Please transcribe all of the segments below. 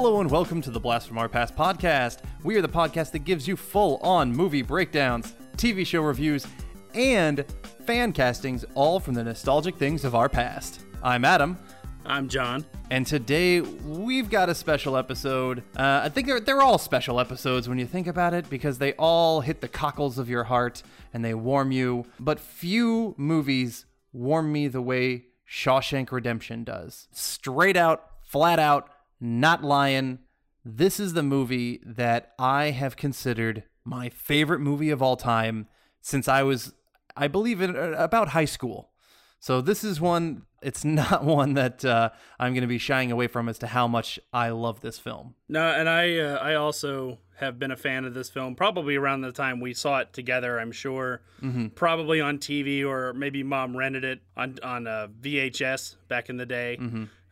Hello and welcome to the Blast from Our Past podcast. We are the podcast that gives you full on movie breakdowns, TV show reviews, and fan castings, all from the nostalgic things of our past. I'm Adam, I'm John. and today we've got a special episode. Uh, I think they're, they're all special episodes when you think about it because they all hit the cockles of your heart and they warm you. But few movies warm me the way Shawshank Redemption does. Straight out, flat out, not lying. This is the movie that I have considered my favorite movie of all time since I was, I believe, in uh, about high school. So this is one. It's not one that uh, I'm going to be shying away from as to how much I love this film. No, and I uh, I also have been a fan of this film probably around the time we saw it together. I'm sure, probably on TV or maybe mom rented it on on uh, VHS back in the day.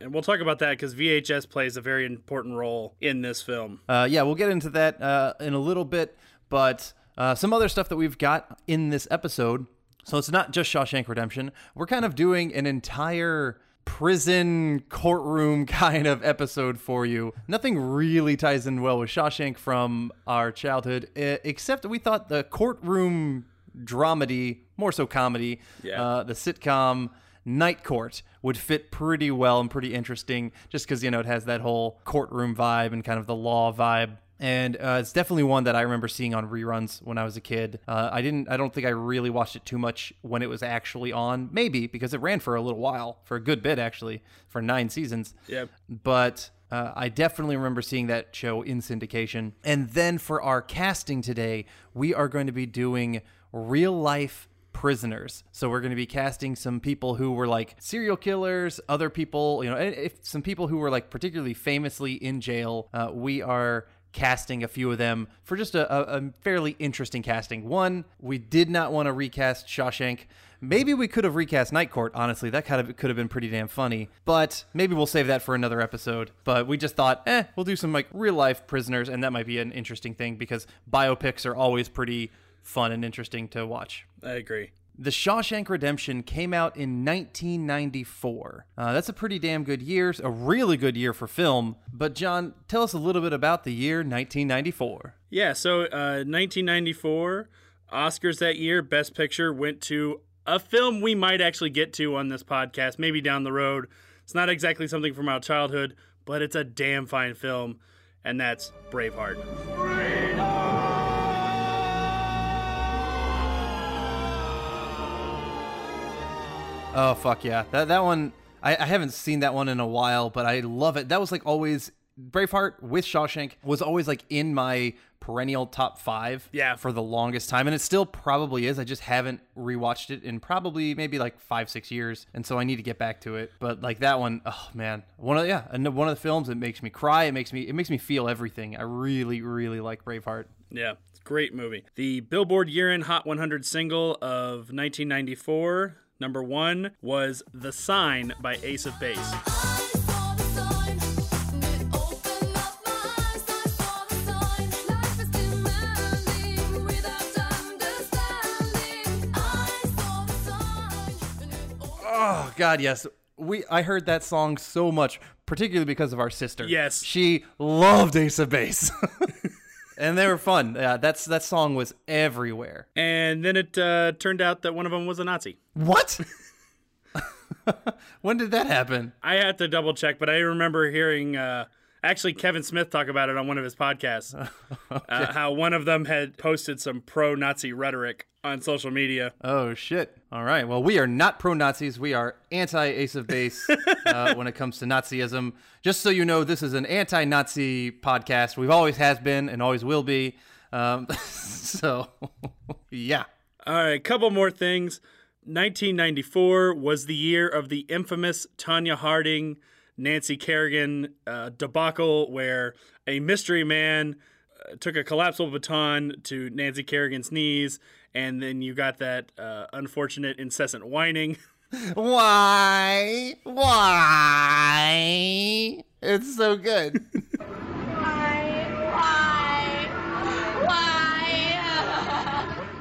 And we'll talk about that because VHS plays a very important role in this film. Uh, yeah, we'll get into that uh, in a little bit, but uh, some other stuff that we've got in this episode. So it's not just Shawshank Redemption. We're kind of doing an entire prison courtroom kind of episode for you. Nothing really ties in well with Shawshank from our childhood, except we thought the courtroom dramedy, more so comedy, Yeah. uh, the sitcom Night Court would fit pretty well and pretty interesting just because, you know, it has that whole courtroom vibe and kind of the law vibe. And uh, it's definitely one that I remember seeing on reruns when I was a kid. Uh, I didn't. I don't think I really watched it too much when it was actually on. Maybe because it ran for a little while, for a good bit actually, for nine seasons. Yep. But uh, I definitely remember seeing that show in syndication. And then for our casting today, we are going to be doing real life prisoners. So we're going to be casting some people who were like serial killers, other people, you know, if some people who were like particularly famously in jail. Uh, we are casting a few of them for just a, a, a fairly interesting casting. One, we did not want to recast Shawshank. Maybe we could have recast Night Court, honestly. That kind of could have been pretty damn funny. But maybe we'll save that for another episode. But we just thought, eh, we'll do some like real life prisoners, and that might be an interesting thing because biopics are always pretty fun and interesting to watch. I agree. The Shawshank Redemption came out in 1994. Uh, that's a pretty damn good year, a really good year for film. But, John, tell us a little bit about the year 1994. Yeah, so uh, 1994 Oscars that year, Best Picture went to a film we might actually get to on this podcast, maybe down the road. It's not exactly something from our childhood, but it's a damn fine film, and that's Braveheart. Oh fuck yeah! That that one I, I haven't seen that one in a while, but I love it. That was like always Braveheart with Shawshank was always like in my perennial top five. Yeah. for the longest time, and it still probably is. I just haven't rewatched it in probably maybe like five six years, and so I need to get back to it. But like that one, oh man, one of yeah, one of the films that makes me cry. It makes me it makes me feel everything. I really really like Braveheart. Yeah, great movie. The Billboard Year-End Hot 100 single of 1994, number one, was The Sign by Ace of Base. I saw the sign, and it opened up my eyes. I saw the sign, life is demanding without understanding. I saw the sign, and it opened. Oh God, yes. We I heard that song so much, particularly because of our sister. Yes. she loved Ace of Base, and they were fun. Yeah, that's that song was everywhere. And then it uh, turned out that one of them was a Nazi. What? when did that happen? I had to double check, but I remember hearing uh, actually Kevin Smith talk about it on one of his podcasts. uh, how one of them had posted some pro Nazi rhetoric on social media. Oh shit! All right. Well, we are not pro Nazis. We are anti Ace of Base uh, when it comes to Nazism. Just so you know, this is an anti-Nazi podcast. We've always has been and always will be. Um, so, yeah. All right, couple more things. 1994 was the year of the infamous Tonya Harding, Nancy Kerrigan uh, debacle, where a mystery man uh, took a collapsible baton to Nancy Kerrigan's knees, and then you got that uh, unfortunate incessant whining. Why? Why? It's so good.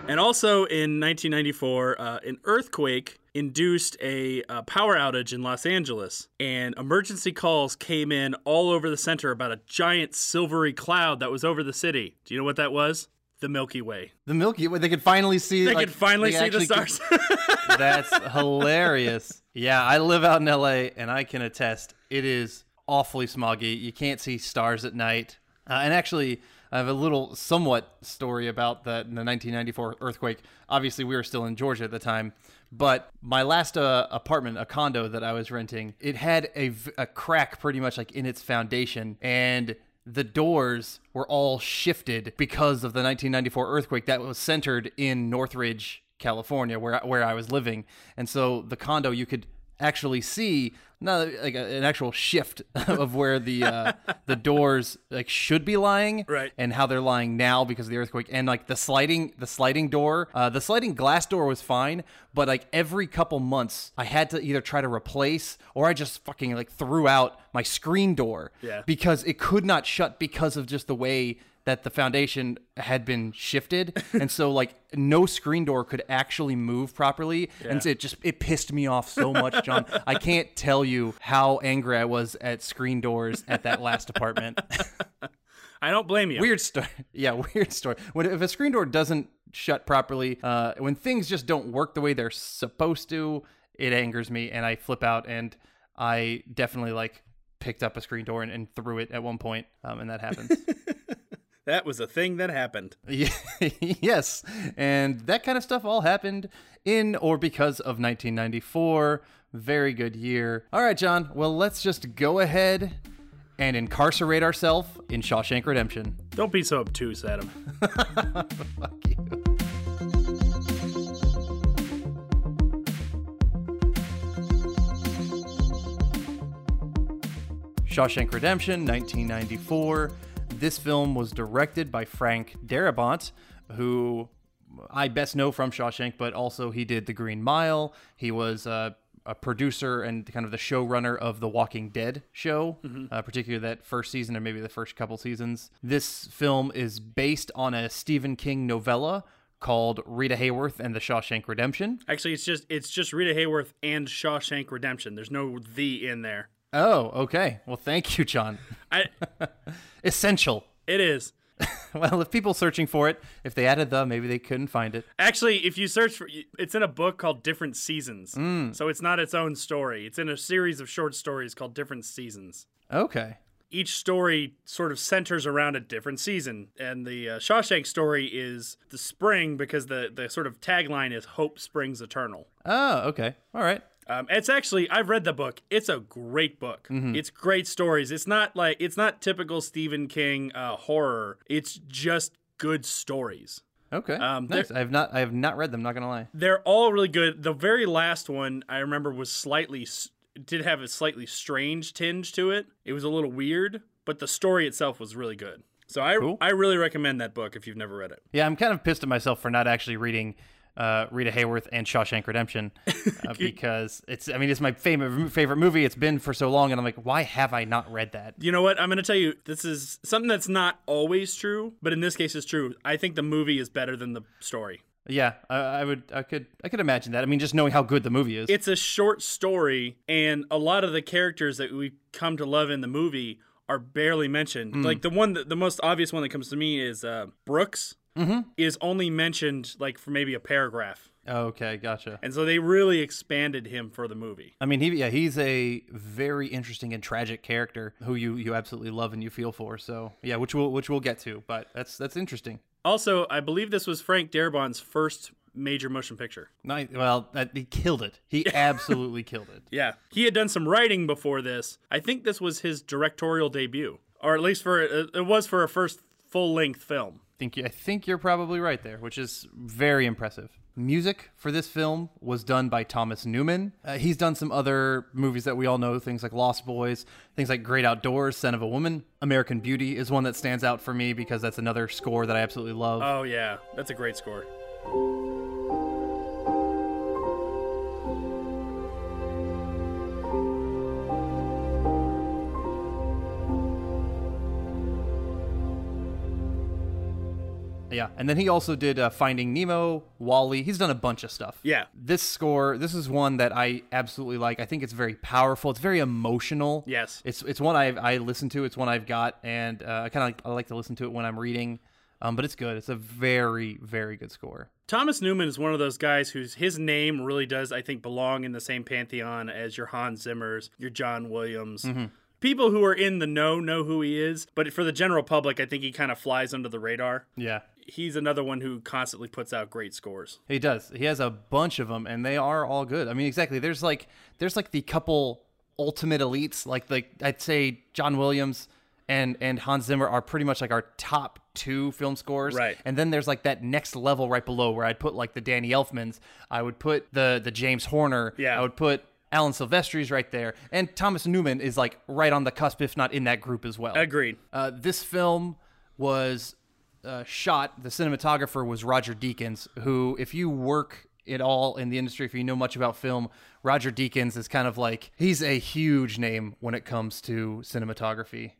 And also in 1994, uh, an earthquake induced a uh, power outage in Los Angeles, and emergency calls came in all over the center about a giant silvery cloud that was over the city. Do you know what that was? The Milky Way. The Milky Way. They could finally see. They like, could finally they see the actually could- stars. That's hilarious. Yeah, I live out in LA and I can attest it is awfully smoggy. You can't see stars at night. Uh, and actually, I have a little somewhat story about in the 1994 earthquake. Obviously, we were still in Georgia at the time, but my last uh, apartment, a condo that I was renting, it had a, a crack pretty much like in its foundation and the doors were all shifted because of the 1994 earthquake that was centered in Northridge, California, where where I was living, and so the condo you could actually see not like a, an actual shift of where the uh, the doors like should be lying, Right. and how they're lying now because of the earthquake, and like the sliding the sliding door, uh, the sliding glass door was fine, but like every couple months I had to either try to replace or I just fucking like threw out my screen door, Yeah. because it could not shut because of just the way that the foundation had been shifted. And so like no screen door could actually move properly. And so it just it pissed me off so much john. I can't tell you how angry i was at screen doors at that last apartment. I don't blame you. weird story. Yeah weird story. When if a screen door doesn't shut properly uh when things just don't work the way they're supposed to it angers me and i flip out and i definitely like picked up a screen door and, and threw it at one point um, and that happens That was a thing that happened. Yes. And that kind of stuff all happened in or because of 1994. Very good year. All right, John. Well, let's just go ahead and incarcerate ourselves in Shawshank Redemption. Don't be so obtuse, Adam. Fuck you. Shawshank Redemption, 1994. This film was directed by Frank Darabont, who I best know from Shawshank, but also he did The Green Mile. He was uh, a producer and kind of the showrunner of the Walking Dead show, uh, particularly that first season or maybe the first couple seasons. This film is based on a Stephen King novella called Rita Hayworth and the Shawshank Redemption. Actually, it's just it's just Rita Hayworth and Shawshank Redemption. There's no the in there. Oh, okay. Well, thank you, John. I Essential. it is. Well, if people searching for it, if they added the, maybe they couldn't find it. Actually, if you search for it's in a book called Different Seasons. Mm. So it's not its own story. It's in a series of short stories called Different Seasons. Okay. Each story sort of centers around a different season, and the uh, Shawshank story is the spring because the the sort of tagline is "Hope Springs Eternal." Oh, okay. All right. Um, it's actually I've read the book. It's a great book. Mm-hmm. It's great stories. It's not like it's not typical Stephen King uh, horror. It's just good stories. Okay. Um, nice. I have not. I have not read them. Not gonna lie. They're all really good. The very last one I remember was slightly did have a slightly strange tinge to it. It was a little weird, but the story itself was really good. So I Cool. I really recommend that book if you've never read it. Yeah, I'm kind of pissed at myself for not actually reading uh, Rita Hayworth and Shawshank Redemption uh, because it's. I mean, it's my favorite favorite movie. It's been for so long, and I'm like, why have I not read that? You know what? I'm going to tell you this is something that's not always true, but in this case it's true. I think the movie is better than the story. Yeah, I, I would. I could. I could imagine that. I mean, just knowing how good the movie is. It's a short story, and a lot of the characters that we come to love in the movie are barely mentioned. Like the one, that, the most obvious one that comes to me is uh, Brooks. Mm-hmm. Is only mentioned like for maybe a paragraph, okay, gotcha. and so they really expanded him for the movie. I mean, he yeah, he's a very interesting and tragic character who you you absolutely love and you feel for. So yeah, which we'll which we'll get to, but that's that's interesting. Also, I believe this was Frank Darabont's first major motion picture. Nice. Well, that, he killed it. He absolutely killed it. Yeah, he had done some writing before this. I think this was his directorial debut, or at least for it was for a first full length film. Think you, I think you're probably right there, which is very impressive. Music for this film was done by Thomas Newman. Uh, he's done some other movies that we all know, things like Lost Boys, things like Great Outdoors, Scent of a Woman. American Beauty is one that stands out for me because that's another score that I absolutely love. Oh yeah, that's a great score. Yeah. And then he also did uh, Finding Nemo, WALL-E. He's done a bunch of stuff. Yeah. This score, this is one that I absolutely like. I think it's very powerful. It's very emotional. Yes. It's it's one I I listen to. It's one I've got, and uh, I kind of like, I like to listen to it when I'm reading. Um, but it's good. It's a very very good score. Thomas Newman is one of those guys whose his name really does, I think, belong in the same pantheon as your Hans Zimmers, your John Williams. People who are in the know know who he is, but for the general public, I think he kind of flies under the radar. Yeah. He's another one who constantly puts out great scores. He does. He has a bunch of them, and they are all good. I mean, exactly. There's like there's like the couple ultimate elites. Like like I'd say John Williams and and Hans Zimmer are pretty much like our top two film scores. Right. And then there's like that next level right below where I'd put like the Danny Elfmans. I would put the the James Horner. Yeah. I would put Alan Silvestri's right there, and Thomas Newman is like right on the cusp, if not in that group as well. Agreed. Uh, this film was uh, shot. The cinematographer was Roger Deakins, who, if you work at all in the industry, if you know much about film, Roger Deakins is kind of like he's a huge name when it comes to cinematography.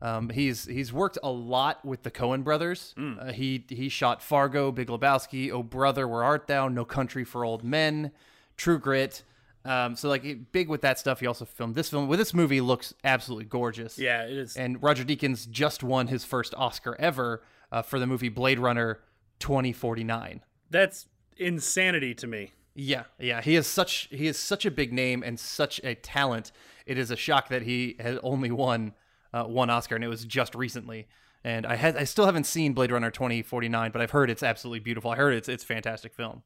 Um, he's he's worked a lot with the Coen brothers. Uh, he he shot Fargo, Big Lebowski, Oh Brother, Where Art Thou, No Country for Old Men, True Grit. Um, so like big with that stuff. He also filmed this film. Well, this movie looks absolutely gorgeous. Yeah, it is. And Roger Deakins just won his first Oscar ever uh, for the movie Blade Runner 2049. That's insanity to me. Yeah, yeah, he is such he is such a big name and such a talent. It is a shock that he has only won uh, one Oscar, and it was just recently. And I had I still haven't seen Blade Runner 2049, but I've heard it's absolutely beautiful. I heard it's it's fantastic film,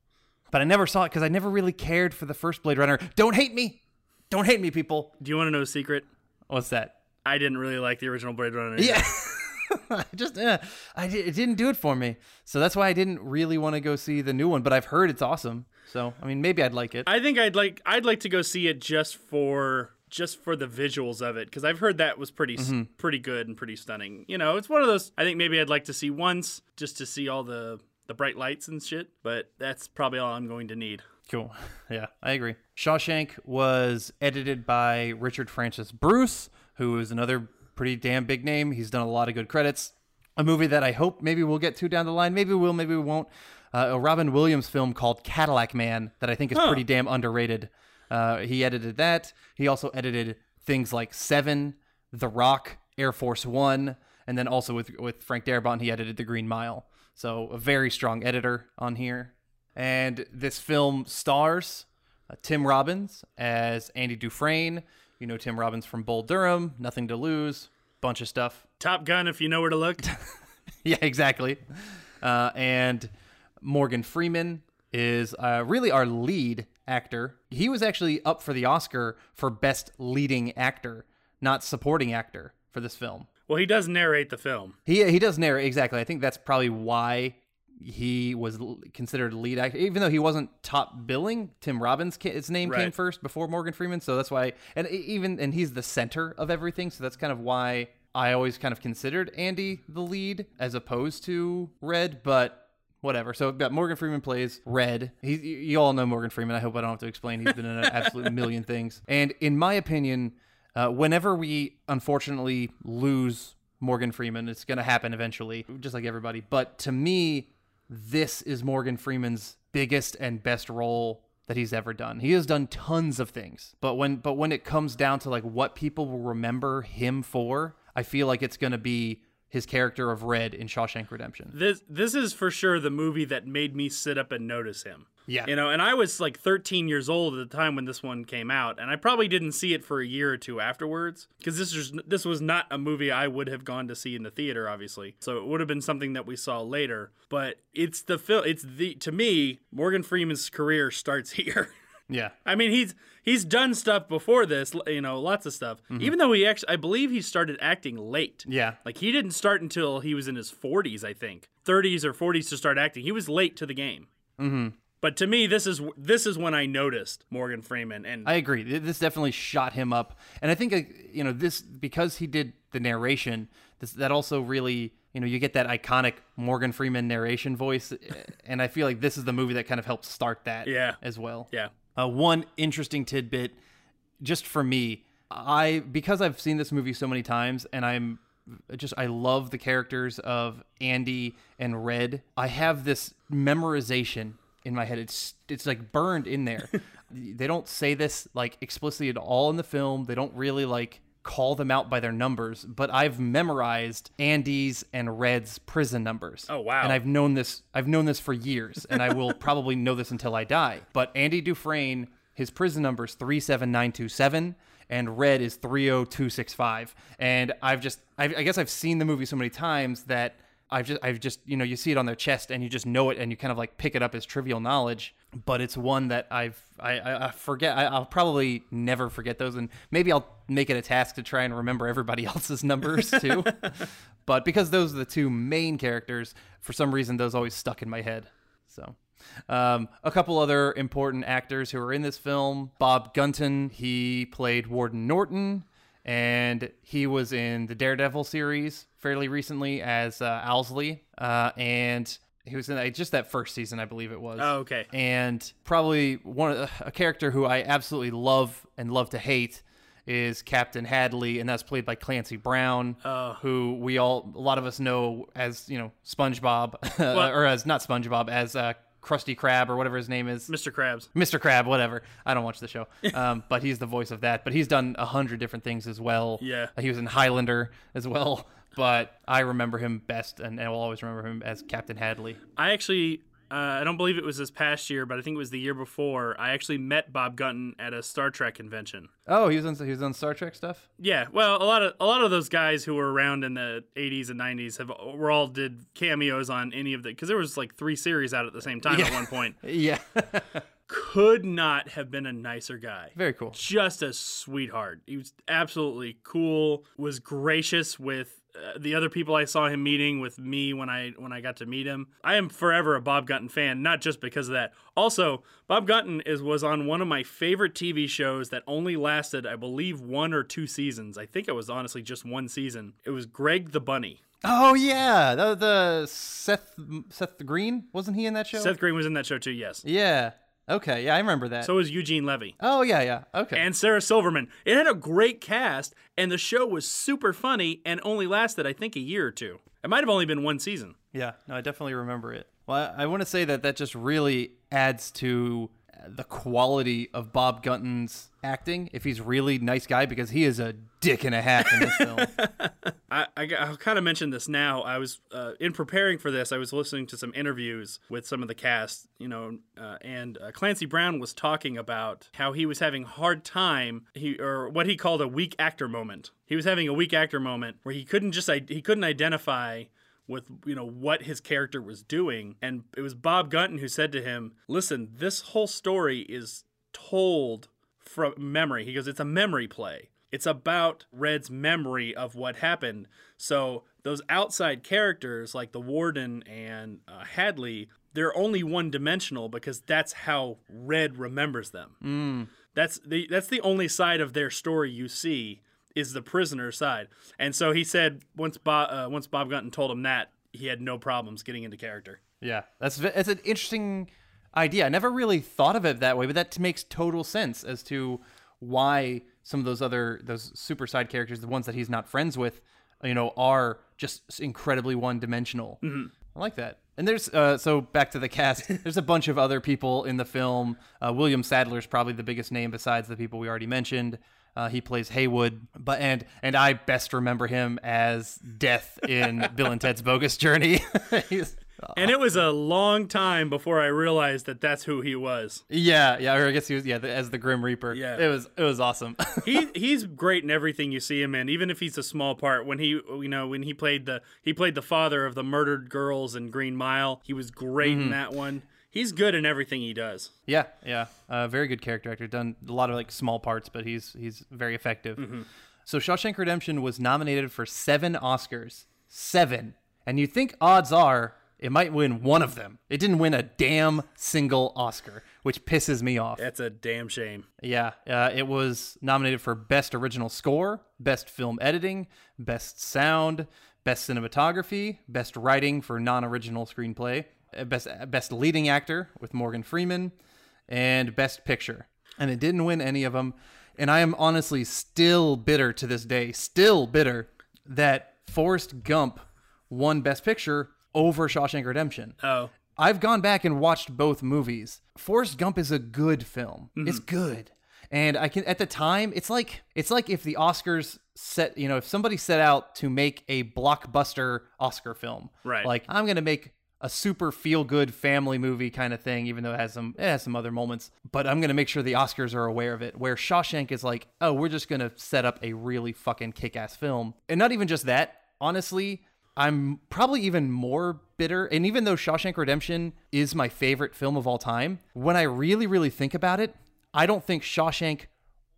but I never saw it because I never really cared for the first Blade Runner. Don't hate me, don't hate me, people. Do you want to know a secret? What's that? I didn't really like the original Blade Runner. Yeah. I just eh, I it didn't do it for me. So that's why I didn't really want to go see the new one, but I've heard it's awesome. So, I mean, maybe I'd like it. I think I'd like I'd like to go see it just for just for the visuals of it because I've heard that was pretty Mm-hmm. pretty good and pretty stunning. You know, it's one of those I think maybe I'd like to see once just to see all the the bright lights and shit. But that's probably all I'm going to need. Cool. Yeah, I agree. Shawshank was edited by Richard Francis Bruce, who is another pretty damn big name. He's done a lot of good credits. A movie that I hope maybe we'll get to down the line. Maybe we will, maybe we won't. Uh, a Robin Williams film called Cadillac Man that I think is pretty damn underrated. Uh, he edited that. He also edited things like Seven, The Rock, Air Force One, and then also with with Frank Darabont, he edited The Green Mile. So a very strong editor on here. And this film stars uh, Tim Robbins as Andy Dufresne. You know Tim Robbins from Bull Durham, Nothing to Lose, bunch of stuff. Top Gun, if you know where to look. yeah, exactly. Uh, and Morgan Freeman is uh, really our lead actor. He was actually up for the Oscar for Best Leading Actor, not Supporting Actor for this film. well, he does narrate the film. He he does narrate exactly. I think that's probably why he was considered a lead actor, even though he wasn't top billing. Tim Robbins, his name came first before Morgan Freeman, so that's why. And even and he's the center of everything, so that's kind of why I always kind of considered Andy the lead as opposed to Red, but. Whatever. So, but Morgan Freeman plays Red. He, you you all know Morgan Freeman. I hope I don't have to explain. He's been in an absolute million things. And in my opinion, uh, whenever we unfortunately lose Morgan Freeman, it's going to happen eventually, just like everybody. But to me, this is Morgan Freeman's biggest and best role that he's ever done. He has done tons of things, but when but when it comes down to like what people will remember him for, I feel like it's going to be his character of Red in Shawshank Redemption. This this is for sure the movie that made me sit up and notice him. Yeah. You know, and I was like 13 years old at the time when this one came out, and I probably didn't see it for a year or two afterwards because this was this was not a movie I would have gone to see in the theater, obviously. So it would have been something that we saw later. But it's the film. It's the to me, Morgan Freeman's career starts here. Yeah. I mean, he's he's done stuff before this, you know, lots of stuff. Even though he actually, I believe he started acting late. Yeah. Like he didn't start until he was in his 40s, I think, 30s or 40s to start acting. He was late to the game. Mm-hmm. But to me, this is this is when I noticed Morgan Freeman, and I agree. This definitely shot him up, and I think uh, you know this because he did the narration. This that also really you know you get that iconic Morgan Freeman narration voice, uh, and I feel like this is the movie that kind of helped start that. Yeah. as well. yeah, Uh, one interesting tidbit, just for me, I because I've seen this movie so many times, and I'm just I love the characters of Andy and Red. I have this memorization in my head. It's it's like burned in there. they don't say this like explicitly at all in the film. They don't really like call them out by their numbers, but I've memorized Andy's and Red's prison numbers. Oh, wow. And I've known this I've known this for years and I will probably know this until I die. But Andy Dufresne, his prison number is 37927 and Red is 30265. And I've just I, I guess I've seen the movie so many times that I've just I've just you know you see it on their chest and you just know it and you kind of like pick it up as trivial knowledge but it's one that I've I, I, forget I, I'll probably never forget those and maybe I'll make it a task to try and remember everybody else's numbers too. But because those are the two main characters for some reason those always stuck in my head. So um, a couple other important actors who are in this film. Bob Gunton he played Warden Norton and he was in the Daredevil series fairly recently as uh, Owlsley, uh, and he was in uh, just that first season, I believe it was. Oh, okay. And probably one of the, a character who I absolutely love and love to hate is Captain Hadley, and that's played by Clancy Brown, Oh. who we all a lot of us know as you know SpongeBob, or as not SpongeBob, as uh, Krusty Krab or whatever his name is. Mr. Krabs. Mr. Crab, whatever. I don't watch the show, um, but he's the voice of that. But he's done a hundred different things as well. Yeah. he was in Highlander as well. But I remember him best, and I will always remember him as Captain Hadley. I actually, uh, I don't believe it was this past year, but I think it was the year before. I actually met Bob Gunton at a Star Trek convention. Oh, he was on he was on Star Trek stuff. Yeah, well, a lot of a lot of those guys who were around in the '80s and '90s have were all did cameos on any of the because there was like three series out at the same time at one point. Yeah, Could not have been a nicer guy. very cool. just a sweetheart. He was absolutely cool. Was gracious with uh, the other people I saw him meeting with me when I when I got to meet him. I am forever a Bob Gunton fan, not just because of that. Also, Bob Gunton is was on one of my favorite TV shows that only lasted, I believe, one or two seasons. I think it was honestly just one season. It was Greg the Bunny. Oh yeah, the, the Seth Seth Green wasn't he in that show? Seth Green was in that show too. Yes. Yeah. Okay. Yeah, I remember that. So was Eugene Levy. oh yeah, yeah. Okay. and Sarah Silverman. It had a great cast, and the show was super funny and only lasted, I think, a year or two. It might have only been one season. Yeah, no, I definitely remember it. Well, I, I want to say that that just really adds to the quality of Bob Gunton's acting. If he's really nice guy, because he is a dick and a half in this film. I, I, will kind of mention this now. I was uh, in preparing for this. I was listening to some interviews with some of the cast, you know, uh, and uh, Clancy Brown was talking about how he was having hard time, he or what he called a weak actor moment. He was having a weak actor moment where he couldn't just he couldn't identify with you know what his character was doing, and it was Bob Gunton who said to him, "Listen, this whole story is told from memory." He goes, "It's a memory play." It's about Red's memory of what happened. So those outside characters like the Warden and uh, Hadley, they're only one dimensional because that's how Red remembers them. That's the that's the only side of their story you see is the prisoner side. And so he said once Bob uh, once Bob Gunton told him that he had no problems getting into character. yeah, that's that's an interesting idea. I never really thought of it that way, but that makes total sense as to why some of those other those super side characters, the ones that he's not friends with, you know, are just incredibly one dimensional. I like that. And there's uh, so back to the cast. There's a bunch of other people in the film. Uh, William Sadler's probably the biggest name besides the people we already mentioned. Uh, he plays Haywood, but and and I best remember him as Death in Bill and Ted's Bogus Journey. And it was a long time before I realized that that's who he was. yeah, yeah. Or I guess he was yeah the, as the Grim Reaper. Yeah. it was it was awesome. he he's great in everything you see him in, even if he's a small part. When he you know when he played the he played the father of the murdered girls in Green Mile, he was great in that one. He's good in everything he does. Yeah, yeah. Uh, very good character actor. Done a lot of like small parts, but he's he's very effective. So Shawshank Redemption was nominated for seven Oscars. Seven. And you think odds are it might win one of them. It didn't win a damn single Oscar, which pisses me off. That's a damn shame. Yeah, uh, it was nominated for Best Original Score, Best Film Editing, Best Sound, Best Cinematography, Best Writing for Non-Original Screenplay, uh, Uh, best uh, Best Leading Actor with Morgan Freeman, and Best Picture. And it didn't win any of them. And I am honestly still bitter to this day, still bitter that Forrest Gump won Best Picture over Shawshank Redemption. Oh, I've gone back and watched both movies. Forrest Gump is a good film. Mm-hmm. It's good. And I can at the time, it's like it's like if the Oscars set, you know, if somebody set out to make a blockbuster Oscar film. Right. Like I'm going to make a super feel good family movie kind of thing even though it has some it has some other moments, but I'm going to make sure the Oscars are aware of it. Where Shawshank is like, "Oh, we're just going to set up a really fucking kick-ass film." And not even just that, honestly, I'm probably even more bitter. And even though Shawshank Redemption is my favorite film of all time, when I really, really think about it, I don't think Shawshank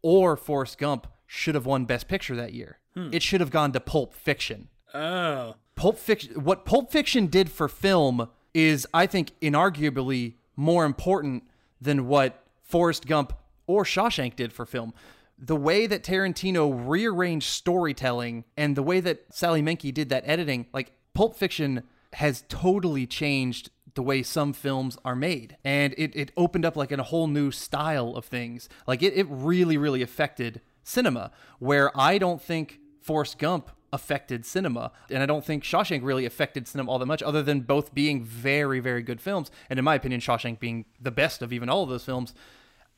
or Forrest Gump should have won Best Picture that year. Hmm. It should have gone to Pulp Fiction. oh, Pulp Fiction, what Pulp Fiction did for film is, I think, inarguably more important than what Forrest Gump or Shawshank did for film. The way that Tarantino rearranged storytelling and the way that Sally Menke did that editing, like Pulp Fiction has totally changed the way some films are made. And it, it opened up like a whole new style of things. Like it, it really, really affected cinema, where I don't think Forrest Gump affected cinema. And I don't think Shawshank really affected cinema all that much, other than both being very, very good films. And in my opinion, Shawshank being the best of even all of those films.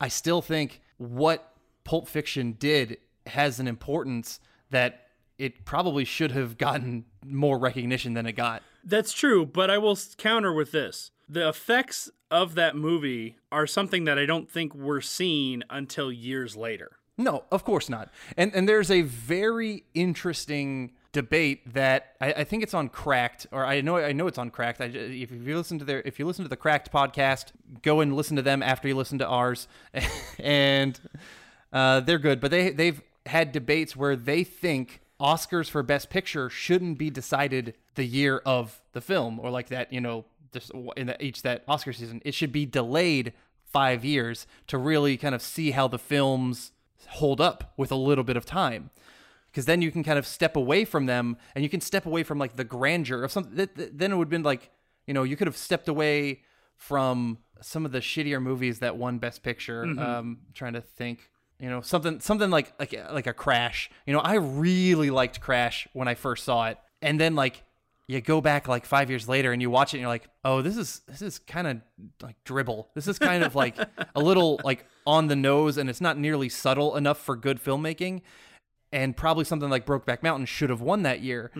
I still think what Pulp Fiction did has an importance that it probably should have gotten more recognition than it got. That's true, but I will counter with this. The effects of that movie are something that I don't think were seen until years later. No, of course not. And and there's a very interesting debate that I, I think it's on Cracked, or I know I know it's on Cracked. I, if you listen to their if you listen to the Cracked podcast, go and listen to them after you listen to ours, and uh, they're good. But they they've had debates where they think Oscars for Best Picture shouldn't be decided the year of the film, or like that, you know, just in the, each that Oscar season. It should be delayed five years to really kind of see how the films hold up with a little bit of time. Because then you can kind of step away from them and you can step away from like the grandeur of something then it would have been like you know you could have stepped away from some of the shittier movies that won best picture. Um trying to think you know something something like like like a crash. You know i really liked crash when i first saw it. And then like you go back like five years later and you watch it and you're like oh this is this is kind of like dribble. This is kind of like a little like on the nose and it's not nearly subtle enough for good filmmaking. And probably something like brokeback mountain should have won that year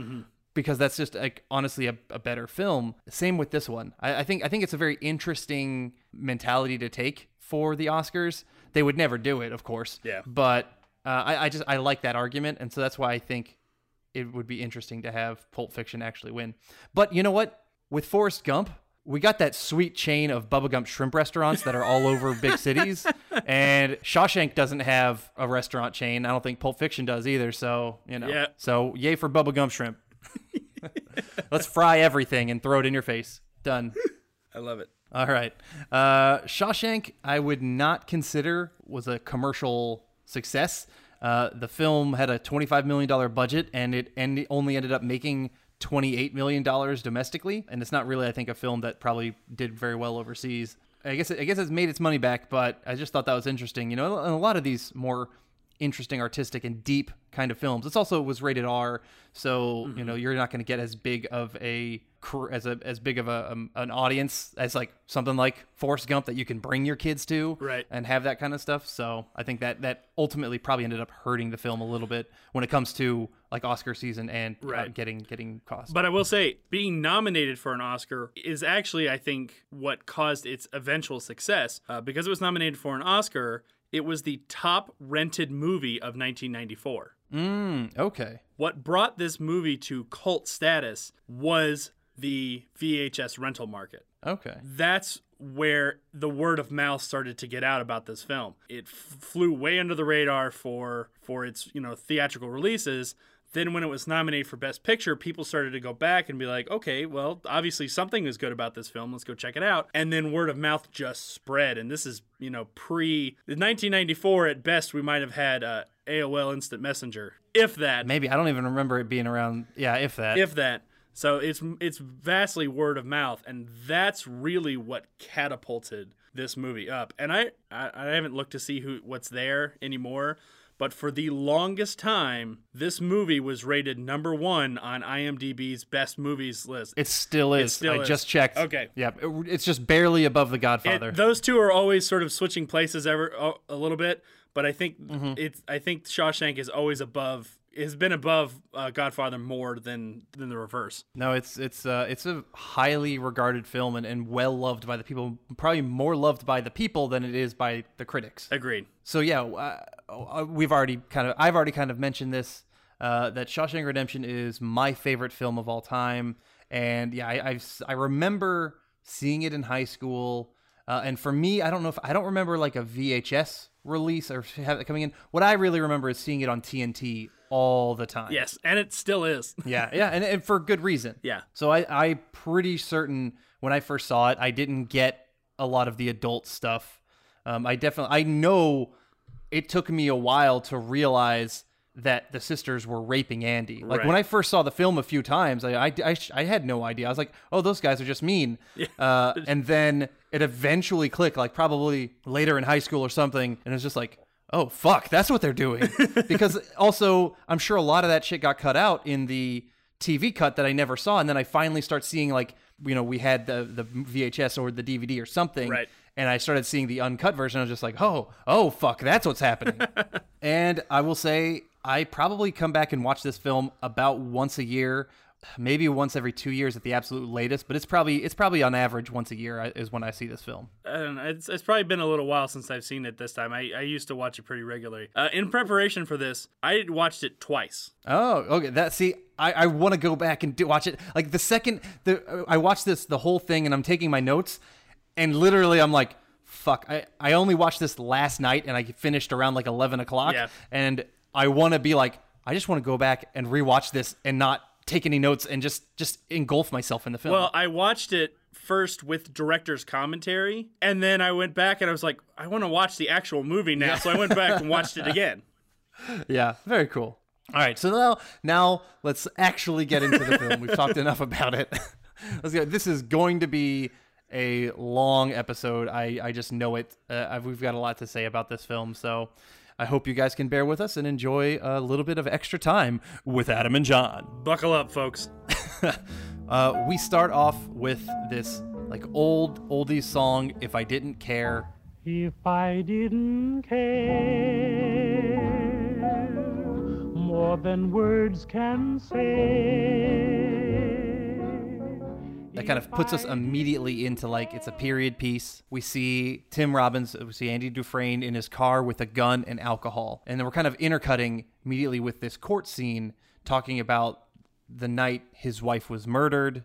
because that's just like honestly a, a better film. Same with this one. I, I think i think it's a very interesting mentality to take for the oscars. They would never do it of course. Yeah. but uh, I, I just i like that argument and so that's why i think it would be interesting to have Pulp Fiction actually win. But you know what? With Forrest Gump, we got that sweet chain of Bubba Gump shrimp restaurants that are all over big cities. And Shawshank doesn't have a restaurant chain. I don't think Pulp Fiction does either. So, you know. Yeah. So, yay for Bubba Gump shrimp. Let's fry everything and throw it in your face. Done. I love it. All right. Uh, Shawshank, I would not consider was a commercial success. Uh, the film had a $25 million budget and it only ended up making $28 million domestically. And it's not really, I think, a film that probably did very well overseas. I guess I guess it's made its money back, but I just thought that was interesting. You know, and a lot of these more interesting, artistic, and deep kind of films. It's also was rated R, so you know you're not going to get as big of a as a as big of a um, an audience as like something like Forrest Gump that you can bring your kids to, Right. And have that kind of stuff. So I think that that ultimately probably ended up hurting the film a little bit when it comes to like Oscar season and uh, getting getting cost. But I will say, being nominated for an Oscar is actually, I think, what caused its eventual success. Uh, because it was nominated for an Oscar, it was the top rented movie of 1994. Mm, okay. What brought this movie to cult status was the VHS rental market. Okay. That's where the word of mouth started to get out about this film. It f- flew way under the radar for for its you know theatrical releases. Then when it was nominated for Best Picture, people started to go back and be like, okay, well, obviously something is good about this film. Let's go check it out. And then word of mouth just spread. And this is you know pre 1994 at best. We might have had uh, AOL Instant Messenger, if that Maybe I don't even remember it being around. Yeah, if that. if that. So it's it's vastly word of mouth, and that's really what catapulted this movie up. And I I, I haven't looked to see who what's there anymore, but for the longest time, this movie was rated number one on IMDb's best movies list. It still is. still I is. just checked. Okay. Yeah, it- it's just barely above The It- Godfather. those two are always sort of switching places ever a, a little bit, but I think Mm-hmm. it's I think Shawshank is always above has been above uh, Godfather more than than the reverse. no, it's it's uh, it's a highly regarded film and, and well loved by the people. Probably more loved by the people than it is by the critics. Agreed. So yeah, uh, we've already kind of I've already kind of mentioned this uh, that Shawshank Redemption is my favorite film of all time, and yeah, I I've, I remember seeing it in high school, uh, and for me, I don't know if I don't remember like a VHS release or have it coming in. What I really remember is seeing it on TNT all the time. Yes, and it still is. Yeah, yeah, and, and for good reason. Yeah. So I, I'm pretty certain when I first saw it, I didn't get a lot of the adult stuff. Um, I definitely, I know it took me a while to realize that the sisters were raping Andy. Like Right. when I first saw the film a few times, I, I, I, I had no idea. I was like, oh, those guys are just mean. Uh, and then it eventually clicked, like probably later in high school or something, and it was just like, oh fuck, that's what they're doing. because also, I'm sure a lot of that shit got cut out in the TV cut that I never saw, and then I finally start seeing like, you know, we had the the VHS or the DVD or something, Right. And I started seeing the uncut version. I was just like, oh, oh, fuck, that's what's happening. and I will say, I probably come back and watch this film about once a year, maybe once every two years at the absolute latest. But it's probably it's probably on average once a year is when I see this film. I don't know. It's, it's probably been a little while since I've seen it this time. I, I used to watch it pretty regularly. Uh, in preparation for this, I watched it twice. Oh, okay. That see, I, I want to go back and do, watch it. Like the second the I watched this the whole thing and I'm taking my notes, and literally I'm like, fuck. I I only watched this last night and I finished around like eleven o'clock. Yeah. And I want to be like, I just want to go back and rewatch this and not take any notes and just just engulf myself in the film. Well, I watched it first with director's commentary, and then I went back and I was like, I want to watch the actual movie now. So I went back and watched it again. Yeah, very cool. All right, so now now let's actually get into the film. We've talked enough about it. let's go. This is going to be a long episode. I I just know it. Uh, I've, we've got a lot to say about this film, so I hope you guys can bear with us and enjoy a little bit of extra time with Adam and John. Buckle up, folks. Uh, we start off with this like old oldies song. If I didn't care, If I didn't care more than words can say. That kind of puts us immediately into like it's a period piece. We see Tim Robbins, we see Andy Dufresne in his car with a gun and alcohol, and then we're kind of intercutting immediately with this court scene talking about the night his wife was murdered,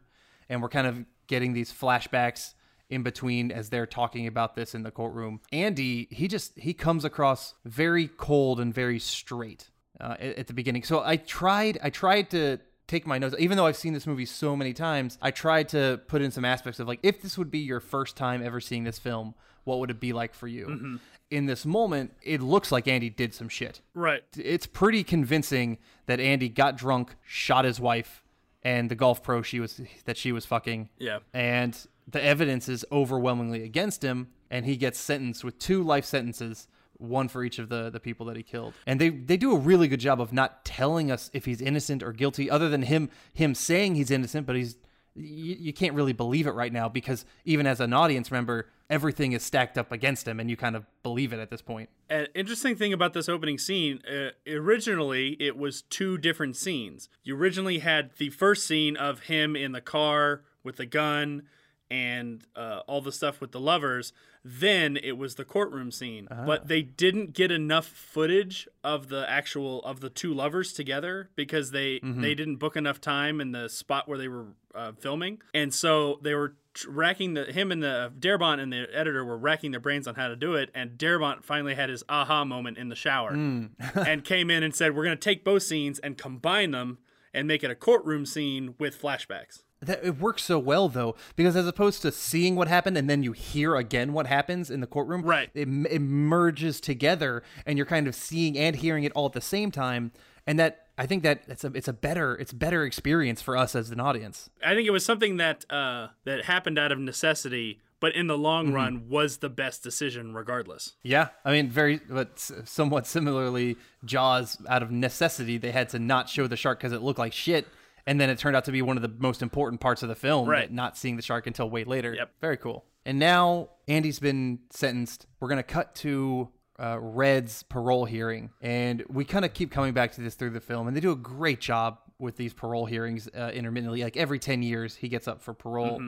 and we're kind of getting these flashbacks in between as they're talking about this in the courtroom. Andy, he just he comes across very cold and very straight uh, at, at the beginning. So I tried I tried to take my notes even though I've seen this movie so many times. I tried to put in some aspects of like if this would be your first time ever seeing this film, what would it be like for you? Mm-hmm. In this moment, it looks like Andy did some shit Right. it's pretty convincing that Andy got drunk, shot his wife, and the golf pro she was that she was fucking. Yeah. And the evidence is overwhelmingly against him, and he gets sentenced with two life sentences, one for each of the the people that he killed. And they they do a really good job of not telling us if he's innocent or guilty, other than him him saying he's innocent, but he's you, you can't really believe it right now because even as an audience member, everything is stacked up against him, and you kind of believe it at this point. An interesting thing about this opening scene, uh, originally it was two different scenes. You originally had the first scene of him in the car with the gun and uh, all the stuff with the lovers. Then it was the courtroom scene, ah. but they didn't get enough footage of the actual of the two lovers together because they mm-hmm. they didn't book enough time in the spot where they were uh, filming, and so they were racking the him and the uh, Darabont and the editor were racking their brains on how to do it, and Darabont finally had his aha moment in the shower hmm. and came in and said, "We're going to take both scenes and combine them and make it a courtroom scene with flashbacks." That it works so well though, because as opposed to seeing what happened and then you hear again what happens in the courtroom, Right. It, it merges together, and you're kind of seeing and hearing it all at the same time, and that I think that it's a it's a better it's better experience for us as an audience. I think it was something that uh, that happened out of necessity, but in the long Mm-hmm. run was the best decision regardless. Yeah, I mean, very, but somewhat similarly, Jaws, out of necessity, they had to not show the shark because it looked like shit, and then it turned out to be one of the most important parts of the film. Right. that Not seeing the shark until way later. Yep. Very cool. And now Andy's been sentenced. We're gonna cut to. Uh, Red's parole hearing, and we kind of keep coming back to this through the film, and they do a great job with these parole hearings uh, intermittently. Like every ten years, he gets up for parole,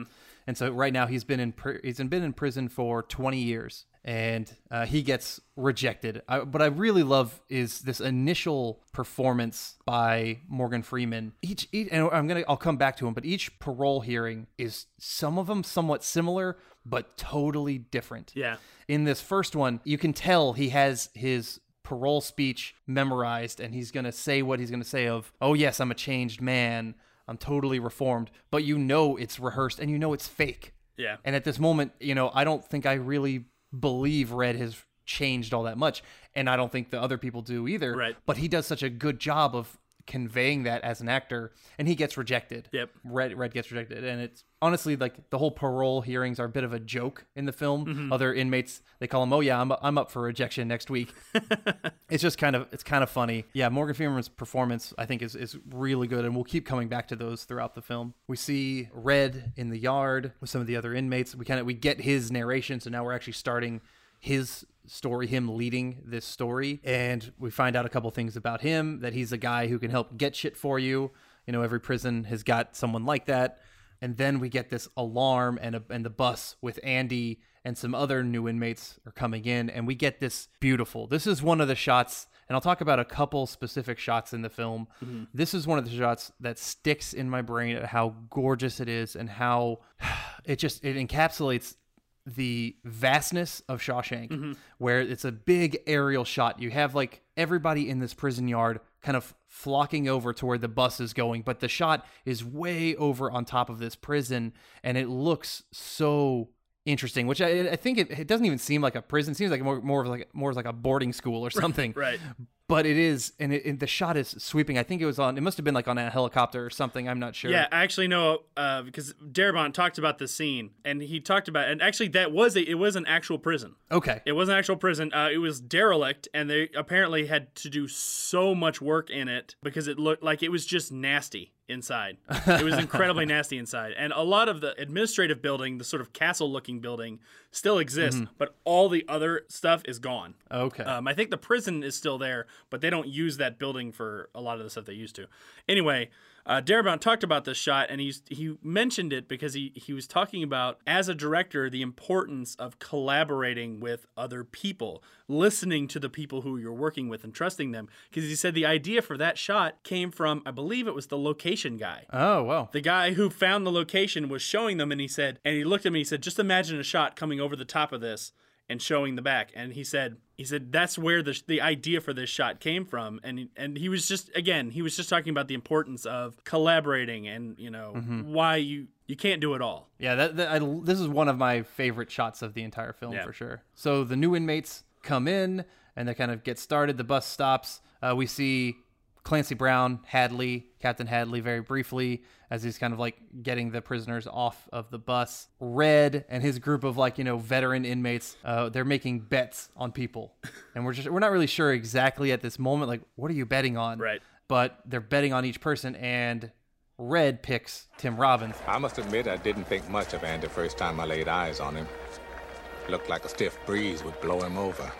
and so right now he's been in pr- he's been in prison for 20 years and uh, he gets rejected. I, what I really love is this initial performance by Morgan Freeman. Each, each and I'm gonna I'll come back to him, but each parole hearing is some of them somewhat similar but totally different. Yeah. In this first one, you can tell he has his parole speech memorized and he's going to say what he's going to say of, "Oh yes, I'm a changed man. I'm totally reformed." But you know it's rehearsed and you know it's fake. Yeah. And at this moment, you know, I don't think I really believe Red has changed all that much, and I don't think the other people do either. Right. But he does such a good job of conveying that as an actor, and he gets rejected. Yep. Red Red gets rejected, and it's honestly like the whole parole hearings are a bit of a joke in the film. Mm-hmm. Other inmates they call him, "Oh yeah, I'm I'm up for rejection next week." it's just kind of it's kind of funny. Yeah, Morgan Freeman's performance I think is is really good, and we'll keep coming back to those throughout the film. We see Red in the yard with some of the other inmates. We kind of we get his narration, so now we're actually starting his story, him leading this story, and we find out a couple things about him that he's a guy who can help get shit for you. You know, every prison has got someone like that. And then we get this alarm and a, and the bus with Andy and some other new inmates are coming in and we get this beautiful. This is one of the shots and I'll talk about a couple specific shots in the film. Mm-hmm. This is one of the shots that sticks in my brain at how gorgeous it is and how it just it encapsulates the vastness of Shawshank, mm-hmm. where it's a big aerial shot. You have like everybody in this prison yard kind of flocking over to where the bus is going, but the shot is way over on top of this prison, and it looks so interesting. Which I, I think it, it doesn't even seem like a prison; it seems like more more of like more of like a boarding school or something. Right. But it is, and, it, and the shot is sweeping. I think it was on. It must have been like on a helicopter or something. I'm not sure. Yeah, I actually know uh, because Darabont talked about the scene, and he talked about, and actually that was a, it was an actual prison. Okay. It was an actual prison. Uh, it was derelict, and they apparently had to do so much work in it because it looked like it was just nasty inside. It was incredibly nasty inside, and a lot of the administrative building, the sort of castle-looking building, still exists, but all the other stuff is gone. Okay. Um, I think the prison is still there, but they don't use that building for a lot of the stuff they used to. Anyway, uh, Darabont talked about this shot, and he's he mentioned it because he he was talking about as a director the importance of collaborating with other people, listening to the people who you're working with, and trusting them. Because he said the idea for that shot came from I believe it was the location guy. oh well. The guy who found the location was showing them, and he said, and he looked at me. He said, "Just imagine a shot coming over the top of this and showing the back." And he said, "He said that's where the the idea for this shot came from." And and he was just again, he was just talking about the importance of collaborating, and you know why you you can't do it all. Yeah, that, that I, this is one of my favorite shots of the entire film Yeah. for sure. So the new inmates come in and they kind of get started. The bus stops. Uh, we see Clancy Brown, Hadley, Captain Hadley, very briefly as he's kind of like getting the prisoners off of the bus. Red and his group of like you know veteran inmates, uh, they're making bets on people, and we're just we're not really sure exactly at this moment like what are you betting on? Right. But they're betting on each person, and Red picks Tim Robbins. I must admit I didn't think much of Andy first time I laid eyes on him. Looked like a stiff breeze would blow him over.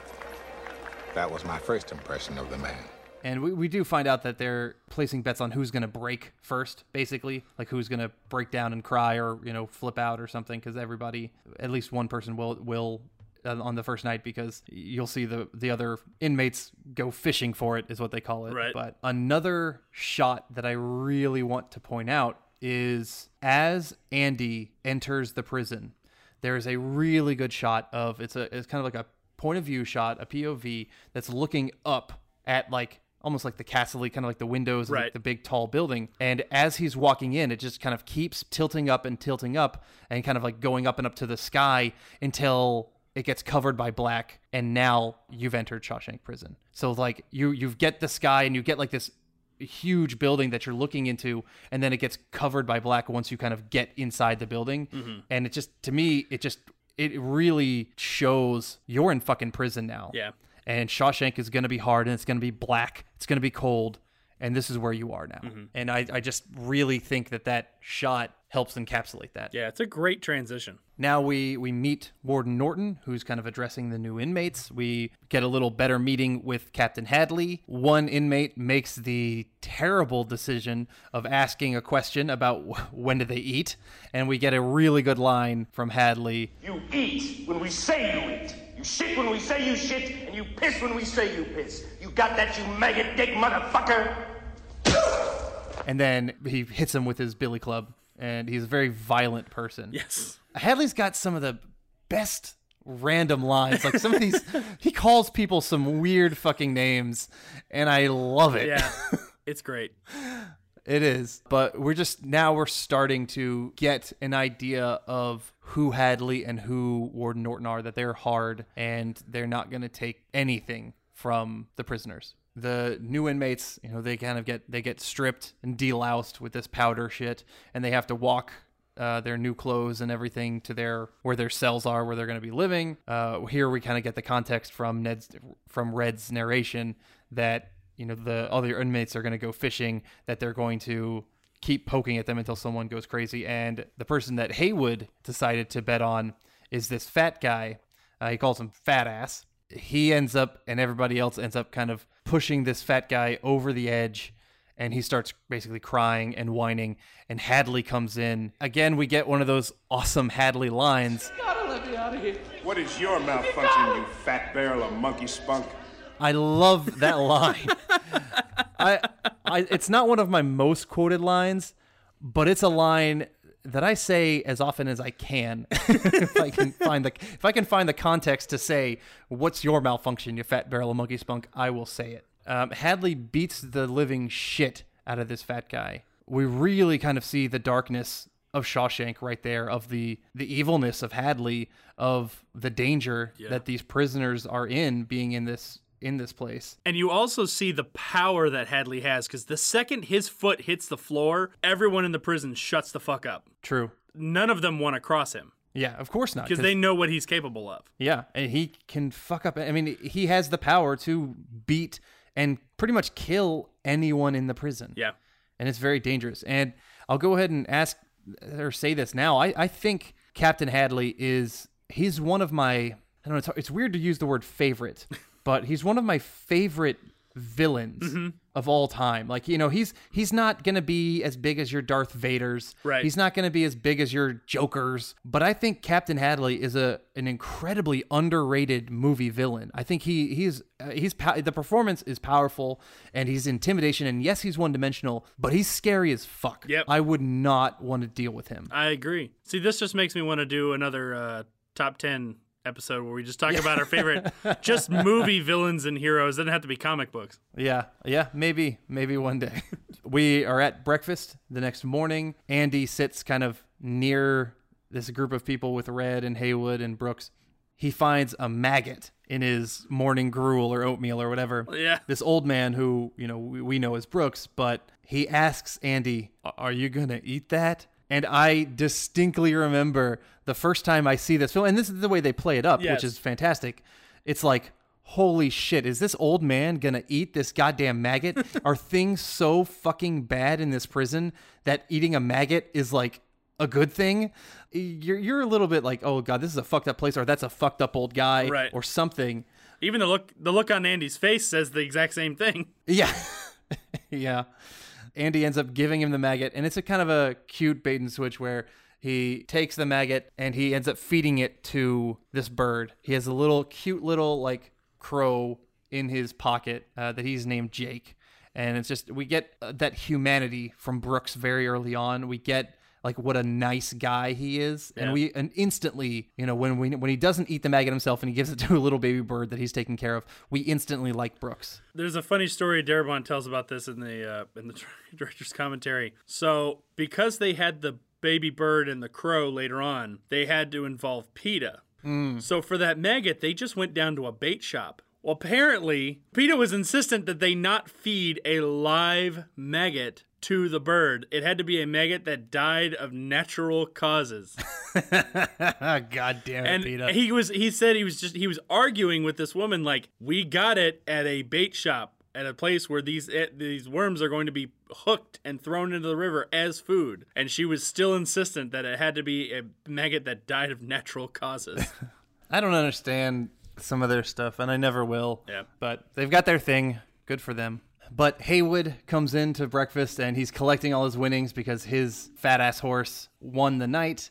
That was my first impression of the man. And we, we do find out that they're placing bets on who's going to break first, basically, like who's going to break down and cry or you know flip out or something. Because everybody, at least one person will will uh, on the first night because you'll see the the other inmates go fishing for it is what they call it. Right. But another shot that I really want to point out is as Andy enters the prison, there is a really good shot of it's a it's kind of like a point of view shot, a POV that's looking up at like almost like the castle kind of like the windows of like, the big tall building. And as he's walking in, it just kind of keeps tilting up and tilting up and kind of like going up and up to the sky until it gets covered by black and now you've entered Shawshank prison. So like you you get the sky and you get like this huge building that you're looking into and then it gets covered by black once you kind of get inside the building mm-hmm. and it just to me it just it really shows you're in fucking prison now. Yeah. And Shawshank is going to be hard and it's going to be black. It's going to be cold. And this is where you are now. Mm-hmm. And I, I just really think that that shot helps encapsulate that. Yeah, it's a great transition. Now we we meet Warden Norton, who's kind of addressing the new inmates. We get a little better meeting with Captain Hadley. One inmate makes the terrible decision of asking a question about when do they eat, and we get a really good line from Hadley. You eat when we say you eat. You shit when we say you shit, and you piss when we say you piss. You got that, you maggot dick motherfucker? And then he hits him with his billy club, and he's a very violent person. Yes. Hadley's got some of the best random lines. Like some of these, he calls people some weird fucking names, and I love it. Yeah. it's great. It is. But we're just now we're starting to get an idea of who Hadley and who Warden Norton are, that they're hard and they're not going to take anything from the prisoners. The new inmates, you know, they kind of get they get stripped and deloused with this powder shit, and they have to walk uh, their new clothes and everything to their where their cells are, where they're going to be living. Uh, here we kind of get the context from Ned's from Red's narration that you know the other inmates are going to go fishing, that they're going to keep poking at them until someone goes crazy, and the person that Haywood decided to bet on is this fat guy. Uh, he calls him Fat Ass. He ends up, and everybody else ends up kind of pushing this fat guy over the edge and he starts basically crying and whining and hadley comes in again we get one of those awesome hadley lines What is your malfunction, you fat barrel of monkey spunk? I love that line. I, I it's not one of my most quoted lines but it's a line that i say as often as i can. If i can find the if i can find the context to say what's your malfunction you fat barrel of monkey spunk? I will say it. Um, hadley beats the living shit out of this fat guy. We really kind of see the darkness of Shawshank right there, of the the evilness of Hadley, of the danger that these prisoners are in being in this in this place. And you also see the power that Hadley has because the second his foot hits the floor, everyone in the prison shuts the fuck up. True. None of them want to cross him Yeah, of course not. because they know what he's capable of. yeah, and he can fuck up. I mean, he has the power to beat and pretty much kill anyone in the prison. Yeah. and it's very dangerous. And I'll go ahead and ask or say this now. I, I think Captain Hadley is he's one of my I don't know. It's, it's weird to use the word favorite, but he's one of my favorite villains of all time. Like you know, he's he's not gonna be as big as your Darth Vader's. Right. He's not gonna be as big as your Joker's. But I think Captain Hadley is a an incredibly underrated movie villain. I think he he's uh, he's the performance is powerful and he's intimidation and yes he's one dimensional, but he's scary as fuck. Yep. I would not want to deal with him. I agree. See, this just makes me want to do another uh, top 10 episode where we just talk about our favorite just movie villains and heroes. Doesn't have to be comic books. Yeah, yeah, maybe, maybe one day. we are at breakfast the next morning. Andy sits kind of near this group of people with Red and Haywood and Brooks. He finds a maggot in his morning gruel or oatmeal or whatever. Yeah. This old man who, you know, we, we know as Brooks, but he asks Andy, Are you going to eat that? And I distinctly remember the first time I see this film, and this is the way they play it up, Yes. which is fantastic. It's like, holy shit, is this old man gonna eat this goddamn maggot? Are things so fucking bad in this prison that eating a maggot is like a good thing? You're, you're a little bit like, oh god, this is a fucked up place, or that's a fucked up old guy, Right. or something. Even the look the look on Andy's face says the exact same thing. Yeah. yeah. Andy ends up giving him the maggot, and it's a kind of a cute bait and switch where he takes the maggot and he ends up feeding it to this bird. He has a little cute little like crow in his pocket uh, that he's named Jake. And it's just, we get uh, that humanity from Brooks very early on. We get like what a nice guy he is. And we and instantly, you know, when we when he doesn't eat the maggot himself and he gives it to a little baby bird that he's taking care of, we instantly like Brooks. There's a funny story Darabont tells about this in the uh, in the director's commentary. So because they had the baby bird and the crow later on, they had to involve PETA. So for that maggot, they just went down to a bait shop. Well, apparently, PETA was insistent that they not feed a live maggot to the bird. It had to be a maggot that died of natural causes. God damn it, and PETA. he was he said he was just he was arguing with this woman like we got it at a bait shop at a place where these eh, these worms are going to be hooked and thrown into the river as food and she was still insistent that it had to be a maggot that died of natural causes I don't understand some of their stuff, and I never will. Yeah. But they've got their thing. Good for them. But Haywood comes in to breakfast, and he's collecting all his winnings because his fat ass horse won the night.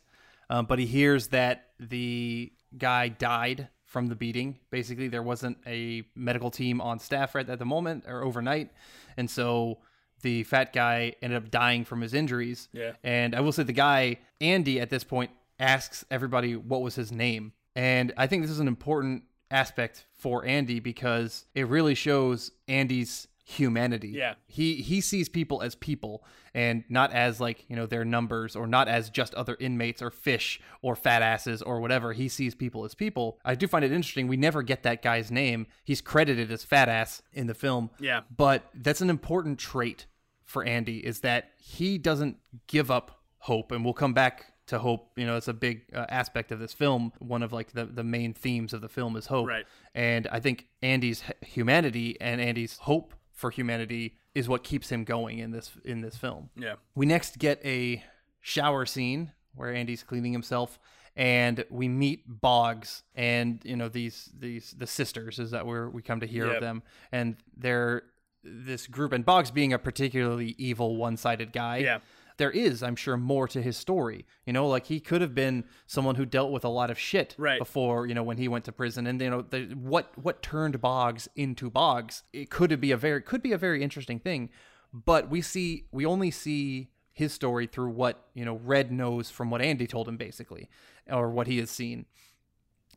Um, but he hears that the guy died from the beating. Basically, there wasn't a medical team on staff right at the moment or overnight, and so the fat guy ended up dying from his injuries. Yeah. And I will say the guy, Andy, at this point asks everybody what was his name. And I think this is an important aspect for Andy because it really shows Andy's humanity. Yeah. He he sees people as people and not as like, you know, their numbers or not as just other inmates or fish or fat asses or whatever. He sees people as people. I do find it interesting. We never get that guy's name. He's credited as fat ass in the film. Yeah. But that's an important trait for Andy is that he doesn't give up hope and we'll come back to hope you know it's a big uh, aspect of this film one of like the, the main themes of the film is hope Right. and i think andy's humanity and andy's hope for humanity is what keeps him going in this in this film yeah we next get a shower scene where Andy's cleaning himself and we meet Boggs and you know these these the sisters is that where we come to hear Yep. of them and they're this group and Boggs being a particularly evil one-sided guy. Yeah. There is, I'm sure, more to his story. You know, like he could have been someone who dealt with a lot of shit Right. before, you know, when he went to prison. And you know, the, what what turned Boggs into Boggs? It could be a very could be a very interesting thing but we see we only see his story through what you know red knows from what andy told him basically or what he has seen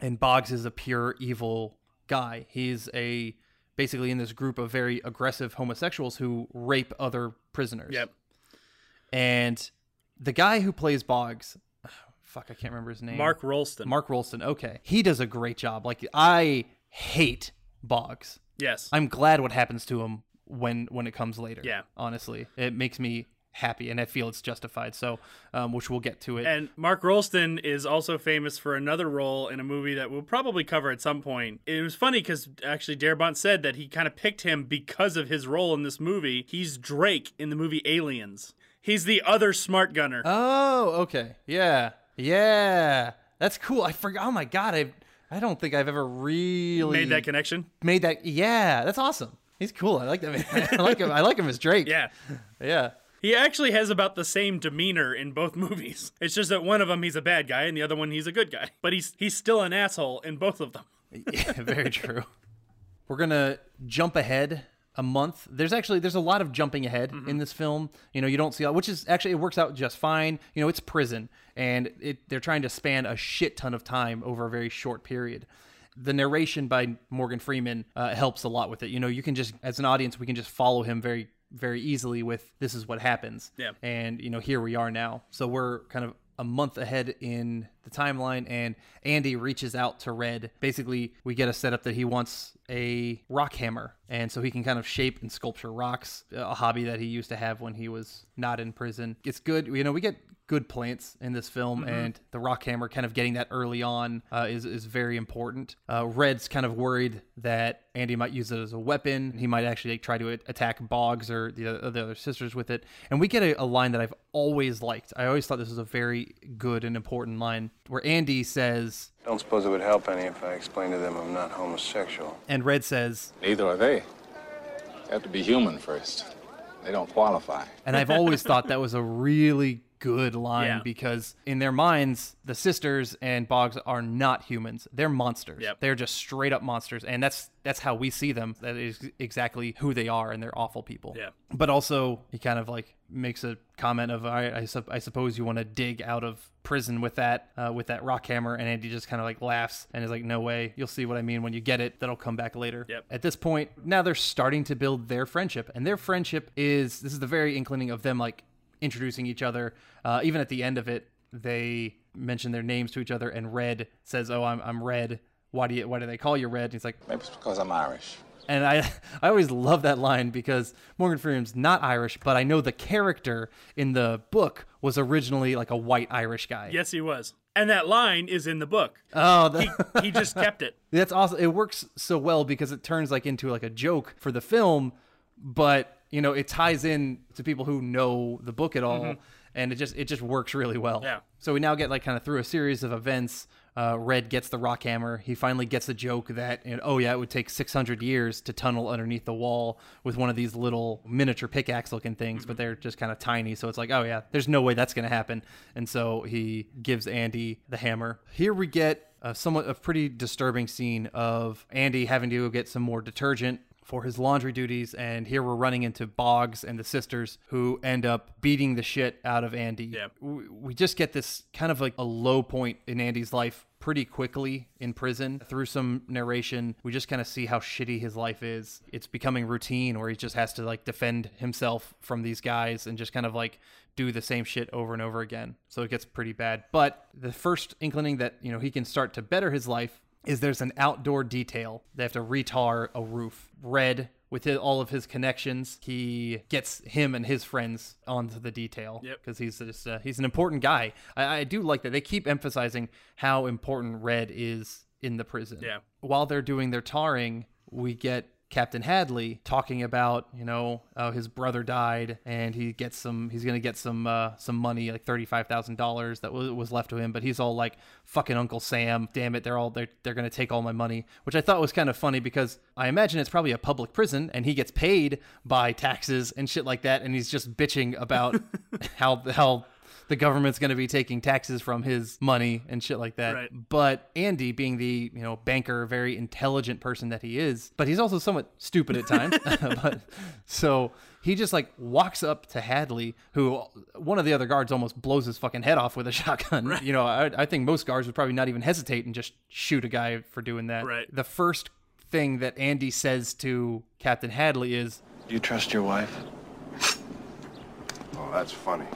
and boggs is a pure evil guy he's a basically in this group of very aggressive homosexuals who rape other prisoners yep and the guy who plays boggs fuck i can't remember his name mark rolston mark rolston okay he does a great job like i hate boggs yes I'm glad what happens to him when when it comes later. Yeah. honestly, it makes me happy, and I feel it's justified. So, um, which we'll get to it. And Mark Rolston is also famous for another role in a movie that we'll probably cover at some point. It was funny because actually Darabont said that he kind of picked him because of his role in this movie. He's Drake in the movie Aliens. He's the other smart gunner. oh, okay, yeah, yeah, that's cool. I forgot. Oh my god, I I don't think I've ever really Made that connection. made that. Yeah, that's awesome. He's cool. I like that. man. I like him. I like him as Drake. Yeah. yeah. He actually has about the same demeanor in both movies. It's just that one of them he's a bad guy and the other one he's a good guy. But he's he's still an asshole in both of them. Yeah, very true. We're gonna jump ahead a month. There's actually there's a lot of jumping ahead in this film. You know, you don't see which is actually it works out just fine. You know, it's prison and it they're trying to span a shit ton of time over a very short period. The narration by Morgan Freeman uh, helps a lot with it. You know, you can just as an audience we can just follow him very very easily with this is what happens. Yeah. And you know, here we are now. So we're kind of a month ahead in the timeline and Andy reaches out to Red. Basically, we get a setup that he wants a rock hammer and so he can kind of shape and sculpture rocks, a hobby that he used to have when he was not in prison. It's good, you know, we get good plants in this film and the rock hammer kind of getting that early on uh, is, is very important. Uh, Red's kind of worried that Andy might use it as a weapon. He might actually like, try to attack Boggs or the, other- the other sisters with it. And we get a, a line that I've always liked. I always thought this was a very good and important line where Andy says, Don't suppose it would help any if I explained to them I'm not homosexual. and Red says, Neither are they. They have to be human first. They don't qualify. And I've always thought that was a really good line Yeah. because in their minds, the sisters and Boggs are not humans. They're monsters. Yep. They're just straight up monsters. And that's that's how we see them. That is exactly who they are and they're awful people. Yeah. But also he kind of like makes a comment of I I, sup- I suppose you want to dig out of prison with that uh, with that rock hammer and Andy just kind of like laughs and is like no way you'll see what I mean when you get it that'll come back later Yep. at this point now they're starting to build their friendship and their friendship is this is the very inclining of them like introducing each other uh, even at the end of it they mention their names to each other and red says oh i'm, I'm red why do you why do they call you red and he's like Maybe it's because I'm Irish. And I, I always love that line because Morgan Freeman's not Irish, but I know the character in the book was originally like a white Irish guy. Yes, he was. And that line is in the book. Oh, the, He, he just kept it. That's awesome. It works so well because it turns like into like a joke for the film, but you know it ties in to people who know the book at all, and it just it just works really well. Yeah. So we now get like kind of through a series of events. Uh, Red gets the rock hammer. He finally gets the joke that you know, oh yeah, it would take 600 years to tunnel underneath the wall with one of these little miniature pickaxe looking things, but they're just kind of tiny. So it's like oh yeah, there's no way that's gonna happen. And so he gives Andy the hammer. Here we get a somewhat a pretty disturbing scene of Andy having to go get some more detergent for his laundry duties and here we're running into Boggs and the sisters who end up beating the shit out of Andy. Yeah. We, we just get this kind of like a low point in Andy's life pretty quickly in prison through some narration we just kind of see how shitty his life is it's becoming routine where he just has to like defend himself from these guys and just kind of like do the same shit over and over again so it gets pretty bad but the first inkling that you know he can start to better his life is there's an outdoor detail. They have to retar a roof. Red, with his, all of his connections, he gets him and his friends onto the detail Yep. because he's just uh, he's an important guy. I, I do like that they keep emphasizing how important Red is in the prison. Yeah. While they're doing their tarring, we get Captain Hadley talking about, you know, uh, his brother died and he gets some, he's going to get some, uh, some money, like $35,000 that was, was left to him. But he's all like, fucking Uncle Sam, damn it. They're all, they're, they're going to take all my money, which I thought was kind of funny because I imagine it's probably a public prison and he gets paid by taxes and shit like that. And he's just bitching about how, how, the government's going to be taking taxes from his money and shit like that. Right. But Andy, being the you know banker, very intelligent person that he is, but he's also somewhat stupid at times. but so he just like walks up to Hadley, who one of the other guards almost blows his fucking head off with a shotgun. You know, I, I think most guards would probably not even hesitate and just shoot a guy for doing that. Right. The first thing that Andy says to Captain Hadley is, Do you trust your wife? Oh, that's funny.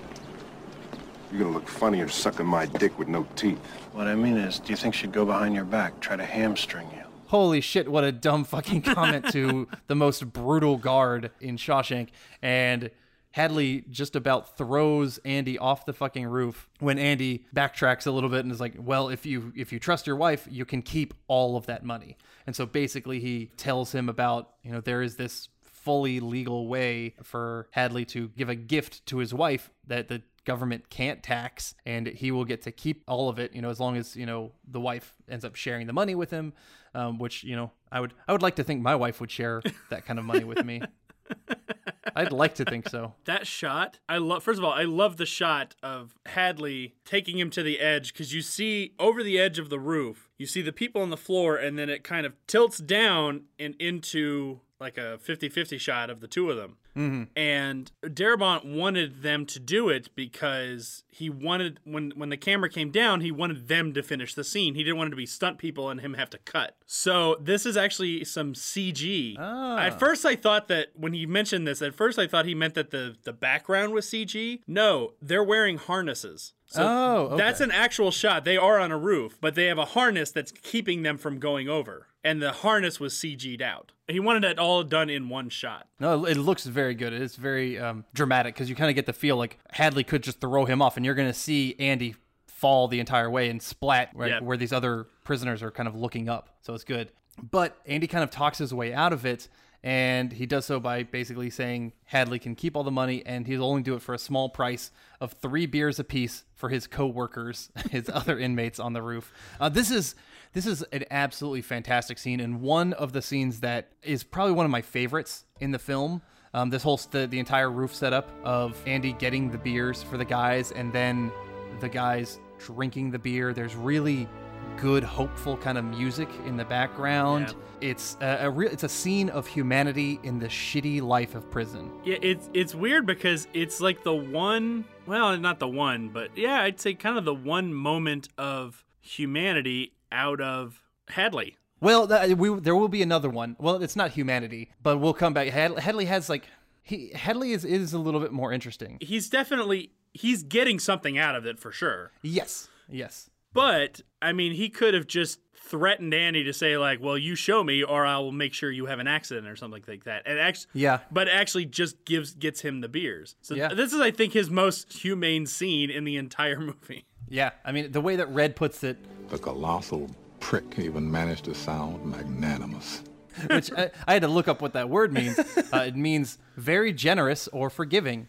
You're gonna look funnier sucking my dick with no teeth. What I mean is, do you think she'd go behind your back, try to hamstring you? holy shit, what a dumb fucking comment to the most brutal guard in Shawshank. And Hadley just about throws Andy off the fucking roof when Andy backtracks a little bit and is like, "Well, if you if you trust your wife, you can keep all of that money." And so basically he tells him about, you know, there is this fully legal way for Hadley to give a gift to his wife that the government can't tax and he will get to keep all of it you know as long as you know the wife ends up sharing the money with him um, which you know i would i would like to think my wife would share that kind of money with me i'd like to think so That shot, I love. First of all, I love the shot of Hadley taking him to the edge because you see over the edge of the roof, you see the people on the floor, and then it kind of tilts down and into like a 50-50 shot of the two of them. Mm-hmm. And Darabont wanted them to do it because he wanted when when the camera came down, he wanted them to finish the scene. He didn't want it to be stunt people and him have to cut. So this is actually some CG. Ah. At first, I thought that when he mentioned this, at first I thought he meant that the the background was CG. No, they're wearing harnesses. So Oh, okay. that's an actual shot. They are on a roof, but they have a harness that's keeping them from going over. And the harness was CG'd out. He wanted it all done in one shot. no it looks very good it's very um, dramatic because you kind of get the feel like hadley could just throw him off and you're going to see andy fall the entire way and splat right, Yeah. where these other prisoners are kind of looking up so it's good but andy kind of talks his way out of it and he does so by basically saying Hadley can keep all the money and he'll only do it for a small price of three beers apiece for his co-workers, his other inmates on the roof. Uh, this is this is an absolutely fantastic scene and one of the scenes that is probably one of my favorites in the film. Um, this whole the, the entire roof setup of Andy getting the beers for the guys and then the guys drinking the beer. There's really good, hopeful kind of music in the background. It's a, a real, it's a scene of humanity in the shitty life of prison. Yeah, it's it's weird because it's like the one, well, not the one, but yeah, I'd say kind of the one moment of humanity out of Hadley. Well, th- we, there will be another one. Well, it's not humanity, but we'll come back. Had, Hadley has like he Hadley is is a little bit more interesting. He's definitely he's getting something out of it for sure. Yes, yes. But I mean, he could have just threatened Andy to say like, "Well, you show me, or I will make sure you have an accident or something like that." And actually, Yeah. but actually just gives gets him the beers. So Yeah. this is, I think, his most humane scene in the entire movie. Yeah, I mean the way that Red puts it, The colossal prick even managed to sound magnanimous. which I, I had to look up what that word means. Uh, it means very generous or forgiving,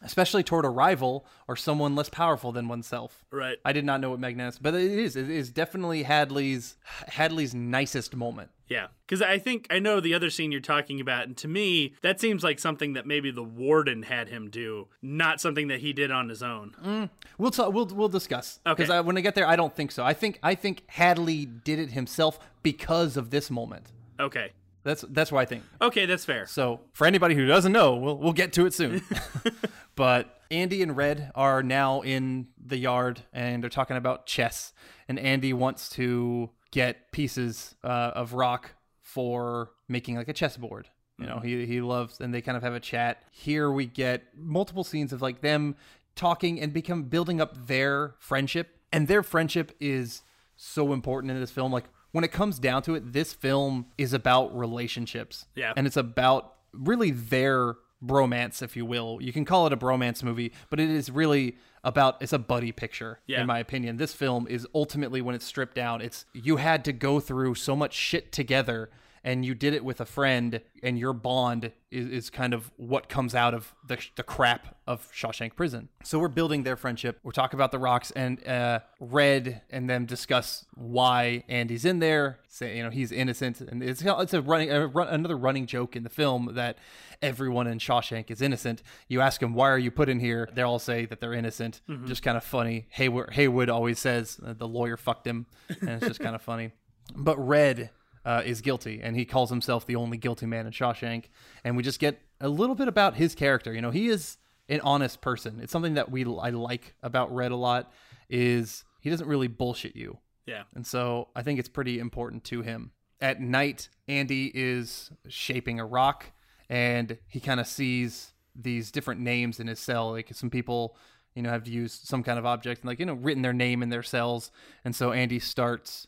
especially toward a rival or someone less powerful than oneself. Right. I did not know what magnanimous, but it is. It is definitely Hadley's Hadley's nicest moment. Yeah, because I think I know the other scene you're talking about, and to me, that seems like something that maybe the warden had him do, not something that he did on his own. Mm, we'll talk. We'll we'll discuss. Because Okay. when I get there, I don't think so. I think I think Hadley did it himself because of this moment. Okay, That's that's what I think. okay, that's fair. So for anybody who doesn't know, we'll we'll get to it soon. but Andy and Red are now in the yard and they're talking about chess. And Andy wants to get pieces uh, of rock for making like a chessboard. You know, he he loves, and they kind of have a chat. Here we get multiple scenes of like them talking and become building up their friendship, and their friendship is so important in this film. Like when it comes down to it, this film is about relationships. Yeah. And it's about really their bromance, if you will. You can call it a bromance movie, but it is really about it's a buddy picture, Yeah. in my opinion. This film is ultimately when it's stripped down, it's you had to go through so much shit together and you did it with a friend and your bond is, is kind of what comes out of the, the crap of Shawshank Prison. So we're building their friendship. We're talking about the rocks and uh, Red and them discuss why Andy's in there. Say you know he's innocent and it's it's a running a run, another running joke in the film that everyone in Shawshank is innocent. You ask them why are you put in here, they all say that they're innocent. Just kind of funny. Haywood Haywood always says uh, the lawyer fucked him, and it's just kind of funny. But Red uh, is guilty, and he calls himself the only guilty man in Shawshank. And we just get a little bit about his character. You know, he is an honest person. It's something that we I like about Red a lot. Is he doesn't really bullshit you. Yeah, And so I think it's pretty important to him. At night, Andy is shaping a rock and he kind of sees these different names in his cell. Like some people, you know, have used some kind of object and like, you know, written their name in their cells. And so Andy starts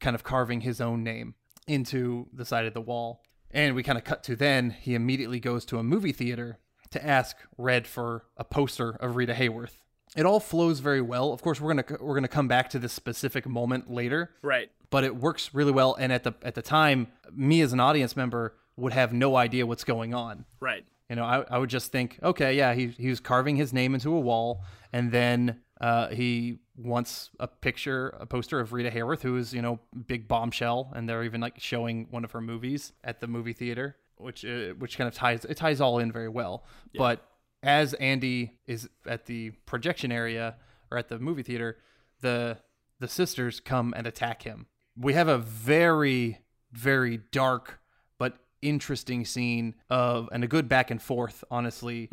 kind of carving his own name into the side of the wall. And we kind of cut to then he immediately goes to a movie theater to ask Red for a poster of Rita Hayworth. It all flows very well. Of course, we're gonna we're gonna come back to this specific moment later, right. but it works really well. And at the at the time, me as an audience member would have no idea what's going on. Right. You know, I, I would just think, okay, yeah, he he was carving his name into a wall, and then uh, he wants a picture, a poster of Rita Hayworth, who is you know big bombshell, and they're even like showing one of her movies at the movie theater, which uh, which kind of ties it ties all in very well. But as Andy is at the projection area or at the movie theater, the the sisters come and attack him. We have a very very dark but interesting scene of and a good back and forth honestly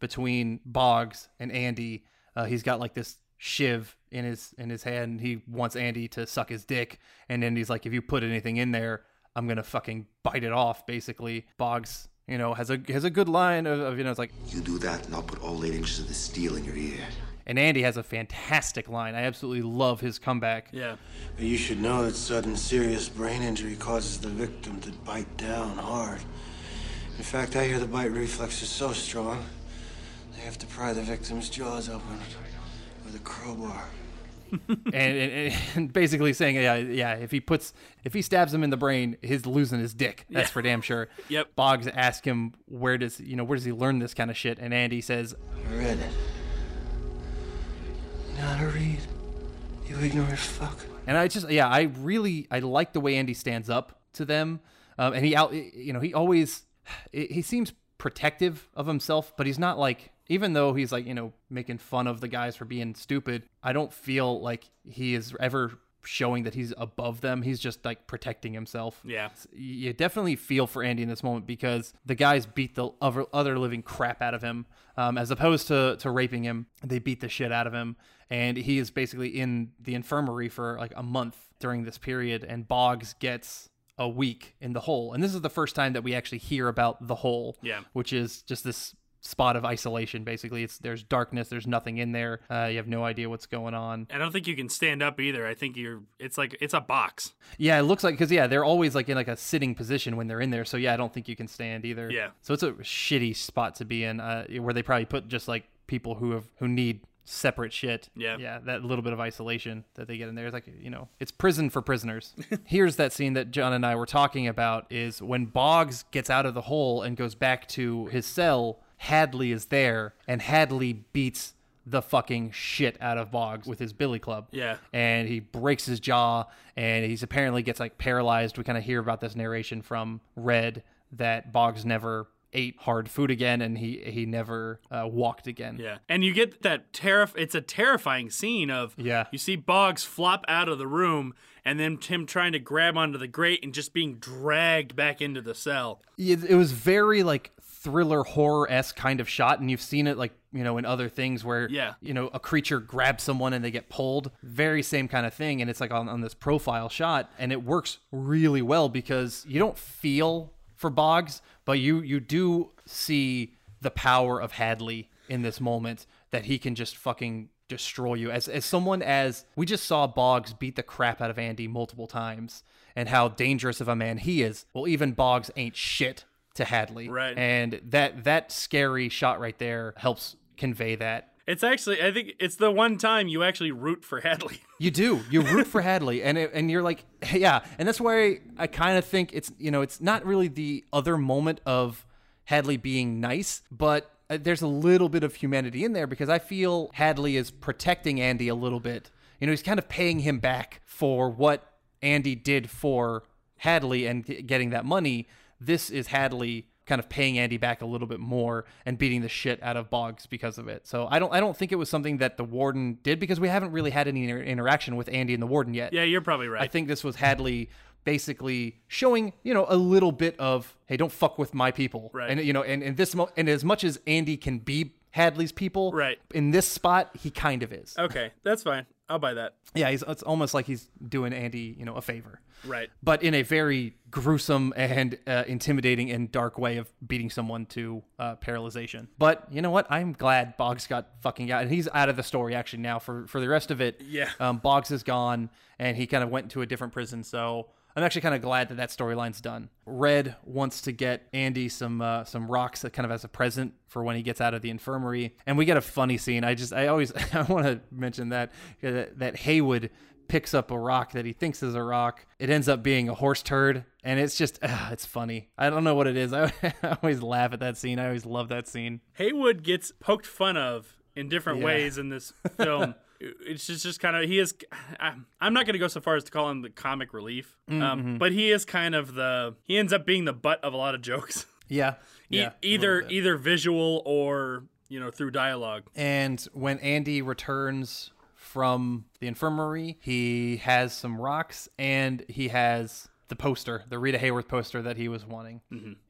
between Boggs and Andy. Uh, he's got like this shiv in his in his hand. And he wants Andy to suck his dick, and Andy's like, "If you put anything in there, I'm gonna fucking bite it off." Basically, Boggs, you know, has a has a good line of, of you know, it's like, You do that, and I'll put all eight inches of the steel in your ear. and Andy has a fantastic line. I absolutely love his comeback. Yeah. But you should know that sudden serious brain injury causes the victim to bite down hard. In fact, I hear the bite reflex is so strong, they have to pry the victim's jaws open with a crowbar. and, and, and basically saying, yeah, yeah, if he puts, if he stabs him in the brain, he's losing his dick. That's for damn sure. Yep. Boggs asks him, where does, you know, where does he learn this kind of shit? And Andy says, I read it. You know how to read? You ignorant fuck. and I just, yeah, I really, I like the way Andy stands up to them. Um, and he out, you know, he always, he seems protective of himself, but he's not like, even though he's like, you know, making fun of the guys for being stupid, I don't feel like he is ever showing that he's above them. He's just like protecting himself. Yeah. you definitely feel for Andy in this moment because the guys beat the other, other living crap out of him, um, as opposed to to raping him. They beat the shit out of him, and he is basically in the infirmary for like a month during this period. And Boggs gets a week in the hole, and this is the first time that we actually hear about the hole. Yeah. which is just this spot of isolation. Basically, it's there's darkness. There's nothing in there. Uh, you have no idea what's going on. I don't think you can stand up either. I think you're. It's like it's a box. Yeah, it looks like because yeah, they're always like in like a sitting position when they're in there. So yeah, I don't think you can stand either. Yeah. So it's a shitty spot to be in, uh, where they probably put just like people who have who need separate shit. Yeah. Yeah. That little bit of isolation that they get in there is like you know it's prison for prisoners. Here's that scene that John and I were talking about is when Boggs gets out of the hole and goes back to his cell. Hadley is there, and Hadley beats the fucking shit out of Boggs with his billy club Yeah. and he breaks his jaw and he's apparently gets like paralyzed. We kind of hear about this narration from Red that Boggs never ate hard food again and he he never uh, walked again. Yeah, and you get that terrif. It's a terrifying scene of Yeah. You see Boggs flop out of the room, and then him trying to grab onto the grate and just being dragged back into the cell. It, it was very like thriller horror esque kind of shot, and you've seen it like you know in other things where Yeah. you know a creature grabs someone and they get pulled. Very same kind of thing, and it's like on, on this profile shot, and it works really well because you don't feel for Boggs, but you you do see the power of Hadley in this moment that he can just fucking destroy you as as someone as we just saw Boggs beat the crap out of Andy multiple times and how dangerous of a man he is. Well, even Boggs ain't shit to Hadley. Right. And that that scary shot right there helps convey that. It's actually, I think it's the one time you actually root for Hadley. You do. You root for Hadley, and it, and you're like, yeah, and that's why I kind of think it's you know it's not really the other moment of Hadley being nice, but uh, there's a little bit of humanity in there because I feel Hadley is protecting Andy a little bit. You know, he's kind of paying him back for what Andy did for Hadley and getting that money. This is Hadley kind of paying Andy back a little bit more and beating the shit out of Boggs because of it. So I don't I don't think it was something that the warden did because we haven't really had any inter- interaction with Andy and the warden yet. yeah, you're probably right. I think this was Hadley basically showing, you know, a little bit of, hey, don't fuck with my people. Right. And you know, and, and this mo- and as much as Andy can be Hadley's people, Right. In this spot, he kind of is. okay, that's fine. I'll buy that. Yeah, he's, it's almost like he's doing Andy, you know, a favor. Right. But in a very gruesome and uh, intimidating and dark way of beating someone to uh, paralyzation. But you know what? I'm glad Boggs got fucking out, and he's out of the story actually now. For for the rest of it, Yeah. um, Boggs is gone, and he kind of went to a different prison. So I'm actually kind of glad that that storyline's done. Red wants to get Andy some uh, some rocks that kind of as a present for when he gets out of the infirmary, and we get a funny scene. I just I always I want to mention that uh, that Haywood picks up a rock that he thinks is a rock. It ends up being a horse turd, and it's just uh, it's funny. I don't know what it is. I, I always laugh at that scene. I always love that scene. Haywood gets poked fun of in different Yeah. ways in this film. It's just, just kind of he is. I'm I'm not going to go so far as to call him the comic relief, Mm-hmm. um, but he is kind of the. He ends up being the butt of a lot of jokes, Yeah, E- yeah. either either visual or you know through dialogue. And when Andy returns from the infirmary, he has some rocks and he has the poster, the Rita Hayworth poster that he was wanting.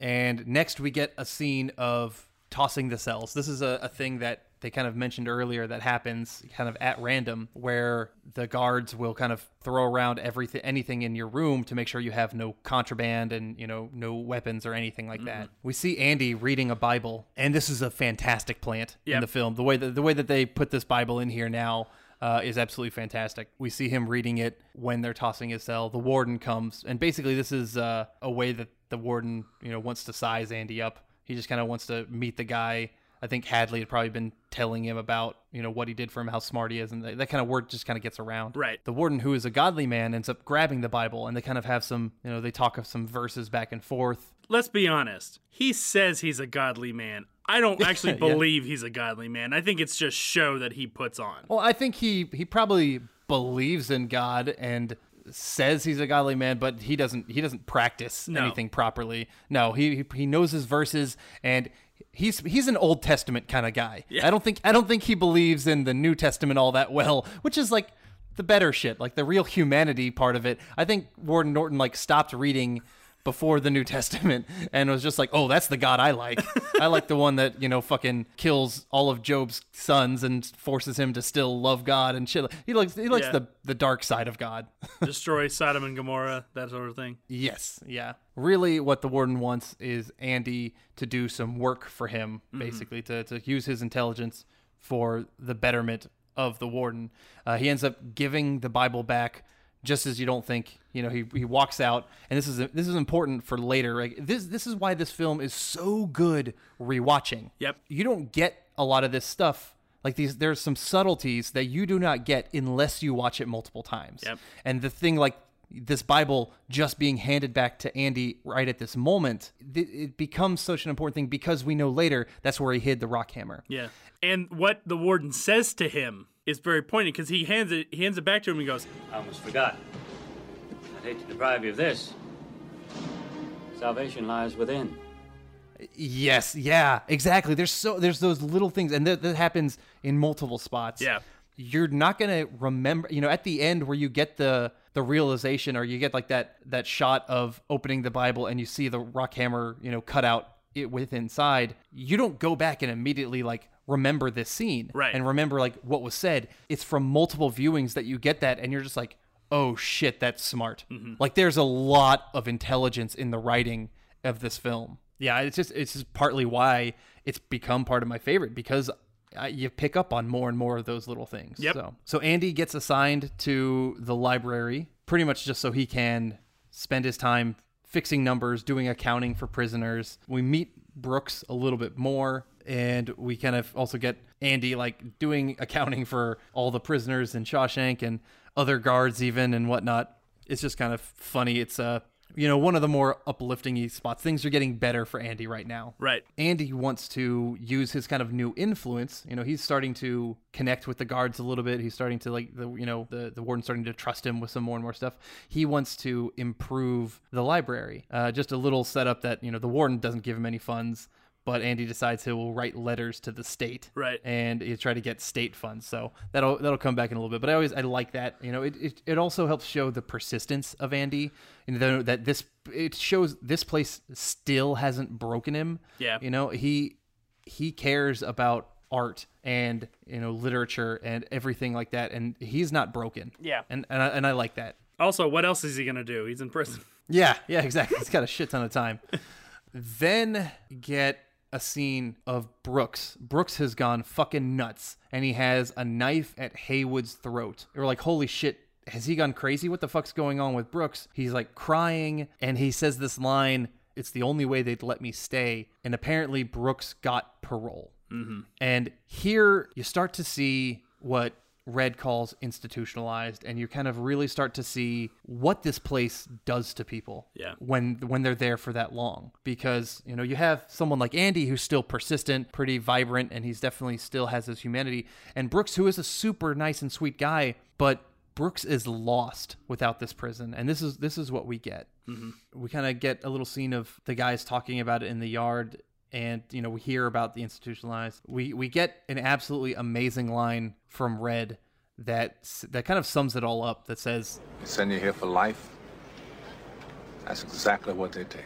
And next we get a scene of tossing the cells. This is a, a thing that they kind of mentioned earlier that happens kind of at random where the guards will kind of throw around everything anything in your room to make sure you have no contraband and you know no weapons or anything like that. We see Andy reading a Bible and this is a fantastic plant in the film. The way that the way that they put this Bible in here now uh, is absolutely fantastic. We see him reading it when they're tossing his cell. The warden comes, and basically this is uh, a way that the warden, you know, wants to size Andy up. He just kind of wants to meet the guy. I think Hadley had probably been telling him about, you know, what he did for him, how smart he is, and that, that kind of word just kind of gets around. Right. The warden, who is a godly man, ends up grabbing the Bible, and they kind of have some, you know, they talk of some verses back and forth. Let's be honest. He says he's a godly man. I don't actually Yeah. believe he's a godly man. I think it's just show that he puts on. Well, I think he he probably believes in God and says he's a godly man, but he doesn't he doesn't practice No. anything properly. No, he he- he knows his verses and he's he's an Old Testament kind of guy. I don't think I don't think he believes in the New Testament all that well, which is like the better shit, like the real humanity part of it. I think Warden Norton like stopped reading before the New Testament and was just like, oh, that's the God I like. I like the one that, you know, fucking kills all of Job's sons and forces him to still love God and shit. He likes he likes Yeah. the, the dark side of God. Destroy Sodom and Gomorrah, that sort of thing. Yes, yeah. Really, what the warden wants is Andy to do some work for him, basically, to, to use his intelligence for the betterment of the warden. Uh, he ends up giving the Bible back just as you don't think. You know, he, he walks out, and this is this is important for later. Like this this is why this film is so good rewatching. Yep. You don't get a lot of this stuff. Like these, there's some subtleties that you do not get unless you watch it multiple times. Yep. And the thing like this Bible just being handed back to Andy right at this moment, th- it becomes such an important thing because we know later that's where he hid the rock hammer. Yeah. And what the warden says to him is very poignant because he hands it he hands it back to him and he goes, I almost forgot. I'd hate to deprive you of this. Salvation lies within. Yes, yeah, exactly. There's so there's those little things, and that, that happens in multiple spots. Yeah. you're not gonna remember. You know, at the end where you get the the realization, or you get like that that shot of opening the Bible and you see the rock hammer, you know, cut out it with inside. You don't go back and immediately like remember this scene, Right. And remember like what was said. It's from multiple viewings that you get that, and you're just like, oh shit, that's smart. Like there's a lot of intelligence in the writing of this film. Yeah, it's just it's just partly why it's become part of my favorite because uh, you pick up on more and more of those little things. Yep. So so Andy gets assigned to the library pretty much just so he can spend his time fixing numbers, doing accounting for prisoners. We meet Brooks a little bit more and we kind of also get Andy like doing accounting for all the prisoners in Shawshank and other guards even and whatnot. It's just kind of funny. It's uh you know, one of the more uplifting spots. Things are getting better for Andy right now. Right. Andy wants to use his kind of new influence. You know, he's starting to connect with the guards a little bit. He's starting to like the you know the the warden's starting to trust him with some more and more stuff. He wants to improve the library. Uh, just a little setup that you know the warden doesn't give him any funds, but Andy decides he will write letters to the state. Right. And he try to get state funds. So that'll that'll come back in a little bit. But I always I like that. You know, it it, it also helps show the persistence of Andy. You know that this it shows this place still hasn't broken him. Yeah. You know, he he cares about art and you know literature and everything like that and he's not broken. Yeah. And and I, and I like that. Also, what else is he gonna do? He's in prison. Yeah, yeah, exactly. He's got a shit ton of time. then get a scene of Brooks. Brooks has gone fucking nuts and he has a knife at Haywood's throat. We're like, holy shit, has he gone crazy? What the fuck's going on with Brooks? He's like crying and he says this line, it's the only way they'd let me stay. And apparently Brooks got parole. Mm-hmm. And here you start to see what Red calls institutionalized, and you kind of really start to see what this place does to people Yeah. when when they're there for that long. Because you know you have someone like Andy who's still persistent, pretty vibrant, and he's definitely still has his humanity, and Brooks who is a super nice and sweet guy, but Brooks is lost without this prison, and this is this is what we get. Mhm. We kind of get a little scene of the guys talking about it in the yard, and you know we hear about the institutionalized. We we get an absolutely amazing line from Red that that kind of sums it all up. That says, They send you here for life. That's exactly what they take.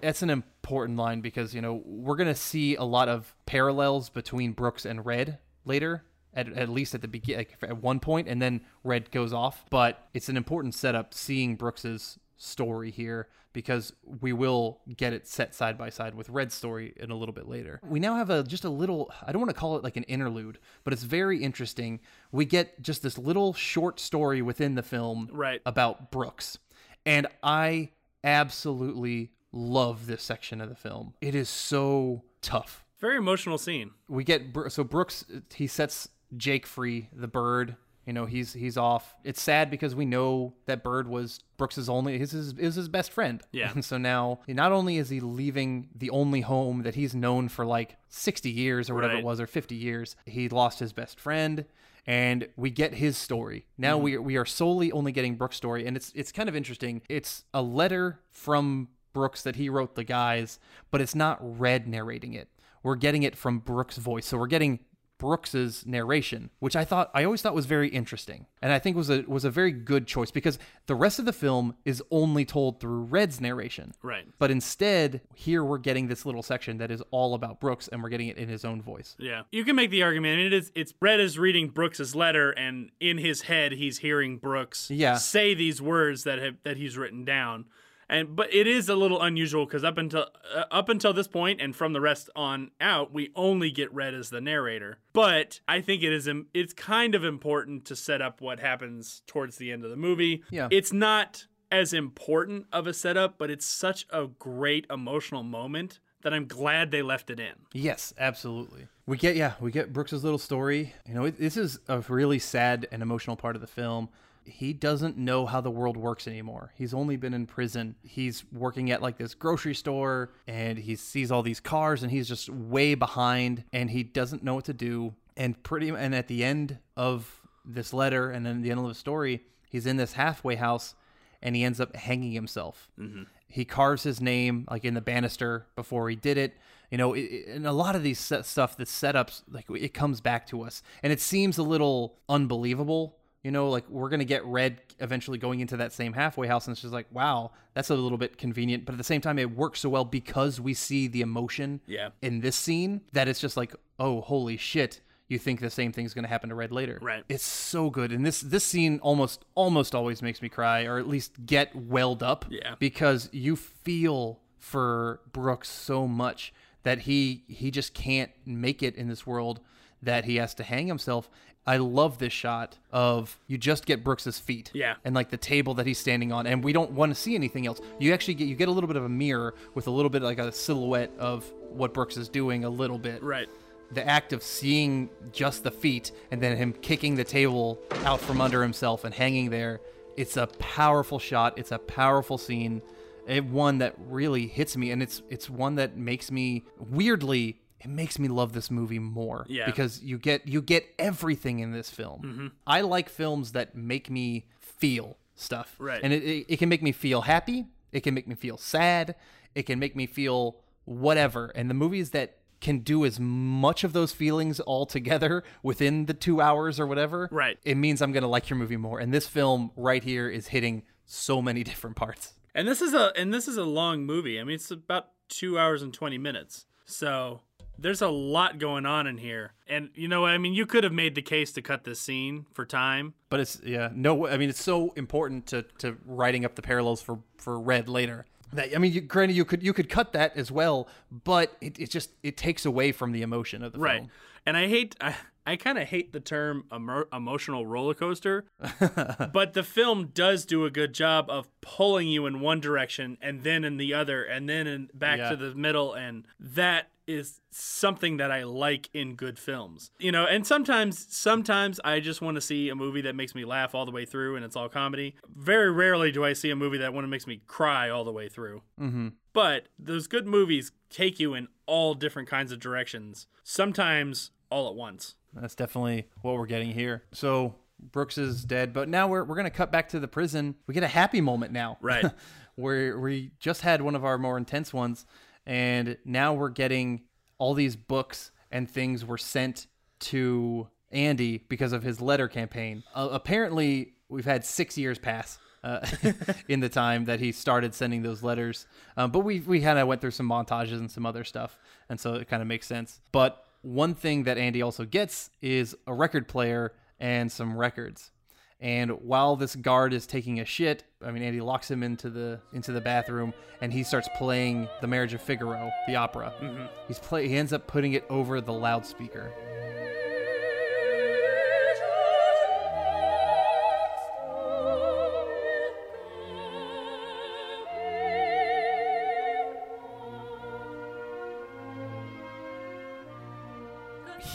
that's an important line because you know we're gonna see a lot of parallels between Brooks and Red later. At, at least at the beginning, like at one point, and then Red goes off. But it's an important setup seeing Brooks's story here because we will get it set side by side with Red's story in a little bit later. We now have a just a little I don't want to call it like an interlude, but it's very interesting. We get just this little short story within the film Right. about Brooks. And I absolutely love this section of the film. It is so tough. Very emotional scene. We get so Brooks he sets Jake free, the bird. You know, he's he's off. It's sad because we know that bird was Brooks's only his his is his best friend. Yeah. And so now not only is he leaving the only home that he's known for like 60 years or whatever Right. it was or 50 years, he lost his best friend and we get his story. Now mm-hmm. we we are solely only getting Brooks' story and it's it's kind of interesting. It's a letter from Brooks that he wrote the guys, but it's not Red narrating it. We're getting it from Brooks' voice. So we're getting Brooks's narration, which I thought I always thought was very interesting, and I think was a was a very good choice because the rest of the film is only told through Red's narration. Right. But instead, here we're getting this little section that is all about Brooks, and we're getting it in his own voice. Yeah, you can make the argument. And it is. It's Red is reading Brooks's letter, and in his head, he's hearing Brooks Yeah. say these words that have that he's written down. And but it is a little unusual because up until uh, up until this point, and from the rest on out, we only get Red as the narrator. But I think it is. im- It's kind of important to set up what happens towards the end of the movie. Yeah. it's not as important of a setup, but it's such a great emotional moment that I'm glad they left it in. Yes, absolutely. We get yeah, we get Brooks's little story. You know, it, this is a really sad and emotional part of the film. He doesn't know how the world works anymore. He's only been in prison. He's working at like this grocery store and he sees all these cars and he's just way behind and he doesn't know what to do. And pretty and at the end of this letter and then the end of the story, he's in this halfway house and he ends up hanging himself. Mm-hmm. He carves his name like in the banister before he did it. You know, it, and a lot of these set stuff, the setups, like it comes back to us, and it seems a little unbelievable. You know, like we're gonna get Red eventually going into that same halfway house, and it's just like, wow, that's a little bit convenient. But at the same time, it works so well because we see the emotion Yeah. in this scene that it's just like, oh, holy shit. You think the same thing's going to happen to Red later. Right. It's so good. And this this scene almost almost always makes me cry or at least get welled up Yeah. because you feel for Brooks so much that he he just can't make it in this world that he has to hang himself. I love this shot of you just get Brooks's feet. Yeah. And like the table that he's standing on and we don't want to see anything else. You actually get you get a little bit of a mirror with a little bit like a silhouette of what Brooks is doing a little bit Right. the act of seeing just the feet and then him kicking the table out from under himself and hanging there it's a powerful shot it's a powerful scene it one that really hits me and it's it's one that makes me weirdly it makes me love this movie more Yeah. because you get you get everything in this film Mm-hmm. i like films that make me feel stuff Right. and it, it, it can make me feel happy it can make me feel sad it can make me feel whatever and the movies that can do as much of those feelings all together within the two hours or whatever Right. it means i'm gonna like your movie more and this film right here is hitting so many different parts And this is a and this is a long movie. I mean, it's about two hours and twenty minutes. So there's a lot going on in here. And you know. I mean, you could have made the case to cut this scene for time. but it's yeah no i mean it's so important to to writing up the parallels for for red later that i mean you, granted you could you could cut that as well but it, it just it takes away from the emotion of the Right. film And I hate I, I kind of hate the term emo- emotional roller coaster, but the film does do a good job of pulling you in one direction and then in the other and then in, back Yeah. to the middle and that is something that I like in good films. You know, and sometimes sometimes I just want to see a movie that makes me laugh all the way through and it's all comedy. Very rarely do I see a movie that one makes me cry all the way through. mm-hmm. But those good movies take you in all different kinds of directions, sometimes all at once. That's definitely what we're getting here. So Brooks is dead, but now we're, we're gonna cut back to the prison. We get a happy moment now, Right. where we just had one of our more intense ones, and now we're getting all these books and things were sent to Andy because of his letter campaign. Uh, apparently, we've had six years pass. Uh, in the time that he started sending those letters, um, but we we kind of went through some montages and some other stuff, and so it kind of makes sense. But one thing that Andy also gets is a record player and some records. And while this guard is taking a shit, I mean Andy locks him into the into the bathroom and he starts playing The Marriage of Figaro, the opera. Mm-hmm. He's play he ends up putting it over the loudspeaker.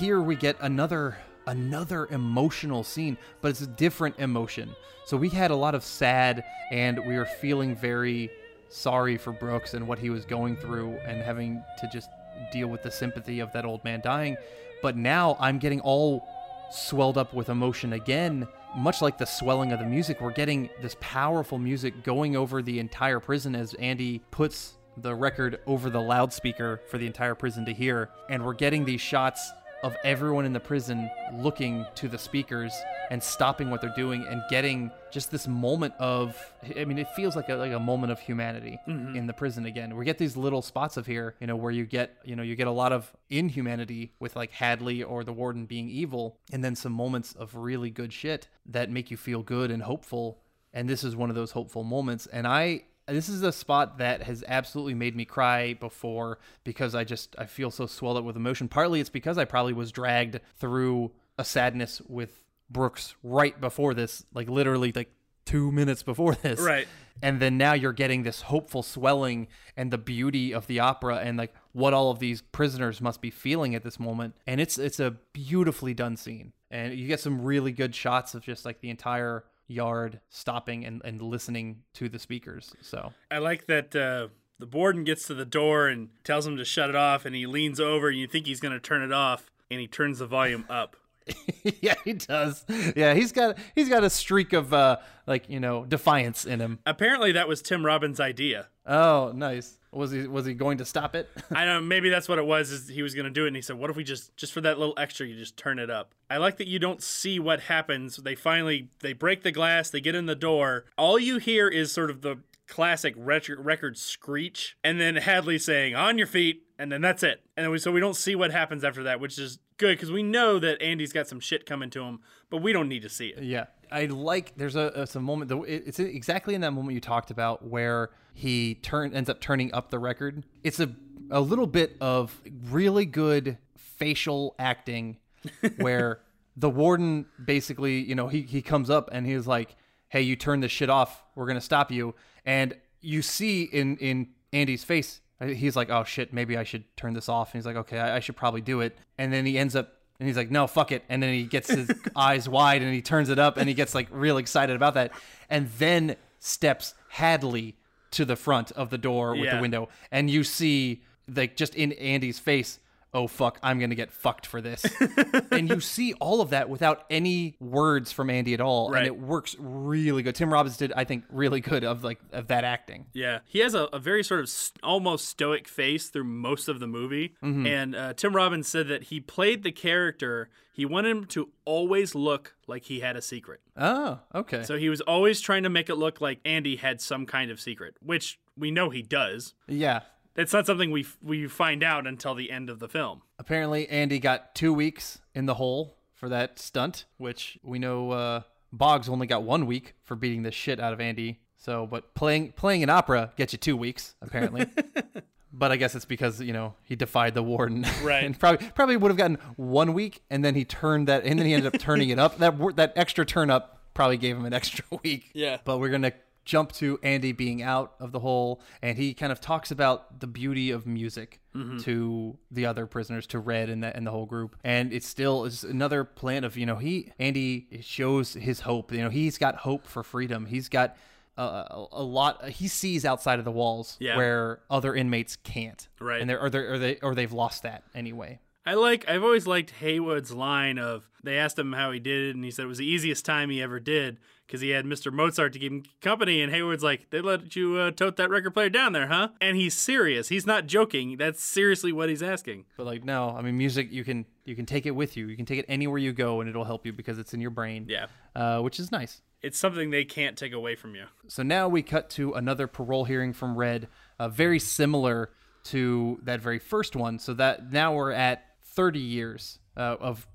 Here we get another another emotional scene but it's a different emotion. So we had a lot of sad and we were feeling very sorry for brooks and what he was going through and having to just deal with the sympathy of that old man dying. But now i'm getting all swelled up with emotion again much like the swelling of the music. We're getting this powerful music going over the entire prison as andy puts the record over the loudspeaker for the entire prison to hear. And we're getting these shots of everyone in the prison looking to the speakers and stopping what they're doing and getting just this moment of I mean it feels like a like a moment of humanity mm-hmm. in the prison again. We get these little spots of here, you know, where you get, you know, you get a lot of inhumanity with like Hadley or the warden being evil and then some moments of really good shit that make you feel good and hopeful. And this is one of those hopeful moments and I this is a spot that has absolutely made me cry before because I just I feel so swelled up with emotion. Partly it's because I probably was dragged through a sadness with Brooks right before this, like literally like two minutes before this. Right. And then now you're getting this hopeful swelling and the beauty of the opera and like what all of these prisoners must be feeling at this moment. And it's it's a beautifully done scene. And you get some really good shots of just like the entire yard stopping and, and listening to the speakers. So I like that uh, the warden gets to the door and tells him to shut it off, and he leans over, and you think he's going to turn it off, and he turns the volume up. yeah, he does. Yeah, he's got he's got a streak of uh like, you know, defiance in him. Apparently, that was Tim Robbins' idea. Oh, nice. Was he was he going to stop it? I don't know. Maybe that's what it was. Is he was going to do it, and he said, "What if we just, just for that little extra, you just turn it up?" I like that you don't see what happens. They finally they break the glass. They get in the door. All you hear is sort of the classic record screech, and then Hadley saying, "On your feet," and then that's it. And then we, so we don't see what happens after that, which is good because we know that Andy's got some shit coming to him, but we don't need to see it. Yeah, I like. There's a, a some moment. though It's exactly in that moment you talked about where he turn ends up turning up the record. It's a a little bit of really good facial acting, where the warden basically, you know, he he comes up and he's like, "Hey, you turn this shit off. We're gonna stop you." And you see in in Andy's face, he's like, "Oh shit, maybe I should turn this off." And he's like, "Okay, I, I should probably do it." And then he ends up and he's like, no, fuck it. And then he gets his eyes wide and he turns it up and he gets like real excited about that. And then steps Hadley to the front of the door with Yeah. the window. And you see, like, just in Andy's face, oh, fuck, I'm going to get fucked for this. and you see all of that without any words from Andy at all. Right. And it works really good. Tim Robbins did, I think, really good of like of that acting. Yeah, he has a, a very sort of st- almost stoic face through most of the movie. Mhm. And uh, Tim Robbins said that he played the character. He wanted him to always look like he had a secret. Oh, okay. So he was always trying to make it look like Andy had some kind of secret, which we know he does. yeah. It's not something we we find out until the end of the film. Apparently, Andy got two weeks in the hole for that stunt, which we know uh, Boggs only got one week for beating the shit out of Andy. So, but playing playing an opera gets you two weeks apparently. but I guess it's because you know he defied the warden, Right. and probably probably would have gotten one week, and then he turned that, and then he ended up turning it up. That that extra turn up probably gave him an extra week. Yeah. But we're gonna jump to Andy being out of the hole, and he kind of talks about the beauty of music Mhm. to the other prisoners, to Red and the and the whole group. And it's still is another plan of you know he Andy shows his hope. You know he's got hope for freedom. He's got. Uh, a, a lot he sees outside of the walls Yeah. where other inmates can't Right. and they're or, they're or they or they've lost that anyway I like. I've always liked Haywood's line of they asked him how he did it, and he said it was the easiest time he ever did because he had Mr. Mozart to keep him company. And Haywood's like, they let you uh, tote that record player down there, huh? And he's serious. He's not joking. That's seriously what he's asking. but like no i mean music you can you can take it with you you can take it anywhere you go and it'll help you because it's in your brain Yeah. uh, which is nice It's something they can't take away from you. So now we cut to another parole hearing from Red, uh, very similar to that very first one. So that now we're at 30 years uh, of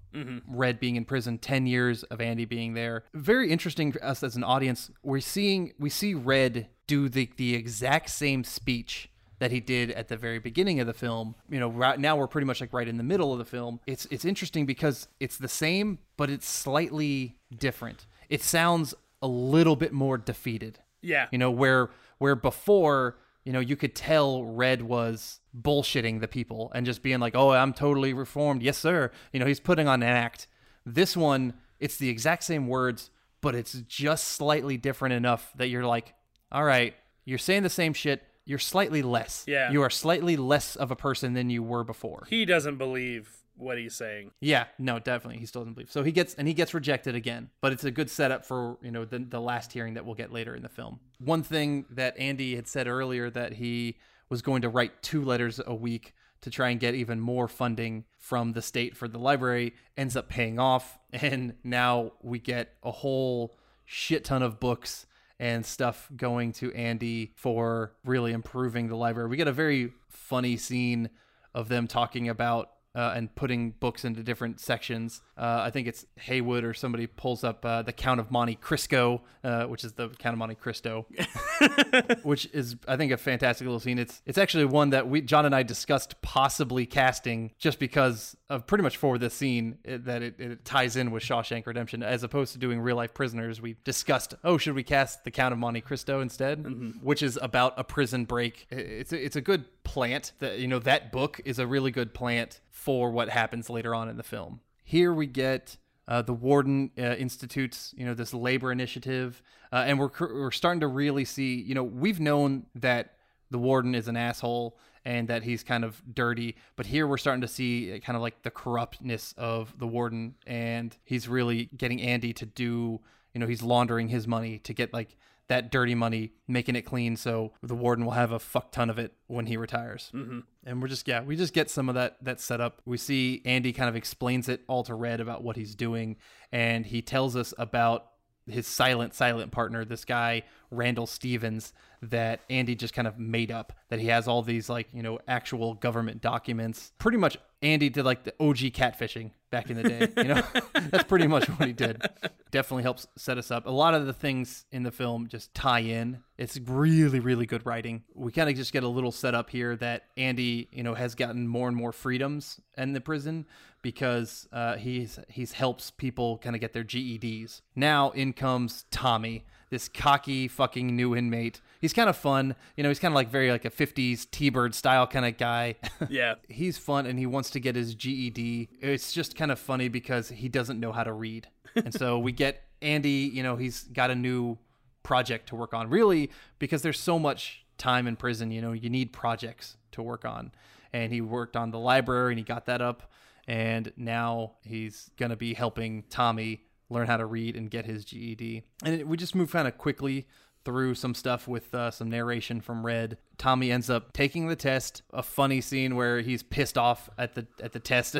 Red being in prison, 10 years of Andy being there. Very interesting for us as an audience. We're seeing we see Red do the the exact same speech that he did at the very beginning of the film. You know, right now we're pretty much like right in the middle of the film. It's it's interesting because it's the same, but it's slightly different. It sounds a little bit more defeated. Yeah. You know, where where before, you know, you could tell Red was bullshitting the people and just being like, "Oh, I'm totally reformed." Yes, sir. You know, he's putting on an act. This one, it's the exact same words, but it's just slightly different enough that you're like, "All right, you're saying the same shit, you're slightly less. Yeah. You are slightly less of a person than you were before." He doesn't believe what he's saying. Yeah, no, definitely. He still doesn't believe. So he gets and he gets rejected again. But it's a good setup for, you know, the the last hearing that we'll get later in the film. One thing that Andy had said earlier that he was going to write two letters a week to try and get even more funding from the state for the library ends up paying off. And now we get a whole shit ton of books and stuff going to Andy for really improving the library. We get a very funny scene of them talking about uh, and putting books into different sections. Uh, I think it's Haywood or somebody pulls up uh, the Count of Monte Cristo, uh, which is the Count of Monte Cristo, which is I think a fantastic little scene. It's it's actually one that we John and I discussed possibly casting just because of pretty much for this scene it, that it, it ties in with Shawshank Redemption as opposed to doing real life prisoners. We discussed oh should we cast the Count of Monte Cristo instead, which is about a prison break. It- It's it's a good plant that you know that book is a really good plant for what happens later on in the film. Here we get uh, the warden uh, institutes you know this labor initiative uh, and we're we're starting to really see you know we've known that the warden is an asshole and that he's kind of dirty but here we're starting to see uh, kind of like the corruptness of the warden and he's really getting Andy to do you know he's laundering his money to get like that dirty money making it clean so the warden will have a fuck ton of it when he retires Mhm. and we're just yeah we just get some of that that setup we see andy kind of explains it all to red about what he's doing and he tells us about his silent silent partner this guy randall stephens that andy just kind of made up that he has all these like you know actual government documents. Pretty much andy did like the og catfishing back in the day you know? That's pretty much what he did. Definitely helps set us up. A lot of the things in the film just tie in. It's really really good writing. We kind of just get a little setup here that andy you know has gotten more and more freedoms in the prison because uh, he's he's helps people kind of get their GEDs. Now in comes Tommy, this cocky fucking new inmate. He's kind of fun, you know. He's kind of like very like a '50s T-Bird style kind of guy. Yeah. he's fun and he wants to get his GED. It's just kind of funny because he doesn't know how to read, and so we get Andy. You know, he's got a new project to work on. Really, because there's so much time in prison. You know, you need projects to work on, and he worked on the library and he got that up and now he's going to be helping Tommy learn how to read and get his GED. And it, we just move kind of quickly through some stuff with uh, some narration from Red. Tommy ends up taking the test. A funny scene where he's pissed off at the at the test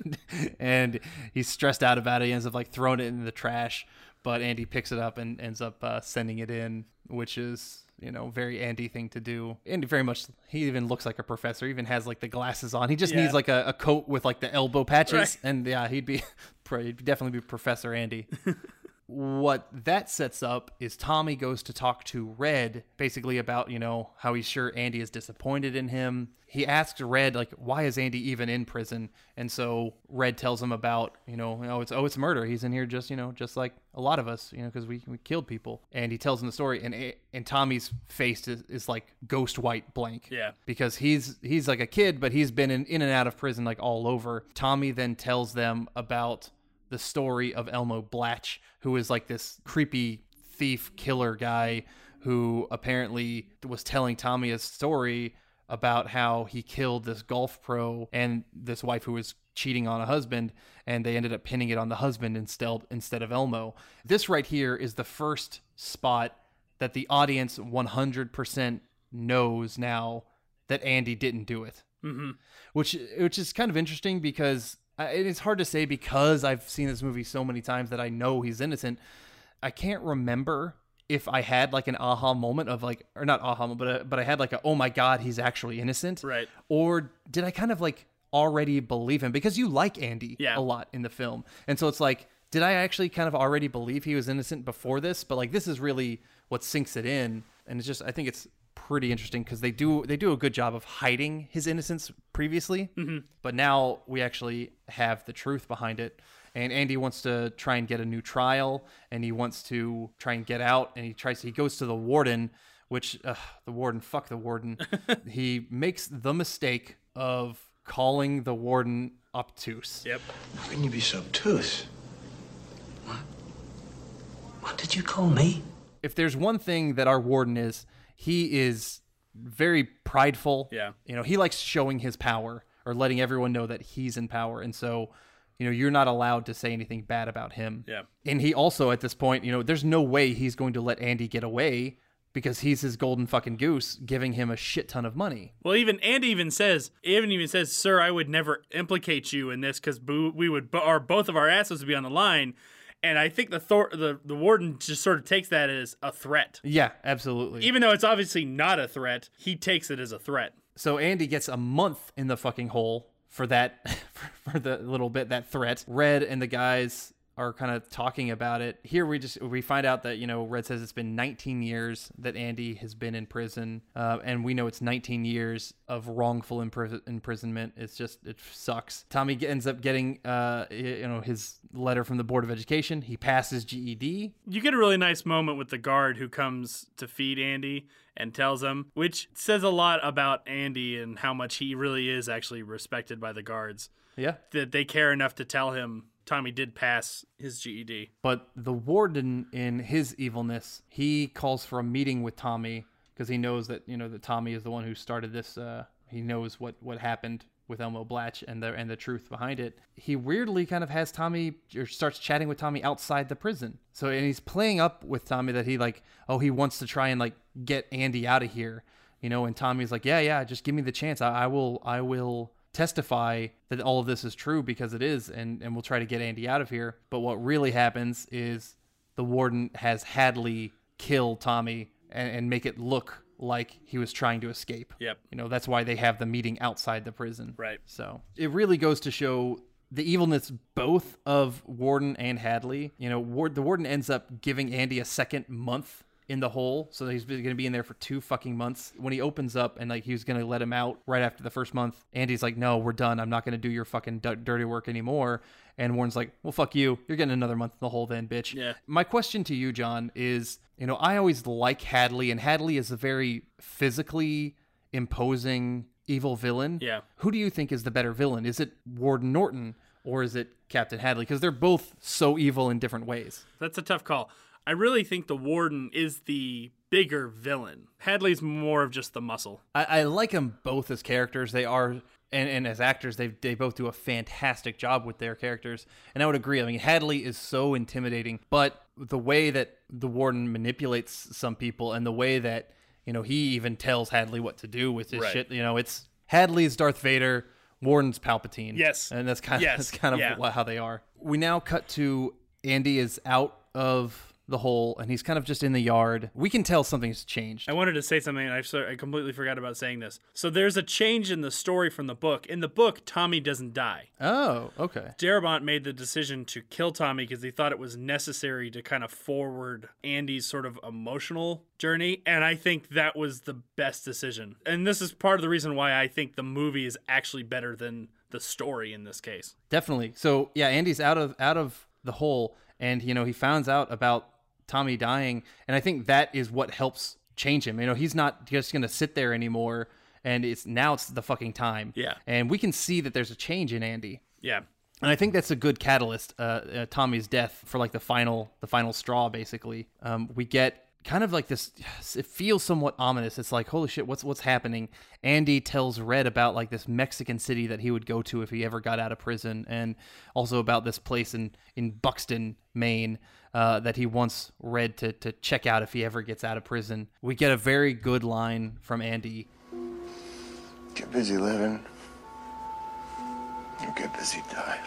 and he's stressed out about it. He ends up like throwing it in the trash, but Andy picks it up and ends up uh, sending it in, which is you know very Andy thing to do. Andy very much he even looks like a professor. He even has like the glasses on. He just Yeah. needs like a, a coat with like the elbow patches, Right. and yeah, he'd be he'd definitely be Professor Andy. what that sets up is Tommy goes to talk to Red basically about, you know, how he's sure Andy is disappointed in him. He asks Red like why is Andy even in prison? And so Red tells him about, you know, oh it's oh it's murder. He's in here just, you know, just like a lot of us, you know, cuz we we killed people. And he tells him the story and and Tommy's face is, is like ghost white blank Yeah. because he's he's like a kid, but he's been in, in and out of prison like all over. Tommy then tells them about the story of Elmo Blatch, who is like this creepy thief killer guy who apparently was telling Tommy a story about how he killed this golf pro and this wife who was cheating on a husband and they ended up pinning it on the husband instead instead of Elmo. This right here is the first spot that the audience 100% knows now that Andy didn't do it. Mhm. Which which is kind of interesting because it is hard to say because I've seen this movie so many times that I know he's innocent. I can't remember if I had like an aha moment of like or not aha moment, but uh but I had like a oh my god he's actually innocent. Right. Or did I kind of like already believe him because you like Andy Yeah. a lot in the film. And so it's like did I actually kind of already believe he was innocent before this? But like this is really what sinks it in and it's just I think it's pretty interesting because they do they do a good job of hiding his innocence previously, Mhm. but now we actually have the truth behind it. And Andy wants to try and get a new trial, and he wants to try and get out, and he tries. He goes to the warden, which ugh, the warden, fuck the warden. he makes the mistake of calling the warden obtuse. Yep. How can you be so obtuse? What? What did you call me? if there's one thing that our warden is, he is very prideful. Yeah. You know, he likes showing his power or letting everyone know that he's in power. And so, you know, you're not allowed to say anything bad about him. Yeah. And he also, at this point, you know, there's no way he's going to let Andy get away because he's his golden fucking goose, giving him a shit ton of money. Well, even Andy even says, even even says, "Sir, I would never implicate you in this because we would, our both of our asses would be on the line." And I think the Thor, the the warden just sort of takes that as a threat, Yeah, absolutely. even though it's obviously not a threat. He takes it as a threat. So Andy gets a month in the fucking hole for that, for the little bit that threat. Red and the guys are kind of talking about it. Here we just we find out that you know Red says it's been 19 years that Andy has been in prison, uh, and we know it's 19 years of wrongful impris- imprisonment. It's just it sucks. Tommy ends up getting uh, you know his letter from the board of education. He passes GED. You get a really nice moment with the guard who comes to feed Andy and tells him, which says a lot about Andy and how much he really is actually respected by the guards. Yeah. That they care enough to tell him Tommy did pass his GED. But the warden, in his evilness, he calls for a meeting with Tommy because he knows that you know that Tommy is the one who started this. Uh, he knows what what happened with Elmo Blatch and the and the truth behind it. He weirdly kind of has Tommy or starts chatting with Tommy outside the prison. So and he's playing up with Tommy that he like oh he wants to try and like get Andy out of here, you know. And Tommy's like yeah yeah just give me the chance. I, I will I will testify that all of this is true because it is and and we'll try to get Andy out of here. But what really happens is the warden has Hadley kill Tommy and, and make it look like he was trying to escape. Yep. You know, that's why they have the meeting outside the prison. Right. So it really goes to show the evilness both of Warden and Hadley. You know, Ward, the Warden ends up giving Andy a second month in the hole, so he's going to be in there for two fucking months. When he opens up and like he was going to let him out right after the first month, Andy's like, "No, we're done. I'm not going to do your fucking d- dirty work anymore." And Warren's like, "Well, fuck you. You're getting another month in the hole then, bitch." Yeah. My question to you, John, is you know I always like Hadley, and Hadley is a very physically imposing evil villain. Yeah. Who do you think is the better villain? Is it Warden Norton or is it Captain Hadley? Because they're both so evil in different ways. That's a tough call. I really think the warden is the bigger villain. Hadley's more of just the muscle. I, I like them both as characters. They are. And, and as actors, they they both do a fantastic job with their characters. And I would agree. I mean, Hadley is so intimidating, but the way that the warden manipulates some people, and the way that you know he even tells Hadley what to do with his Right. shit. You know, it's Hadley's Darth Vader, Warden's Palpatine. Yes. and that's kind of Yes. that's kind of Yeah. how they are. We now cut to Andy is out of the hole, and he's kind of just in the yard. We can tell something's changed. I wanted to say something, and I, I completely forgot about saying this. So there's a change in the story from the book. In the book, Tommy doesn't die. Oh, okay. Darabont made the decision to kill Tommy because he thought it was necessary to kind of forward Andy's sort of emotional journey. And I think that was the best decision. And this is part of the reason why I think the movie is actually better than the story in this case. Definitely. So yeah, Andy's out of out of the hole, and you know he finds out about Tommy dying, and I think that is what helps change him. You know, he's not just gonna sit there anymore, and it's now it's the fucking time. Yeah. And we can see that there's a change in Andy. Yeah. And I think that's a good catalyst. Uh, uh, Tommy's death for like the final, the final straw. Basically, um, we get kind of like this. It feels somewhat ominous. It's like, holy shit, what's what's happening? Andy tells Red about like this Mexican city that he would go to if he ever got out of prison, and also about this place in in Buxton, Maine. Uh, that he wants Red to, to check out if he ever gets out of prison. We get a very good line from Andy. Get busy living. Or get busy dying.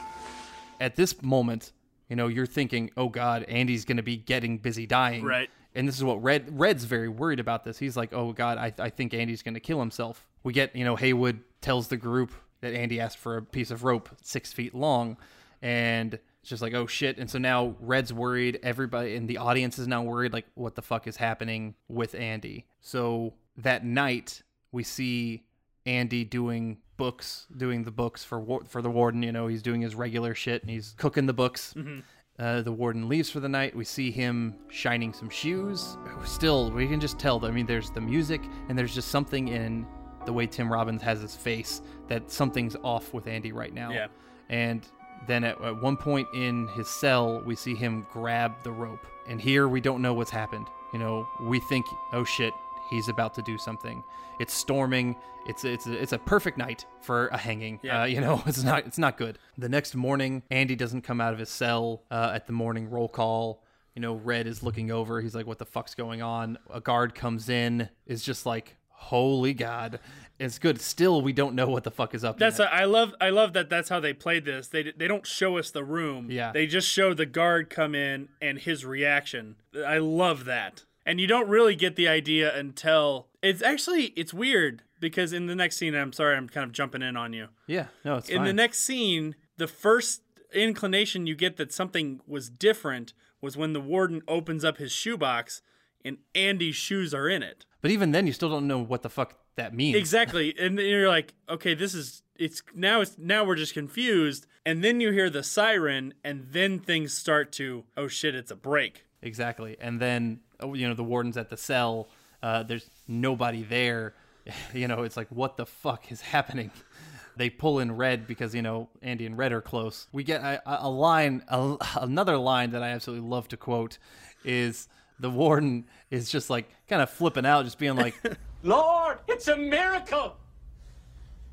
at this moment, you know, you're thinking, "Oh God, Andy's going to be getting busy dying." Right. And this is what Red Red's very worried about. This, he's like, "Oh God, I, I think Andy's going to kill himself." We get, you know, Haywood tells the group that Andy asked for a piece of rope six feet long, and it's just like, "Oh shit!" And so now Red's worried. Everybody in the audience is now worried. Like, what the fuck is happening with Andy? So that night, we see Andy doing books, doing the books for war- for the warden. You know, he's doing his regular shit and he's cooking the books. Mhm. Uh, the warden leaves for the night. We see him shining some shoes. Still, we can just tell. I mean, there's the music and there's just something in the way Tim Robbins has his face that something's off with Andy right now. Yeah. And then at, at one point in his cell, we see him grab the rope. And here we don't know what's happened. You know, we think, oh shit, he's about to do something. It's storming. It's it's a, it's a perfect night for a hanging. Yeah. Uh, you know, it's not it's not good. The next morning, Andy doesn't come out of his cell uh, at the morning roll call. you know, Red is looking over. He's like, "What the fuck's going on?" A guard comes in, is just like, "Holy God!" It's good. Still, we don't know what the fuck is up. That's yet. I love I love that that's how they played this. They they don't show us the room. Yeah. They just show the guard come in and his reaction. I love that. And you don't really get the idea until it's actually it's weird because in the next scene I'm sorry I'm kind of jumping in on you. yeah. No, it's in the next scene, the first inclination you get that something was different was when the warden opens up his shoebox and Andy's shoes are in it. but even then, you still don't know what the fuck that means. Exactly. And then you're like, okay, this is it's now it's now we're just confused. And then you hear the siren and then things start to oh shit, it's a break. Exactly. And then, oh, you know, the warden's at the cell. Uh, there's nobody there. You know, it's like, what the fuck is happening? They pull in Red because, you know, Andy and Red are close. We get a, a line, a, another line that I absolutely love to quote is the warden is just like kind of flipping out, just being like, Lord, it's a miracle!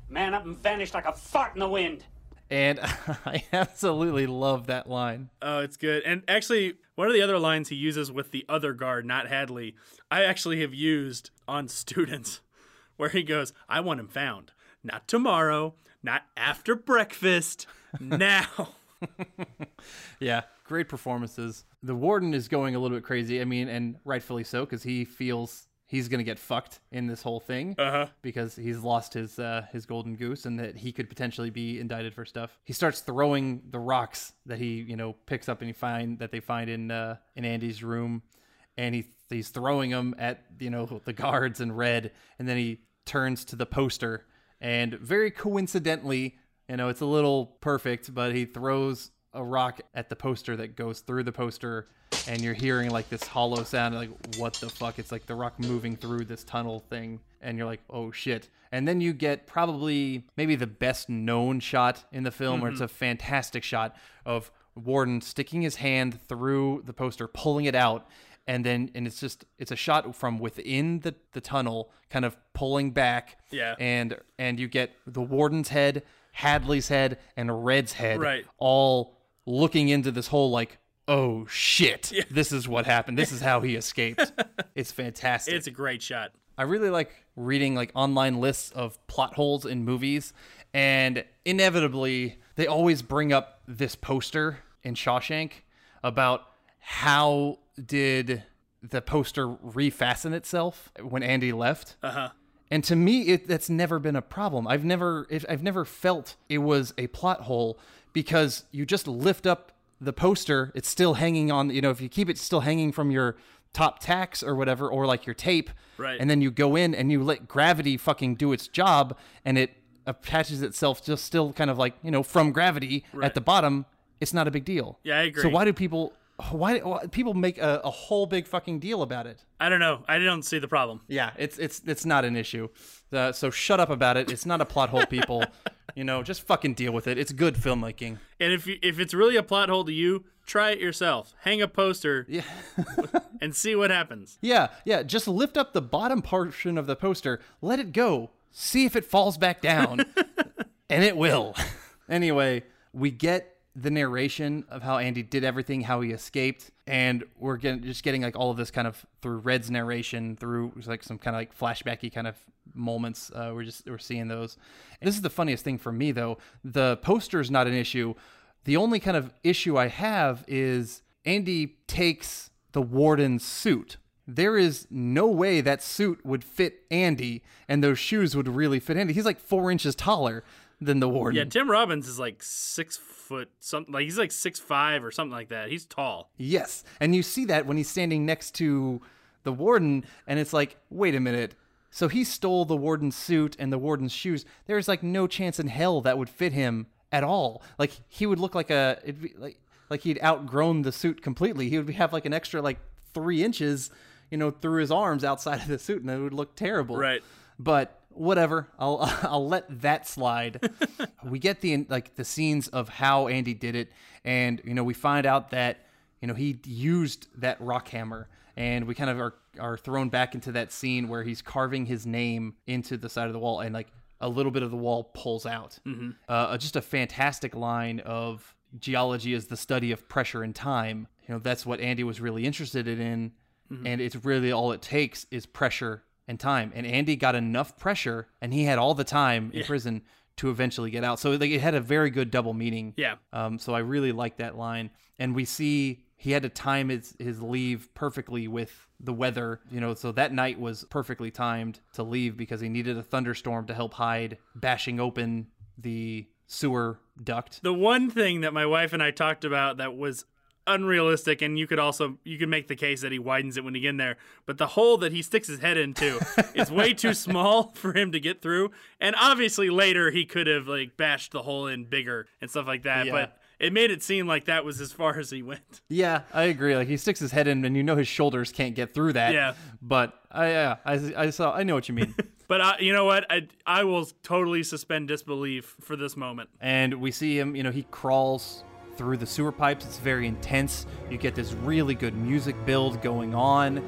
Man up and vanished like a fart in the wind. and I absolutely love that line. Oh, it's good. And actually, one of the other lines he uses with the other guard, not Hadley, I actually have used on students where he goes, I want him found. Not tomorrow, not after breakfast, now. Yeah, great performances. The warden is going a little bit crazy. I mean, and rightfully so, because he feels he's gonna get fucked in this whole thing Uh-huh. because he's lost his uh, his golden goose and that he could potentially be indicted for stuff. He starts throwing the rocks that he you know picks up and he find that they find in uh, in Andy's room, and he he's throwing them at you know the guards in red, and then he turns to the poster and very coincidentally, you know, it's a little perfect, but he throws a rock at the poster that goes through the poster, and you're hearing like this hollow sound, like, what the fuck? It's like the rock moving through this tunnel thing, and you're like, oh shit. And then you get probably maybe the best known shot in the film, where it's mm-hmm. a fantastic shot of Warden sticking his hand through the poster, pulling it out, and then and it's just it's a shot from within the, the tunnel kind of pulling back Yeah. and and you get the warden's head hadley's head and red's head Right. all looking into this whole like oh shit this is what happened this is how he escaped it's fantastic It's a great shot. I really like reading like online lists of plot holes in movies, and inevitably they always bring up this poster in Shawshank about how did the poster refasten itself when Andy left. Uh huh. And to me, it, that's never been a problem. I've never, I've never felt it was a plot hole because you just lift up the poster. It's still hanging on. You know, if you keep it still hanging from your top tacks or whatever, or like your tape, Right. And then you go in and you let gravity fucking do its job, and it attaches itself just still kind of like you know from gravity Right. at the bottom. It's not a big deal. Yeah, I agree. So why do people? Why, why people make a, a whole big fucking deal about it? I don't know. I don't see the problem. Yeah, it's it's it's not an issue. Uh, so shut up about it. It's not a plot hole, people. you know, just fucking deal with it. It's good filmmaking. And if you, if it's really a plot hole to you, try it yourself. Hang a poster Yeah. and see what happens. Yeah, yeah. Just lift up the bottom portion of the poster, let it go, see if it falls back down, and it will. Anyway, we get the narration of how Andy did everything, how he escaped, and we're getting, just getting like all of this kind of through Red's narration, through like some kind of like flashbacky kind of moments. Uh, we're just we're seeing those. And this is the funniest thing for me though. The poster is not an issue. The only kind of issue I have is Andy takes the warden's suit. There is no way that suit would fit Andy, and those shoes would really fit Andy. He's like four inches taller than the warden. Yeah, Tim Robbins is like six foot something. Like he's like six five or something like that. He's tall. Yes. And you see that when he's standing next to the warden, and it's like, wait a minute. So he stole the warden's suit and the warden's shoes. There's like no chance in hell that would fit him at all. Like he would look like a it'd be like like he'd outgrown the suit completely. He would have like an extra like three inches, you know, through his arms outside of the suit, and it would look terrible. Right. But whatever, I'll I'll let that slide. we get the like the scenes of how Andy did it, and you know we find out that you know he used that rock hammer, and we kind of are are thrown back into that scene where he's carving his name into the side of the wall, and like a little bit of the wall pulls out. Mm-hmm. Uh, uh, just a fantastic line of geology is the study of pressure and time you know that's what Andy was really interested in, mm-hmm. and it's really all it takes is pressure and time. And Andy got enough pressure, and he had all the time in prison to eventually get out. So like, it had a very good double meaning. Yeah. Um, so I really like that line, and we see he had to time his his leave perfectly with the weather. You know, so that night was perfectly timed to leave because he needed a thunderstorm to help hide bashing open the sewer duct. The one thing that my wife and I talked about that was unrealistic and you could also you could make the case that he widens it when he get in there but the hole that he sticks his head into is way too small for him to get through and obviously later he could have like bashed the hole in bigger and stuff like that Yeah. but it made it seem like that was as far as he went Yeah, I agree. Like he sticks his head in, and you know his shoulders can't get through that. Yeah. But I, yeah, I, I saw. I know what you mean. but I, you know what I, I will totally suspend disbelief for this moment and we see him. You know, he crawls through the sewer pipes. It's very intense. You get this really good music build going on,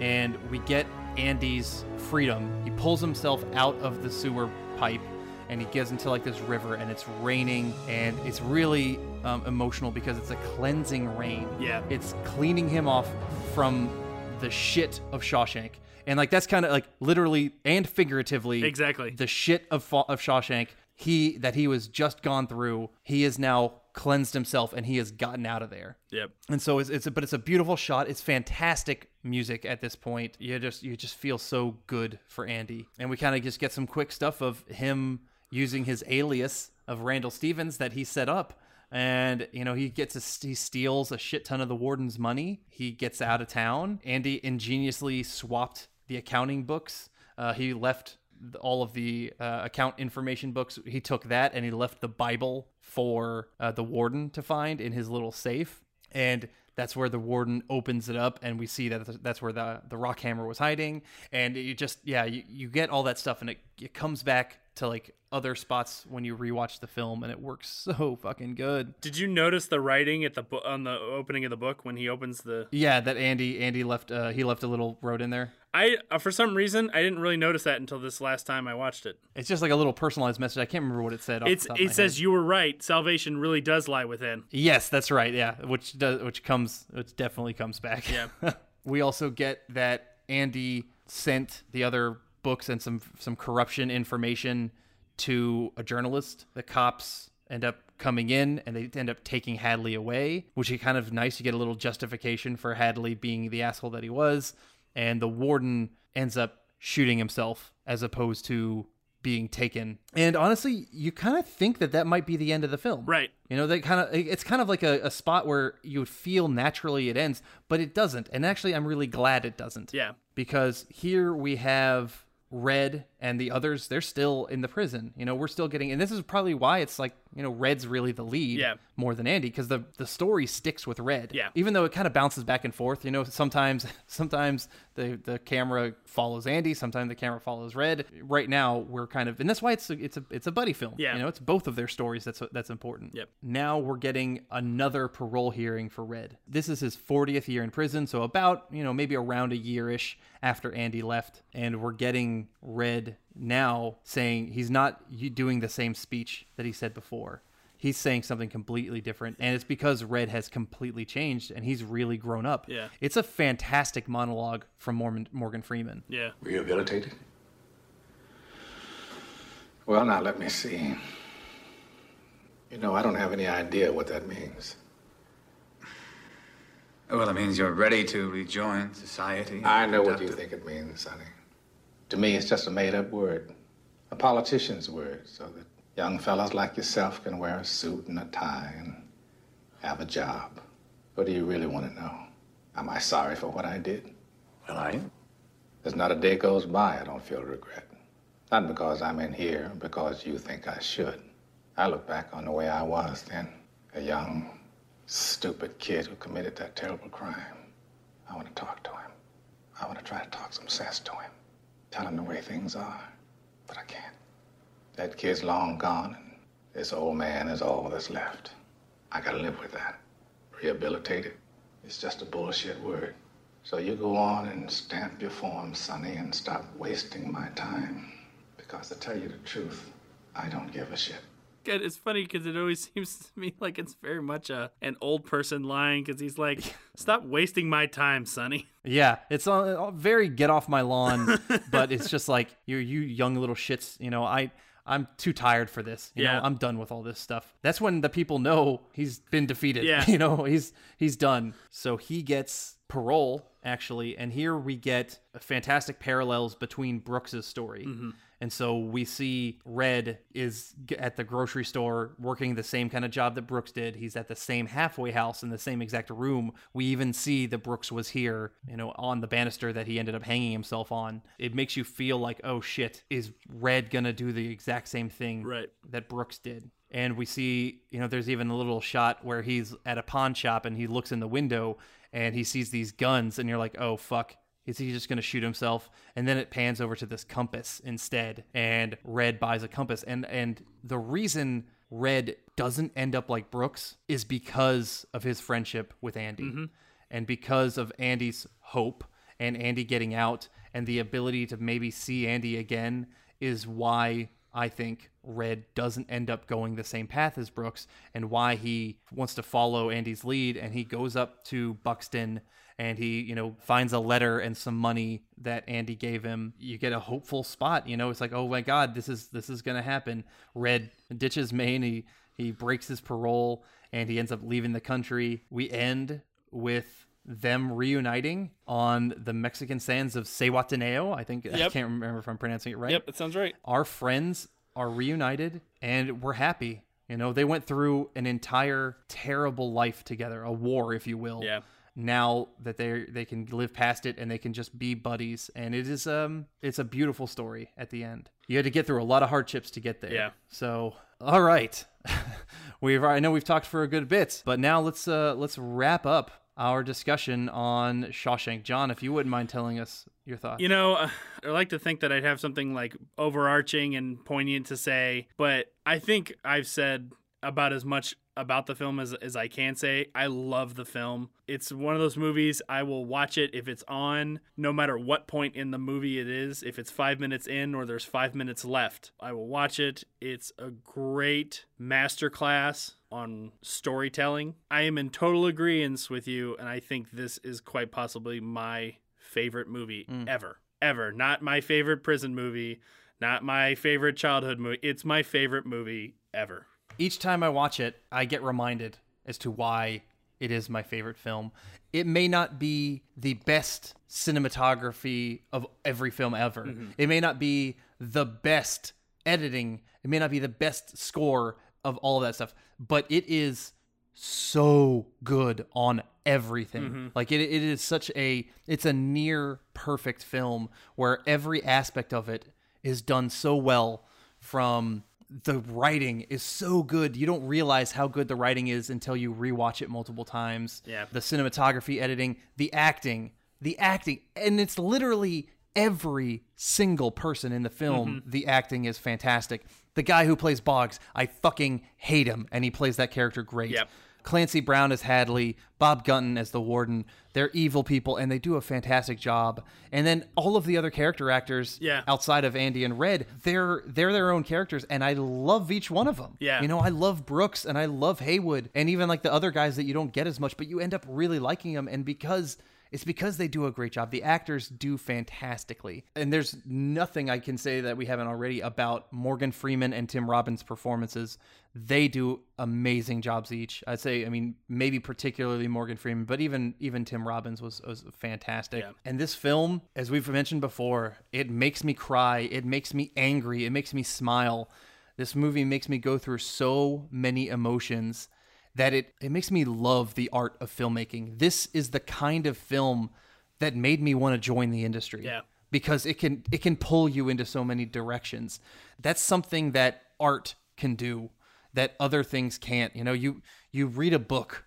and we get Andy's freedom. He pulls himself out of the sewer pipe. And he gets into like this river, and it's raining, and it's really um, emotional because it's a cleansing rain. Yeah. it's cleaning him off from the shit of Shawshank. And like that's kind of like literally and figuratively Exactly. the shit of of Shawshank he that he was just gone through he is now cleansed himself and he has gotten out of there. Yep. And so it's, it's a, but it's a beautiful shot. It's fantastic music at this point. You just you just feel so good for Andy. And we kind of just get some quick stuff of him using his alias of Randall Stephens that he set up. And you know he gets a, he steals a shit ton of the warden's money. He gets out of town. Andy ingeniously swapped the accounting books. Uh, he left all of the uh, account information books. He took that and he left the Bible for uh, the warden to find in his little safe. And that's where the warden opens it up, and we see that that's where the the rock hammer was hiding. And you just yeah, you, you get all that stuff, and it it comes back to like other spots when you rewatch the film, and it works so fucking good. did you notice the writing at the bo- on the opening of the book when he opens the Yeah, that Andy Andy left uh, he left a little road in there. I uh, for some reason I didn't really notice that until this last time I watched it. It's just like a little personalized message. I can't remember what it said. It's the top of my it says head. you were right. Salvation really does lie within. Yes, that's right. Yeah, which does which comes which definitely comes back. Yeah. we also get that Andy sent the other books and some some corruption information to a journalist. The cops end up coming in and they end up taking Hadley away, which is kind of nice. You get a little justification for Hadley being the asshole that he was, and the warden ends up shooting himself as opposed to being taken. And honestly, you kind of think that that might be the end of the film. Right. You know, they kind of it's kind of like a, a spot where you would feel naturally it ends, but it doesn't. And actually I'm really glad it doesn't. Yeah. Because here we have Red and the others, they're still in the prison. You know, we're still getting and this is probably why it's like, you know, Red's really the lead Yeah. more than Andy because the the story sticks with Red. Yeah. Even though it kind of bounces back and forth, you know, sometimes sometimes the the camera follows Andy, sometimes the camera follows Red. Right now we're kind of and that's why it's a, it's a it's a buddy film. Yeah. You know, it's both of their stories that's that's important. Yep. Now we're getting another parole hearing for Red. This is his 40th year in prison, so about, you know, maybe around a year-ish after Andy left, and we're getting Red now saying he's not doing the same speech that he said before. He's saying something completely different, and it's because Red has completely changed and he's really grown up. Yeah. It's a fantastic monologue from Morgan, Morgan Freeman. Yeah. Rehabilitated? Well, now let me see. You know, I don't have any idea what that means. Well, it means you're ready to rejoin society. I know what you think it means, Sonny. To me, it's just a made up word, a politician's word, so that young fellas like yourself can wear a suit and a tie and have a job. What do you really want to know? Am I sorry for what I did? Well, I am. There's not a day goes by I don't feel regret. Not because I'm in here, because you think I should. I look back on the way I was then, a young, stupid kid who committed that terrible crime. I want to talk to him. I want to try to talk some sense to him. Tell him the way things are. But I can't. That kid's long gone, and this old man is all that's left. I gotta live with that. Rehabilitated. It's just a bullshit word. So you go on and stamp your form, Sonny, and stop wasting my time. Because to tell you the truth, I don't give a shit. Good. It's funny because it always seems to me like it's very much a an old person lying because he's like, "Stop wasting my time, Sonny." Yeah, it's uh, uh, very get off my lawn, but it's just like you you young little shits. You know, I I'm too tired for this. You Yeah. know, I'm done with all this stuff. That's when the people know he's been defeated. Yeah. you know, he's he's done. So he gets parole actually, and here we get fantastic parallels between Brooks's story. Mm-hmm. And so we see Red is at the grocery store working the same kind of job that Brooks did. He's at the same halfway house in the same exact room. We even see that Brooks was here, you know, on the banister that he ended up hanging himself on. It makes you feel like, oh shit, is Red gonna do the exact same thing Right. that Brooks did? And we see, you know, there's even a little shot where he's at a pawn shop and he looks in the window and he sees these guns, and you're like, oh fuck, is he just going to shoot himself? And then it pans over to this compass instead, and Red buys a compass. And and the reason Red doesn't end up like Brooks is because of his friendship with Andy, mm-hmm. and because of Andy's hope and Andy getting out, and the ability to maybe see Andy again is why I think Red doesn't end up going the same path as Brooks and why he wants to follow Andy's lead and he goes up to Buxton and he, you know, finds a letter and some money that Andy gave him. You get a hopeful spot, you know, it's like, "Oh my god, this is this is going to happen." Red ditches Maine, he he breaks his parole and he ends up leaving the country. We end with them reuniting on the Mexican sands of Zihuatanejo. I think I can't remember if I'm pronouncing it right Yep, it sounds right. our friends are reunited and we're happy. You know, they went through an entire terrible life together, a war, if you will. Yeah. Now that they they can live past it and they can just be buddies, and it is um it's a beautiful story at the end. You had to get through a lot of hardships to get there. Yeah. So all right, we've I know we've talked for a good bit, but now let's uh let's wrap up our discussion on Shawshank. John, if you wouldn't mind telling us your thoughts. You know, I like to think that I'd have something like overarching and poignant to say, but I think I've said about as much about the film as, as I can say. I love the film. It's one of those movies I will watch it if it's on, no matter what point in the movie it is. If it's five minutes in or there's five minutes left, I will watch it. It's a great masterclass on storytelling. I am in total agreement with you, and I think this is quite possibly my favorite movie mm. ever. Ever. Not my favorite prison movie, not my favorite childhood movie. It's my favorite movie ever. each time I watch it, I get reminded as to why it is my favorite film. It may not be the best cinematography of every film ever. Mm-hmm. It may not be the best editing. It may not be the best score of all of that stuff, but it is so good on everything. Mm-hmm. Like it, it is such a it's a near perfect film where every aspect of it is done so well from the writing is so good. You don't realize how good the writing is until you rewatch it multiple times. Yeah. The cinematography, editing, the acting, the acting, and it's literally every single person in the film. Mm-hmm. The acting is fantastic. The guy who plays Boggs, I fucking hate him, and he plays that character great. Yep. Clancy Brown as Hadley, Bob Gunton as the warden. They're evil people and they do a fantastic job. And then all of the other character actors Yeah. outside of Andy and Red, they're they're their own characters and I love each one of them. Yeah. You know, I love Brooks and I love Haywood and even like the other guys that you don't get as much, but you end up really liking them and because it's because they do a great job. The actors do fantastically. And there's nothing I can say that we haven't already about Morgan Freeman and Tim Robbins' performances. They do amazing jobs each. I'd say, I mean, maybe particularly Morgan Freeman, but even even Tim Robbins was, was fantastic. Yeah. And this film, as we've mentioned before, it makes me cry. It makes me angry. It makes me smile. This movie makes me go through so many emotions that it, it makes me love the art of filmmaking. This is the kind of film that made me want to join the industry. Yeah. Because it can it can pull you into so many directions. That's something that art can do that other things can't. You know, you you read a book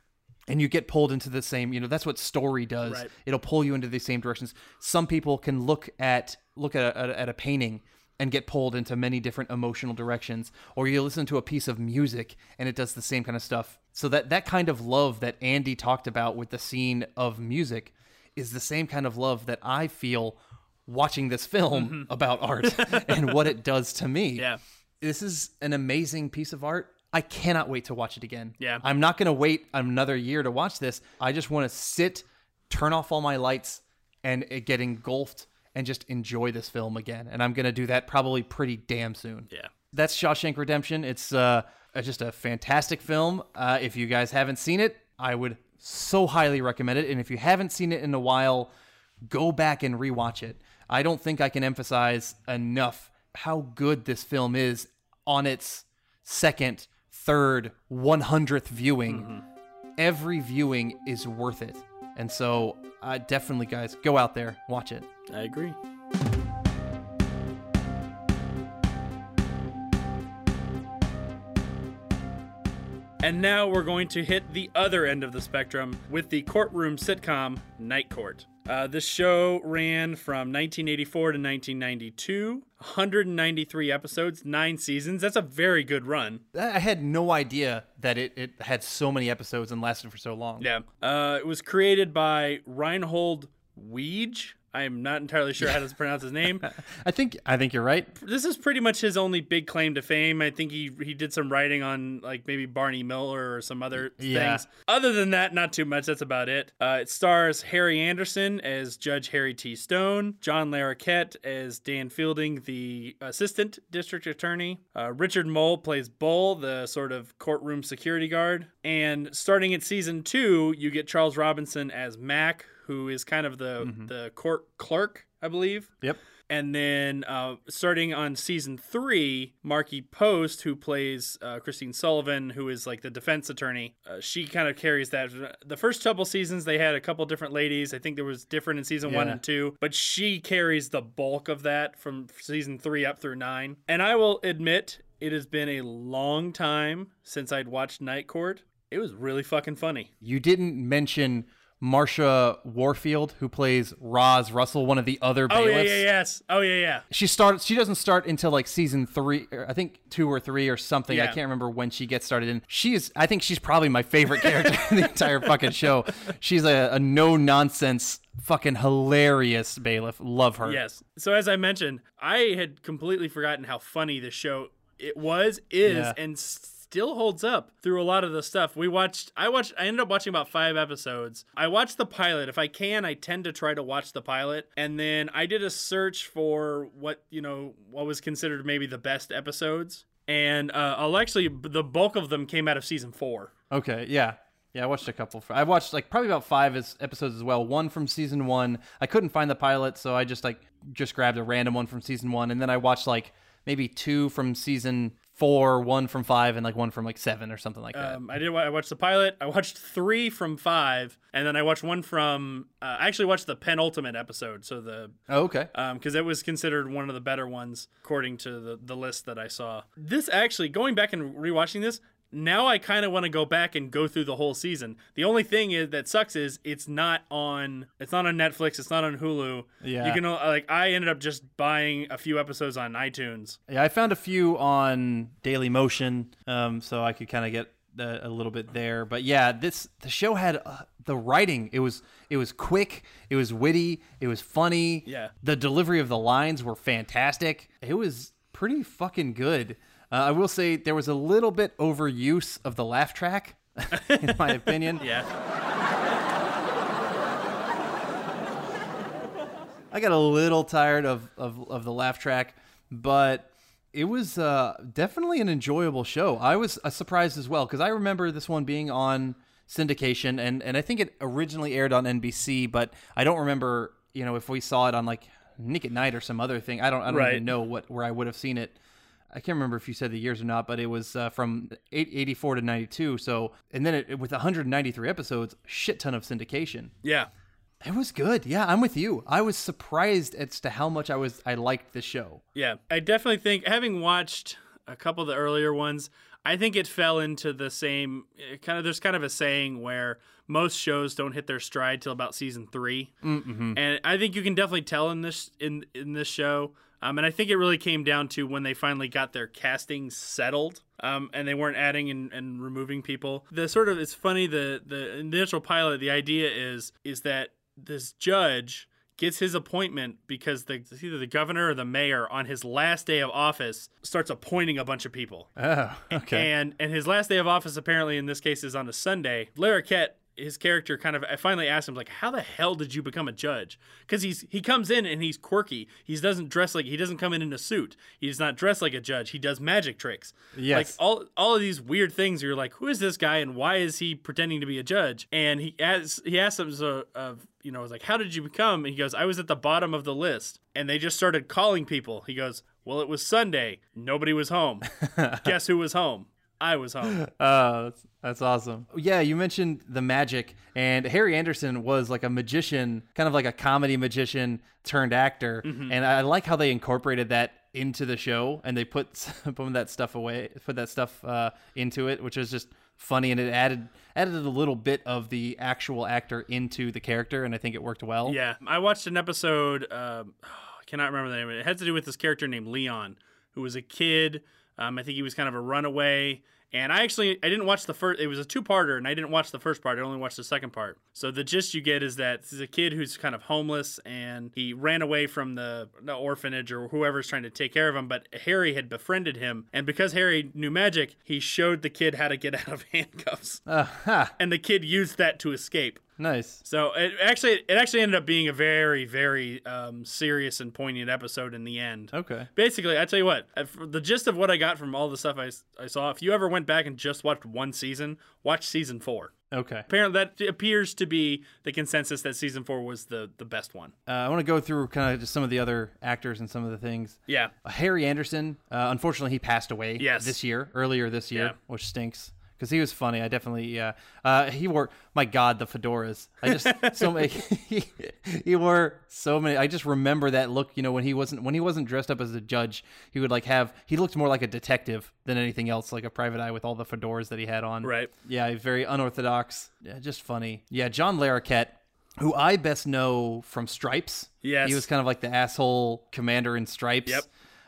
and you get pulled into the same, you know, that's what story does. Right. It'll pull you into the same directions. Some people can look at look at a, at a painting and get pulled into many different emotional directions or you listen to a piece of music and it does the same kind of stuff so that that kind of love that andy talked about with the scene of music is the same kind of love that i feel watching this film mm-hmm. about art and what it does to me Yeah. this is an amazing piece of art. I cannot wait to watch it again. Yeah. I'm not going to wait another year to watch this. I just want to sit, turn off all my lights, and get engulfed and just enjoy this film again. And I'm going to do that probably pretty damn soon. Yeah. That's Shawshank Redemption. It's uh, just a fantastic film. Uh, if you guys haven't seen it, I would so highly recommend it. And if you haven't seen it in a while, go back and rewatch it. I don't think I can emphasize enough how good this film is on its second, third, 100th viewing. Every viewing is worth it. And so, uh, definitely, guys, go out there, watch it. I agree. And now we're going to hit the other end of the spectrum with the courtroom sitcom Night Court. Uh, this show ran from 1984 to 1992, 193 episodes, nine seasons. That's a very good run. I had no idea that it, it had so many episodes and lasted for so long. Yeah. Uh, it was created by Reinhold Weege. I'm not entirely sure how to pronounce his name. I think I think you're right. This is pretty much his only big claim to fame. I think he he did some writing on like maybe Barney Miller or some other Yeah. things. Other than that, not too much. That's about it. Uh, it stars Harry Anderson as Judge Harry T. Stone, John Larroquette as Dan Fielding, the assistant district attorney. Uh, Richard Moll plays Bull, the sort of courtroom security guard. And starting at season two, you get Charles Robinson as Mac, who is kind of the the court clerk, I believe. Yep. And then uh, starting on season three, Markie Post, who plays uh, Christine Sullivan, who is like the defense attorney, uh, she kind of carries that. The first couple seasons, they had a couple different ladies. I think there was different in season one and two, but she carries the bulk of that from season three up through nine. And I will admit, it has been a long time since I'd watched Night Court. It was really fucking funny. You didn't mention Marsha Warfield, who plays Roz Russell, one of the other bailiffs. Oh yeah, yeah, yes. Oh yeah, yeah. She starts. She doesn't start until like season three, or I think two or three or something. I can't remember when she gets started. And she is. I think she's probably my favorite character in the entire fucking show. She's a, a no nonsense, fucking hilarious bailiff. Love her. Yes. So as I mentioned, I had completely forgotten how funny the show it was, is, Yeah. and still holds up through a lot of the stuff we watched. I watched. I ended up watching about five episodes. I watched the pilot. If I can, I tend to try to watch the pilot, and then I did a search for what you know what was considered maybe the best episodes. And uh, I'll actually, the bulk of them came out of season four. Okay. Yeah. Yeah. I watched a couple. I watched like probably about five episodes as well. One from season one. I couldn't find the pilot, so I just like just grabbed a random one from season one, and then I watched like maybe two from season four, one from five, and like one from like seven or something like that. Um, I did. I watched the pilot. I watched three from five, and then I watched one from. Uh, I actually watched the penultimate episode, so the oh, okay. because it was considered one of the better ones according to the the list that I saw. This actually going back and rewatching this. Now I kind of want to go back and go through the whole season. The only thing is that sucks is it's not on it's not on Netflix, it's not on Hulu. Yeah. You can like I ended up just buying a few episodes on iTunes. Yeah, I found a few on Daily Motion, um, so I could kind of get a, a little bit there. But yeah, this the show had uh, the writing. It was it was quick, it was witty, it was funny. Yeah. the delivery of the lines were fantastic. It was pretty fucking good. Uh, I will say there was a little bit overuse of the laugh track, in my opinion. Yeah. I got a little tired of, of, of the laugh track, but it was uh, definitely an enjoyable show. I was uh, surprised as well because I remember this one being on syndication, and, and I think it originally aired on NBC, but I don't remember you know if we saw it on like Nick at Nite or some other thing. I don't I don't Right. even know what where I would have seen it. I can't remember if you said the years or not, but it was uh, from 84 to 92. So, and then it, with 193 episodes, shit ton of syndication. Yeah. It was good. Yeah, I'm with you. I was surprised as to how much I was I liked the show. Yeah, I definitely think having watched a couple of the earlier ones, I think it fell into the same eh, kind of. There's kind of a saying where most shows don't hit their stride till about season 3 Mm-hmm. and I think you can definitely tell in this in in this show. Um, and I think it really came down to when they finally got their casting settled, um, and they weren't adding and, and removing people. The sort of it's funny the the initial pilot. The idea is is that this judge gets his appointment because the either the governor or the mayor on his last day of office starts appointing a bunch of people. Oh, okay. And and his last day of office apparently in this case is on a Sunday. Larroquette, his character kind of I finally asked him like, "How the hell did you become a judge?" Because he's he comes in and he's quirky. He doesn't dress like he doesn't come in in a suit. he's not dressed like a judge. He does magic tricks. Yes. Like all all of these weird things. You're like, who is this guy and why is he pretending to be a judge? And he asks he asks him so of you know, I was like, how did you become? And he goes, I was at the bottom of the list, and they just started calling people. He goes, well, it was Sunday. Nobody was home. Guess who was home? I was home. Oh, that's, that's awesome. Yeah, you mentioned the magic, and Harry Anderson was like a magician, kind of like a comedy magician turned actor. Mm-hmm. And I like how they incorporated that into the show, and they put some of that stuff away, put that stuff uh, into it, which was just funny, and it added added a little bit of the actual actor into the character, and I think it worked well. Yeah, I watched an episode. Um, I cannot remember the name. of It It had to do with this character named Leon, who was a kid. Um, I think he was kind of a runaway. And I actually I didn't watch the first. It was a two-parter, and I didn't watch the first part. I only watched the second part. So the gist you get is that this is a kid who's kind of homeless, and he ran away from the, the orphanage or whoever's trying to take care of him. But Harry had befriended him, and because Harry knew magic, he showed the kid how to get out of handcuffs, Uh-huh. and the kid used that to escape. Nice. So it actually it actually ended up being a very very um, serious and poignant episode in the end. Okay. Basically, I tell you what, uh, the gist of what I got from all the stuff I, I saw, if you ever went back and just watched one season, watch season four. Okay. Apparently, that appears to be the consensus that season four was the the best one. Uh, I want to go through kind of just some of the other actors and some of the things. Yeah. Harry Anderson, uh, unfortunately, he passed away Yes. this year, earlier this year, Yeah. which stinks because he was funny. I definitely, yeah. Uh, he wore, my God, the fedoras. I just so many. He, he wore so many. I just remember that look. You know, when he wasn't when he wasn't dressed up as a judge, he would like have. He looked more like a detective than anything else, like a private eye with all the fedoras that he had on. Right. Yeah, very unorthodox. Yeah, just funny. Yeah, John Larroquette. Who I best know from Stripes. Yes. He was kind of like the asshole commander in Stripes. Yep.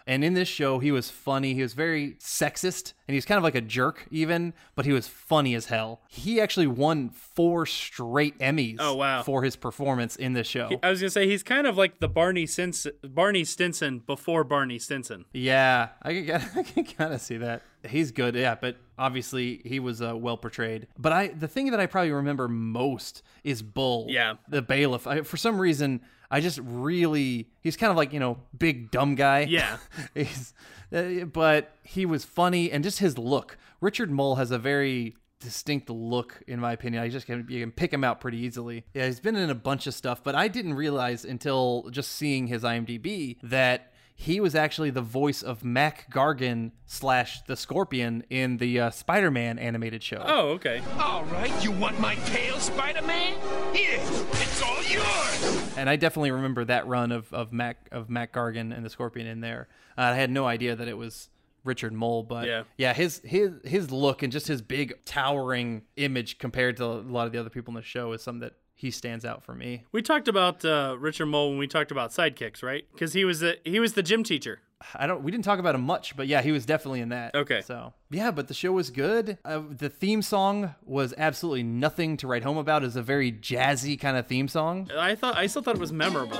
And in this show, he was funny. He was very sexist, and he was kind of like a jerk, even, but he was funny as hell. He actually won four straight Emmys Oh, wow. for his performance in this show. I was gonna say he's kind of like the Barney Stinson, Barney Stinson before Barney Stinson. Yeah, I can, I can kind of see that. He's good, yeah, but obviously he was uh, well portrayed. But I, the thing that I probably remember most is Bull. Yeah. the bailiff. I, for some reason, I just really he's kind of like you know big dumb guy. Yeah. he's, uh, but he was funny and just his look. Richard Moll has a very distinct look in my opinion. I just can you can pick him out pretty easily. Yeah, he's been in a bunch of stuff, but I didn't realize until just seeing his IMDb that he was actually the voice of Mac Gargan slash the Scorpion in the uh, Spider-Man animated show. Oh, okay. All right, you want my tail, Spider-Man? Here, it's all yours. and I definitely remember that run of, of Mac of Mac Gargan and the Scorpion in there. Uh, I had no idea that it was Richard Moll, but Yeah. his his his look and just his big towering image compared to a lot of the other people in the show is something that he stands out for me. We talked about uh, Richard Moll when we talked about sidekicks, right? Because he was the he was the gym teacher. I don't. We didn't talk about him much, but yeah, he was definitely in that. Okay. So yeah, but the show was good. Uh, the theme song was absolutely nothing to write home about. It's a very jazzy kind of theme song. I thought I still thought it was memorable.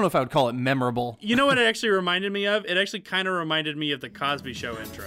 Don't know if I would call it memorable. You know what it actually reminded me of? It actually kind of reminded me of the Cosby Show intro.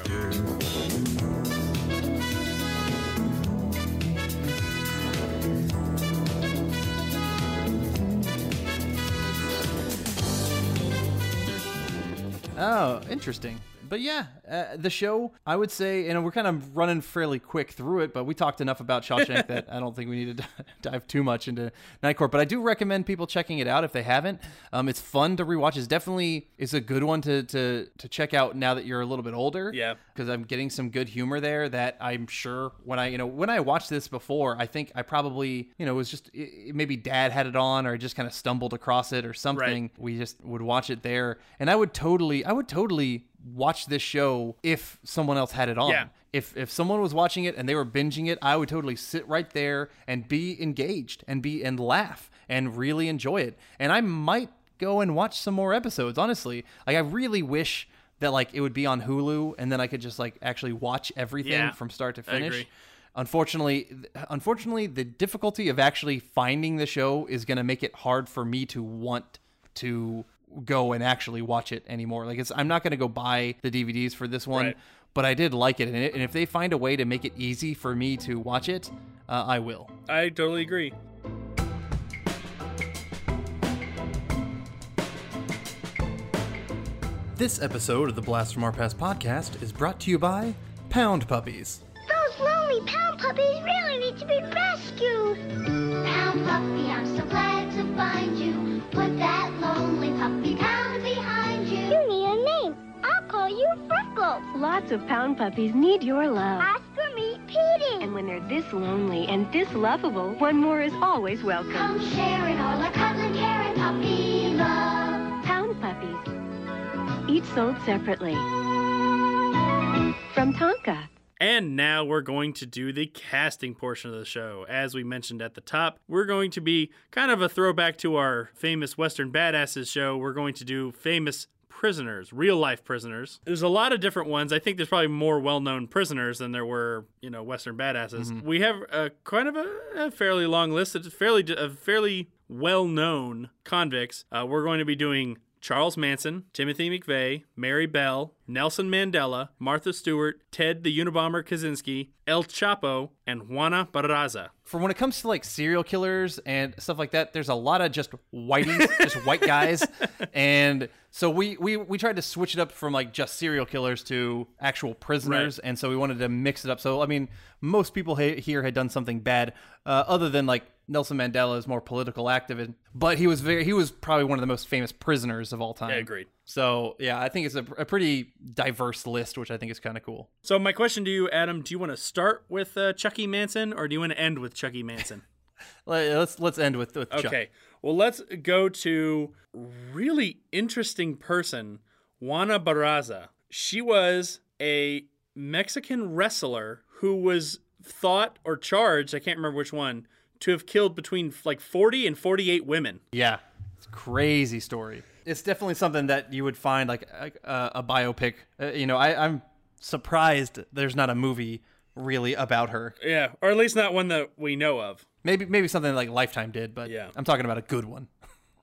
Oh, interesting. But yeah, uh, the show, I would say, and we're kind of running fairly quick through it, but we talked enough about Shawshank that I don't think we need to dive too much into Night Court. But I do recommend people checking it out if they haven't. Um, it's fun to rewatch. It's definitely it's a good one to to to check out now that you're a little bit older. Yeah. because I'm getting some good humor there that I'm sure when I you know when I watched this before, I think I probably you know it was just it, maybe Dad had it on or I just kind of stumbled across it or something. We just would watch it there, and I would totally I would totally watch this show if someone else had it on. Yeah. If if someone was watching it and they were binging it, I would totally sit right there and be engaged and be and laugh and really enjoy it. And I might go and watch some more episodes, honestly. Like I really wish that like it would be on Hulu and then I could just like actually watch everything Yeah, from start to finish. Unfortunately, unfortunately, the difficulty of actually finding the show is going to make it hard for me to want to go and actually watch it anymore. Like, it's, I'm not going to go buy the DVDs for this one, Right. but I did like it, and, it, and if they find a way to make it easy for me to watch it, uh, I will. I totally agree. This episode of the Blast from Our Past podcast is brought to you by Pound Puppies. Those lonely pound puppies really need to be rescued. Pound puppy, I'm so glad to find you. Put that lonely pound behind you. You need a name. I'll call you Freckles. Lots of pound puppies need your love. Oscar, meet Petey. And when they're this lonely and this lovable, one more is always welcome. Come sharing all our cuddling, caring puppy love. Pound puppies. Each sold separately. From Tonka. And now we're going to do the casting portion of the show. As we mentioned at the top, we're going to be kind of a throwback to our famous Western Badasses show. We're going to do famous prisoners, real life prisoners. There's a lot of different ones. I think there's probably more well known prisoners than there were, you know, Western Badasses. We have a kind of a, a fairly long list. It's fairly a fairly well known convicts. Uh, we're going to be doing Charles Manson, Timothy McVeigh, Mary Bell, Nelson Mandela, Martha Stewart, Ted the Unabomber Kaczynski, El Chapo, and Juana Barraza. For when it comes to like serial killers and stuff like that, there's a lot of just whiteys, just white guys, and so we, we we tried to switch it up from like just serial killers to actual prisoners, and so we wanted to mix it up. So I mean, most people ha- here had done something bad, uh, other than like Nelson Mandela is more political activist, but he was very he was probably one of the most famous prisoners of all time. Yeah, agreed. So yeah, I think it's a, a pretty diverse list, which I think is kind of cool. So my question to you, Adam, do you want to start with uh, Chucky Manson or do you want to end with Chucky Manson? Let- Let's let's end with, with Chuck. Okay. Well, let's go to really interesting person, Juana Barraza. She was a Mexican wrestler who was thought or charged, I can't remember which one, to have killed between like 40 and 48 women. Yeah, it's a crazy story. It's definitely something that you would find like a, a biopic. Uh, you know, I, I'm surprised there's not a movie really about her. Yeah, or at least not one that we know of. Maybe maybe something like Lifetime did, but Yeah. I'm talking about a good one.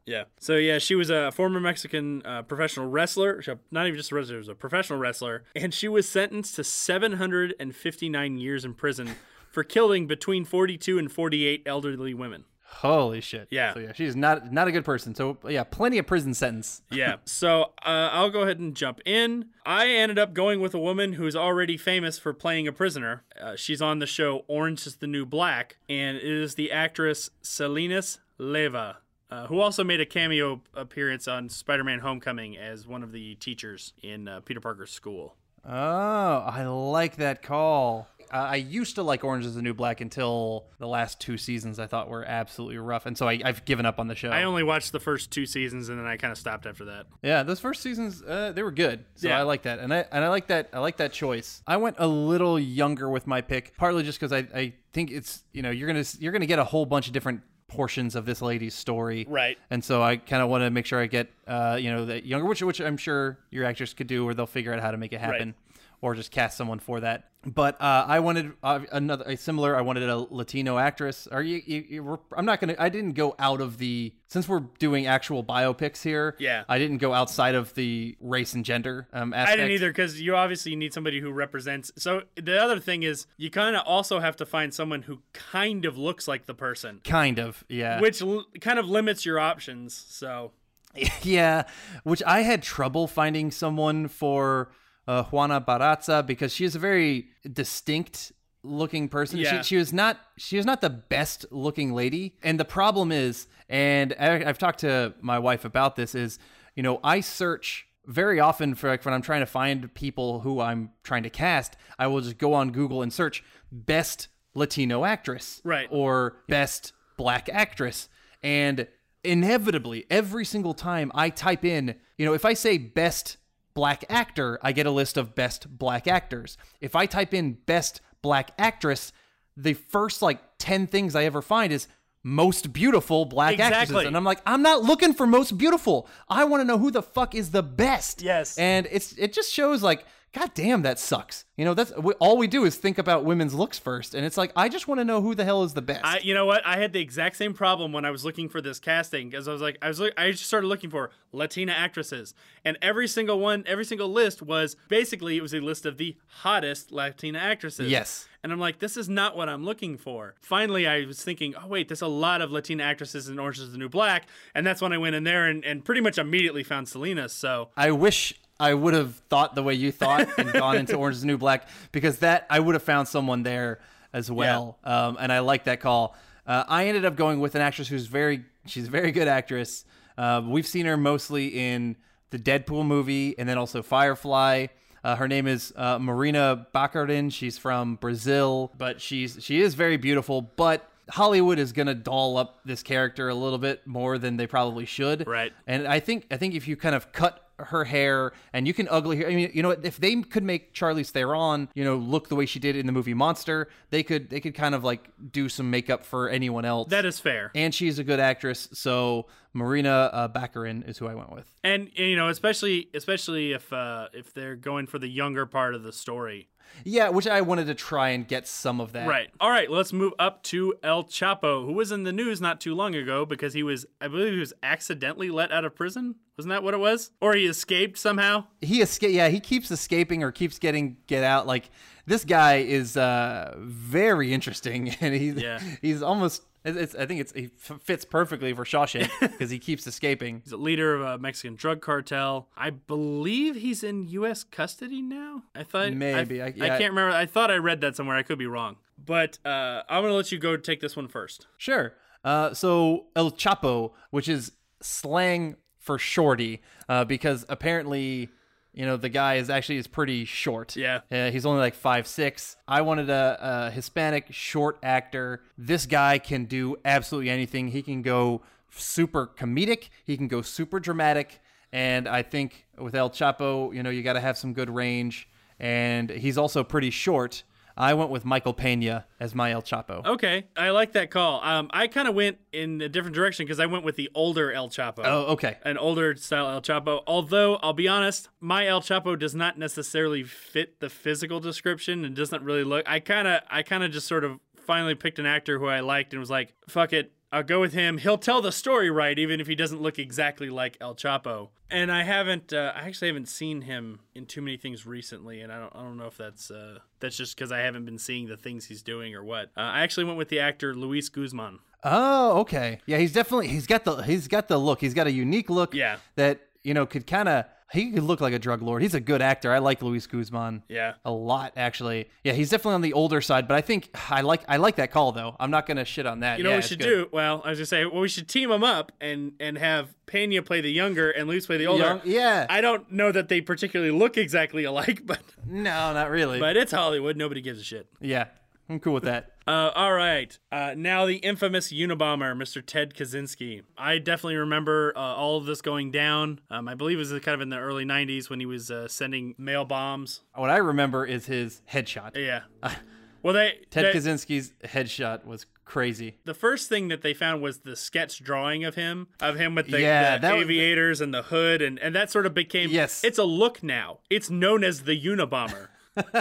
Yeah. So yeah, she was a former Mexican uh, professional wrestler. Not even just a wrestler, she was a professional wrestler, and she was sentenced to 759 years in prison for killing between 42 and 48 elderly women. Holy shit! Yeah. So yeah, she's not not a good person. So yeah, plenty of prison sentence. Yeah. So uh, I'll go ahead and jump in. I ended up going with a woman who's already famous for playing a prisoner. Uh, she's on the show Orange is the New Black, and it is the actress Selenis Leyva. Uh, who also made a cameo appearance on Spider-Man: Homecoming as one of the teachers in uh, Peter Parker's school. Oh, I like that call. Uh, I used to like Orange is the New Black until the last two seasons. I thought were absolutely rough, and so I, I've given up on the show. I only watched the first two seasons and then I kind of stopped after that. Yeah, those first seasons uh, they were good. So Yeah. I like that, and I and I like that. I like that choice. I went a little younger with my pick, partly just because I, I think it's you know you're gonna you're gonna get a whole bunch of different portions of this lady's story, Right. And so I kind of want to make sure I get uh, you know that younger, which which I'm sure your actors could do, or they'll figure out how to make it happen. Or just cast someone for that. But uh, I wanted uh, another a similar. I wanted a Latino actress. Are you? you, you were, I'm not gonna. I didn't go out of the since we're doing actual biopics here. Yeah. I didn't go outside of the race and gender um, aspect. I didn't either because you obviously need somebody who represents. So the other thing is you kind of also have to find someone who kind of looks like the person, Kind of, yeah. which l- kind of limits your options. So yeah, which I had trouble finding someone for uh, Juana Barraza because she is a very distinct looking person. Yeah. She, she was not she was not the best looking lady, and the problem is, and I, I've talked to my wife about this, is you know I search very often for like when I'm trying to find people who I'm trying to cast, I will just go on Google and search best Latino actress, Right. or best black actress, and inevitably every single time I type in, you know, if I say best black actor, I get a list of best black actors. If I type in best black actress, the first like 10 things I ever find is most beautiful black actresses. And I'm like, I'm not looking for most beautiful. I want to know who the fuck is the best. Yes. And it's it just shows like God damn, that sucks. You know, that's we, all we do is think about women's looks first, and it's like I just want to know who the hell is the best. I, you know what? I had the exact same problem when I was looking for this casting because I was like, I was, look, I just started looking for Latina actresses, and every single one, every single list was basically it was a list of the hottest Latina actresses. Yes. And I'm like, this is not what I'm looking for. Finally, I was thinking, oh wait, there's a lot of Latina actresses in Orange Is the New Black, and that's when I went in there and, and pretty much immediately found Selena. So I wish I would have thought the way you thought and gone into Orange is the New Black because that I would have found someone there as well. Um, and I like that call. Uh, I ended up going with an actress who's very she's a very good actress. Uh, we've seen her mostly in the Deadpool movie and then also Firefly. Uh, her name is uh, Morena Baccarin. She's from Brazil, but she's she is very beautiful. But Hollywood is gonna doll up this character a little bit more than they probably should. Right. And I think I think if you kind of cut her hair and you can ugly her. I mean, you know, what, if they could make Charlize Theron, you know, look the way she did in the movie Monster, they could they could kind of like do some makeup for anyone else. that is fair. and she's a good actress, so Morena uh, Baccarin is who I went with. And you know, especially especially if uh, if they're going for the younger part of the story. Yeah, which I wanted to try and get some of that. Right. All right, let's move up to El Chapo, who was in the news not too long ago because he was, I believe, he was accidentally let out of prison. Wasn't that what it was? Or he escaped somehow? He escape. Yeah, he keeps escaping or keeps getting get out. Like this guy is uh, very interesting, and he's Yeah. he's almost. It's, it's- I think it's he fits perfectly for Shawshank because he keeps escaping. He's a leader of a Mexican drug cartel. I believe he's in U.S. custody now. I thought Maybe, I, I- I can't remember. I thought I read that somewhere. I could be wrong. But uh, I'm gonna let you go take this one first. Sure. Uh, so El Chapo, which is slang for shorty, uh, because apparently, you know, the guy is actually is pretty short. Yeah. Uh, he's only like five six. I wanted a, a Hispanic short actor. This guy can do absolutely anything. He can go super comedic. He can go super dramatic. And I think with El Chapo, you know, you got to have some good range. And he's also pretty short. I went with Michael Pena as my El Chapo. Okay, I like that call. Um, I kind of went in a different direction because I went with the older El Chapo. Oh, okay. An older style El Chapo. Although I'll be honest, my El Chapo does not necessarily fit the physical description and doesn't really look. I kind of, I kind of just sort of finally picked an actor who I liked and was like, "Fuck it." I'll go with him. He'll tell the story right, even if he doesn't look exactly like El Chapo. And I haven't, uh, I actually haven't seen him in too many things recently, and I don't, I don't know if that's, uh, that's just because I haven't been seeing the things he's doing or what. Uh, I actually went with the actor Luis Guzman. Oh, okay. Yeah, he's definitely he's got the he's got the look. He's got a unique look. Yeah. That you know could kind of he could look like a drug lord. He's a good actor. I like Luis Guzman. Yeah. A lot actually. Yeah, he's definitely on the older side, but I think I like I like that call though. I'm not gonna shit on that. You know Yeah, what we should good. do? Well, I was gonna say, well, we should team them up and and have Pena play the younger and Luis play the older. Young- yeah. I don't know that they particularly look exactly alike, but No, not really. but it's Hollywood. Nobody gives a shit. yeah, I'm cool with that. Uh, all right. Uh, now the infamous Unabomber, Mr. Ted Kaczynski. I definitely remember uh, all of this going down. Um, I believe it was kind of in the early '90s when he was uh, sending mail bombs. What I remember is his headshot. Yeah. Well, they Ted they- Kaczynski's headshot was crazy. The first thing that they found was the sketch drawing of him, of him with the, Yeah, the that was- aviators and the hood, and, and that sort of became. Yes. It's a look now. It's known as the Unabomber.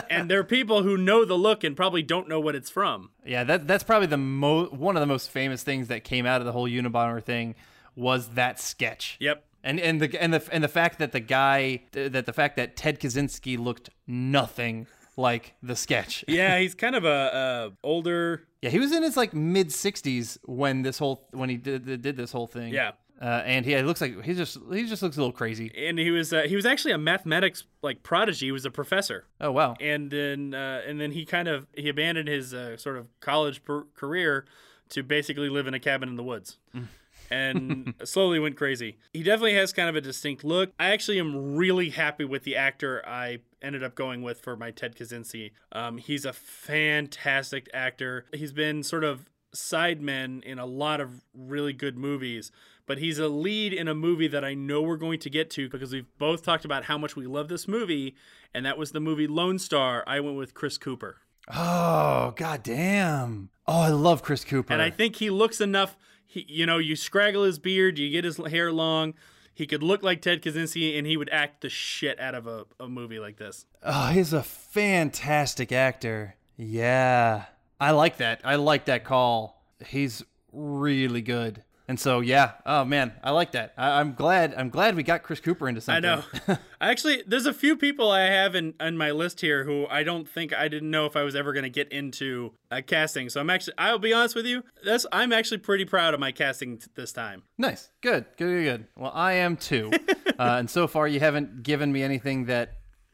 And there are people who know the look and probably don't know what it's from. Yeah, that that's probably the mo- one of the most famous things that came out of the whole Unabomber thing was that sketch. Yep. And and the and the and the fact that the guy that the fact that Ted Kaczynski looked nothing like the sketch. Yeah, he's kind of a, a older. Yeah, he was in his like mid 60s when this whole when he did did this whole thing. Yeah. Uh, and he looks like he just he just looks a little crazy. And he was uh, he was actually a mathematics like prodigy. He was a professor. Oh wow. and then uh, and then he kind of he abandoned his uh, sort of college per- career to basically live in a cabin in the woods and slowly went crazy he definitely has kind of a distinct look i actually am really happy with the actor i ended up going with for my ted kaczynski um, he's a fantastic actor he's been sort of sidemen in a lot of really good movies but he's a lead in a movie that I know we're going to get to because we've both talked about how much we love this movie, and that was the movie Lone Star. I went with Chris Cooper. Oh, god damn. Oh, I love Chris Cooper. And I think he looks enough. He, you know, you scraggle his beard, you get his hair long. He could look like Ted Kaczynski, and he would act the shit out of a, a movie like this. Oh, he's a fantastic actor. Yeah. I like that. I like that call. He's really good. And so, yeah. Oh man, I like that. I, I'm glad. I'm glad we got Chris Cooper into something. I know. Actually, there's a few people I have in on my list here who I don't think I didn't know if I was ever going to get into uh, casting. So I'm actually, I'll be honest with you, that's I'm actually pretty proud of my casting t- this time. Nice. Good. Good. Good. Good. Well, I am too. uh, and so far, you haven't given me anything that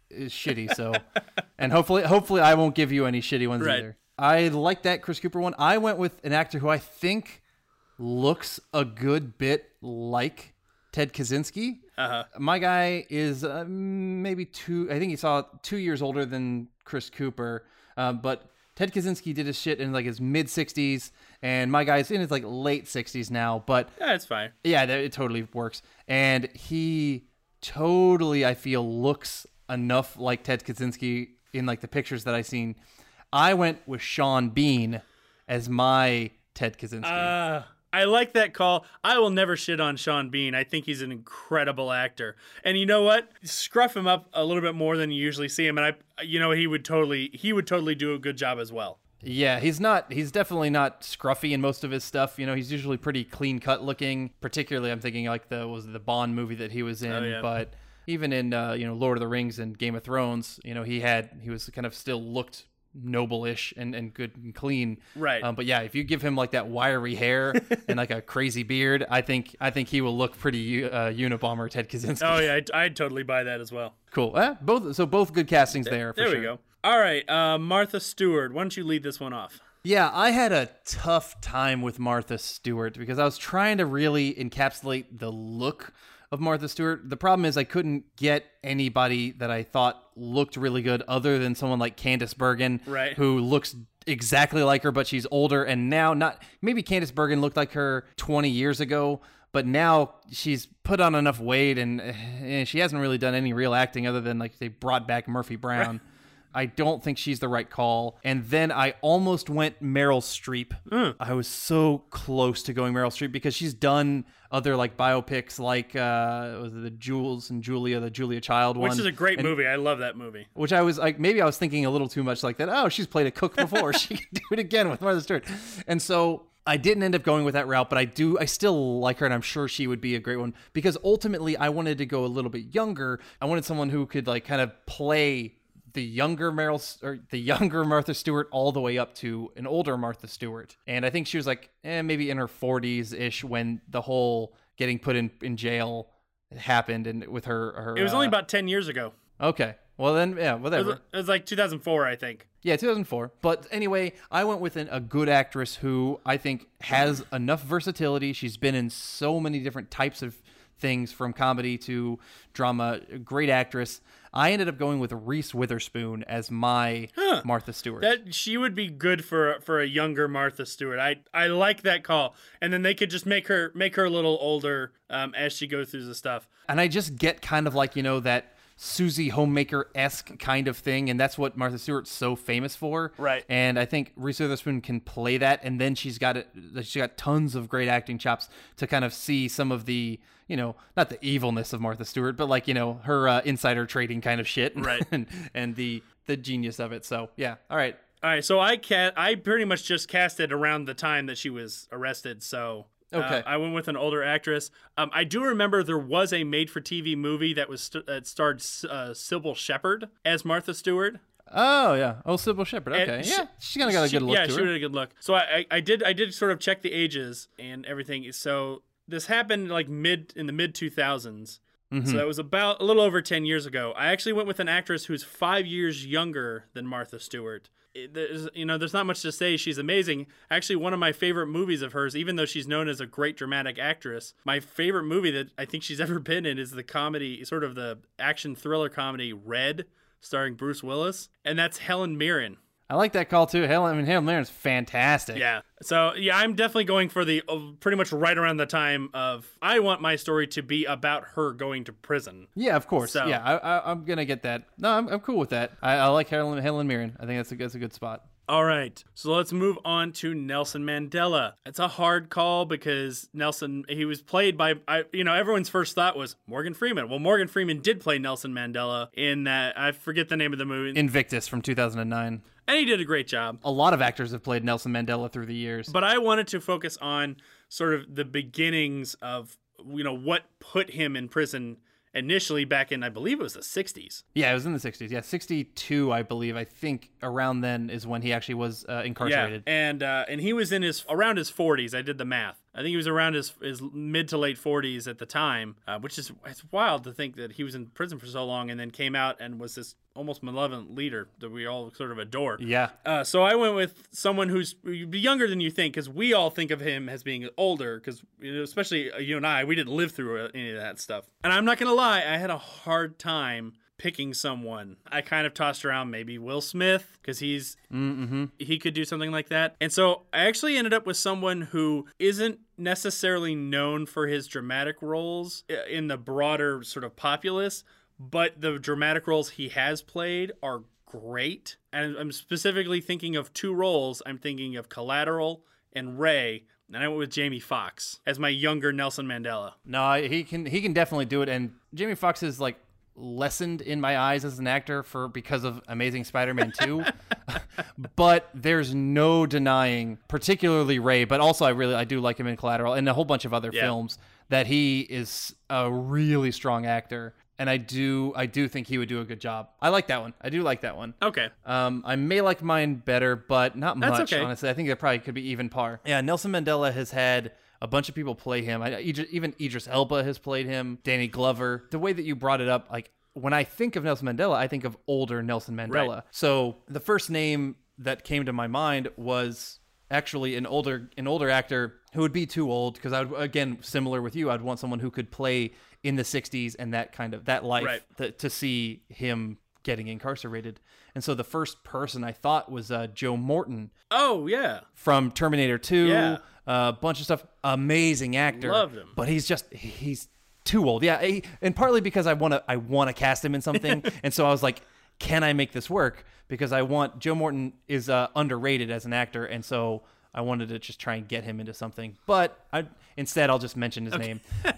is shitty. So, and hopefully, hopefully, I won't give you any shitty ones Right. either. I like that Chris Cooper one. I went with an actor who I think looks a good bit like Ted Kaczynski. Uh-huh. My guy is uh, maybe two. I think he saw two years older than Chris Cooper, uh, but Ted Kaczynski did his shit in like his mid sixties, and my guy's in his like late sixties now. But Yeah, it's fine. yeah, that, it totally works. And he totally, I feel, looks enough like Ted Kaczynski in like the pictures that I seen. I went with Sean Bean as my Ted Kaczynski. Uh, I like that call. I will never shit on Sean Bean. I think he's an incredible actor. And you know what? Scruff him up a little bit more than you usually see him, and I, you know, he would totally, he would totally do a good job as well. Yeah, he's not. He's definitely not scruffy in most of his stuff. You know, he's usually pretty clean cut looking. Particularly, I'm thinking like the was the Bond movie that he was in. Oh, yeah. But even in uh, you know Lord of the Rings and Game of Thrones, you know he had he was kind of still looked noble-ish and, and good and clean. Right. Um, but yeah, if you give him like that wiry hair and like a crazy beard, I think I think he will look pretty uh, Unabomber Ted Kaczynski. Oh yeah, I'd, I'd totally buy that as well. cool. Eh, both so both good castings there. For there sure. we go. All right, uh, Martha Stewart. Why don't you lead this one off? Yeah, I had a tough time with Martha Stewart because I was trying to really encapsulate the look of Martha Stewart. The problem is I couldn't get anybody that I thought looked really good other than someone like Candice Bergen, Right. who looks exactly like her, but she's older and now not maybe Candice Bergen looked like her 20 years ago. But now she's put on enough weight and eh, she hasn't really done any real acting other than like they brought back Murphy Brown. I don't think she's the right call. And then I almost went Meryl Streep. I was so close to going Meryl Streep because she's done other like biopics like uh was it the Jules and Julia, the Julia Child one. Which is a great And- movie. I love that movie. Which I was like, maybe I was thinking a little too much like that. Oh, she's played a cook before. she can do it again with Martha Stewart. And so I didn't end up going with that route, but I do, I still like her and I'm sure she would be a great one because ultimately I wanted to go a little bit younger. I wanted someone who could like kind of play the younger Meryl or the younger Martha Stewart all the way up to an older Martha Stewart. And I think she was like eh, maybe in her 40s ish when the whole getting put in, in jail happened and with her, her It was only uh, about ten years ago. Okay. Well then, yeah, It whatever. was, it was like 2004, I think. Yeah, 2004. But anyway, I went with an, a good actress who I think has enough versatility. She's been in so many different types of things from comedy to drama. Great actress. I ended up going with Reese Witherspoon as my Martha Stewart. That she would be good for for a younger Martha Stewart. I I like that call. And then they could just make her make her a little older um, as she goes through the stuff. and I just get kind of like, you know, that Susie Homemaker esque kind of thing. And that's what Martha Stewart's so famous for. Right. And I think Reese Witherspoon can play that. And then she's got it, she's got tons of great acting chops to kind of see some of the, you know, not the evilness of Martha Stewart, but like, you know, her uh, insider trading kind of shit. Right. and, and the, the genius of it. So yeah. All right. All right, so I ca- I pretty much just cast it around the time that she was arrested. So uh, Okay. I went with an older actress. Um, I do remember there was a made-for-TV movie that was st- that starred uh, Cybill Shepherd as Martha Stewart. Oh yeah. Oh, Cybill Shepherd. And Okay. she- yeah. She's kind of got a she- good look Yeah, she her. had a good look. So I, I, did I did sort of check the ages and everything. So this happened like mid in the mid two thousands. Mhm. So that was about a little over ten years ago. I actually went with an actress who's five years younger than Martha Stewart. There's, you know, there's not much to say. She's amazing. Actually, one of my favorite movies of hers, even though she's known as a great dramatic actress, my favorite movie that I think she's ever been in is the comedy, sort of the action thriller comedy Red, starring Bruce Willis, and that's Helen Mirren. I like that call too. Helen, I mean, Helen Mirren's fantastic. Yeah. So yeah, I'm definitely going for the uh, pretty much right around the time of I want my story to be about her going to prison. Yeah, of course. So- Yeah, I, I, I'm gonna get that. No, I'm, I'm cool with that. I, I like Helen, Helen Mirren. I think that's a, that's a good spot. All right, so let's move on to Nelson Mandela. It's a hard call because Nelson he was played by I, you know everyone's first thought was Morgan Freeman. Well, Morgan Freeman did play Nelson Mandela in that I forget the name of the movie, Invictus from 2009. And he did a great job. A lot of actors have played Nelson Mandela through the years. But I wanted to focus on sort of the beginnings of you know what put him in prison initially back in I believe it was the 60s. Yeah, it was in the 60s. Yeah, 62, I believe. I think around then is when he actually was uh, incarcerated. Yeah, and uh, and he was in his around his 40s. I did the math. I think he was around his, his mid to late 40s at the time, uh, which is it's wild to think that he was in prison for so long and then came out and was this almost malevolent leader that we all sort of adore. Yeah. Uh, so I went with someone who's younger than you think, because we all think of him as being older, because you know, especially uh, you and I, we didn't live through uh, any of that stuff. And I'm not gonna lie, I had a hard time picking someone. I kind of tossed around maybe Will Smith because he's Mm-hmm. he could do something like that. And so I actually ended up with someone who isn't necessarily known for his dramatic roles in the broader sort of populace, but the dramatic roles he has played are great. And I'm specifically thinking of two roles. I'm thinking of Collateral and Ray. And I went with Jamie Foxx as my younger Nelson Mandela. No, he can he can definitely do it. And Jamie Foxx is like lessened in my eyes as an actor for because of Amazing Spider-Man 2. but there's no denying, particularly Ray, but also I really I do like him in Collateral and a whole bunch of other Yeah. films that he is a really strong actor. And I do I do think he would do a good job. I like that one. I do like that one. Okay. Um, I may like mine better, but not That's much. okay. Honestly, I think it probably could be even par. Yeah, Nelson Mandela has had a bunch of people play him. I, even Idris Elba has played him. Danny Glover. The way that you brought it up, like when I think of Nelson Mandela, I think of older Nelson Mandela. Right. So the first name that came to my mind was actually an older an older actor who would be too old because I would again similar with you I'd want someone who could play in the 60s and that kind of that life Right. th- to see him getting incarcerated. And so the first person I thought was uh, Joe Morton Oh, yeah. from Terminator 2, Yeah. A bunch of stuff. Amazing actor. Loved him. But he's just he's too old. Yeah, he- and partly because I want to I want to cast him in something. and so I was like, can I make this work? Because I want Joe Morton is uh, underrated as an actor and so I wanted to just try and get him into something. But I instead I'll just mention his name.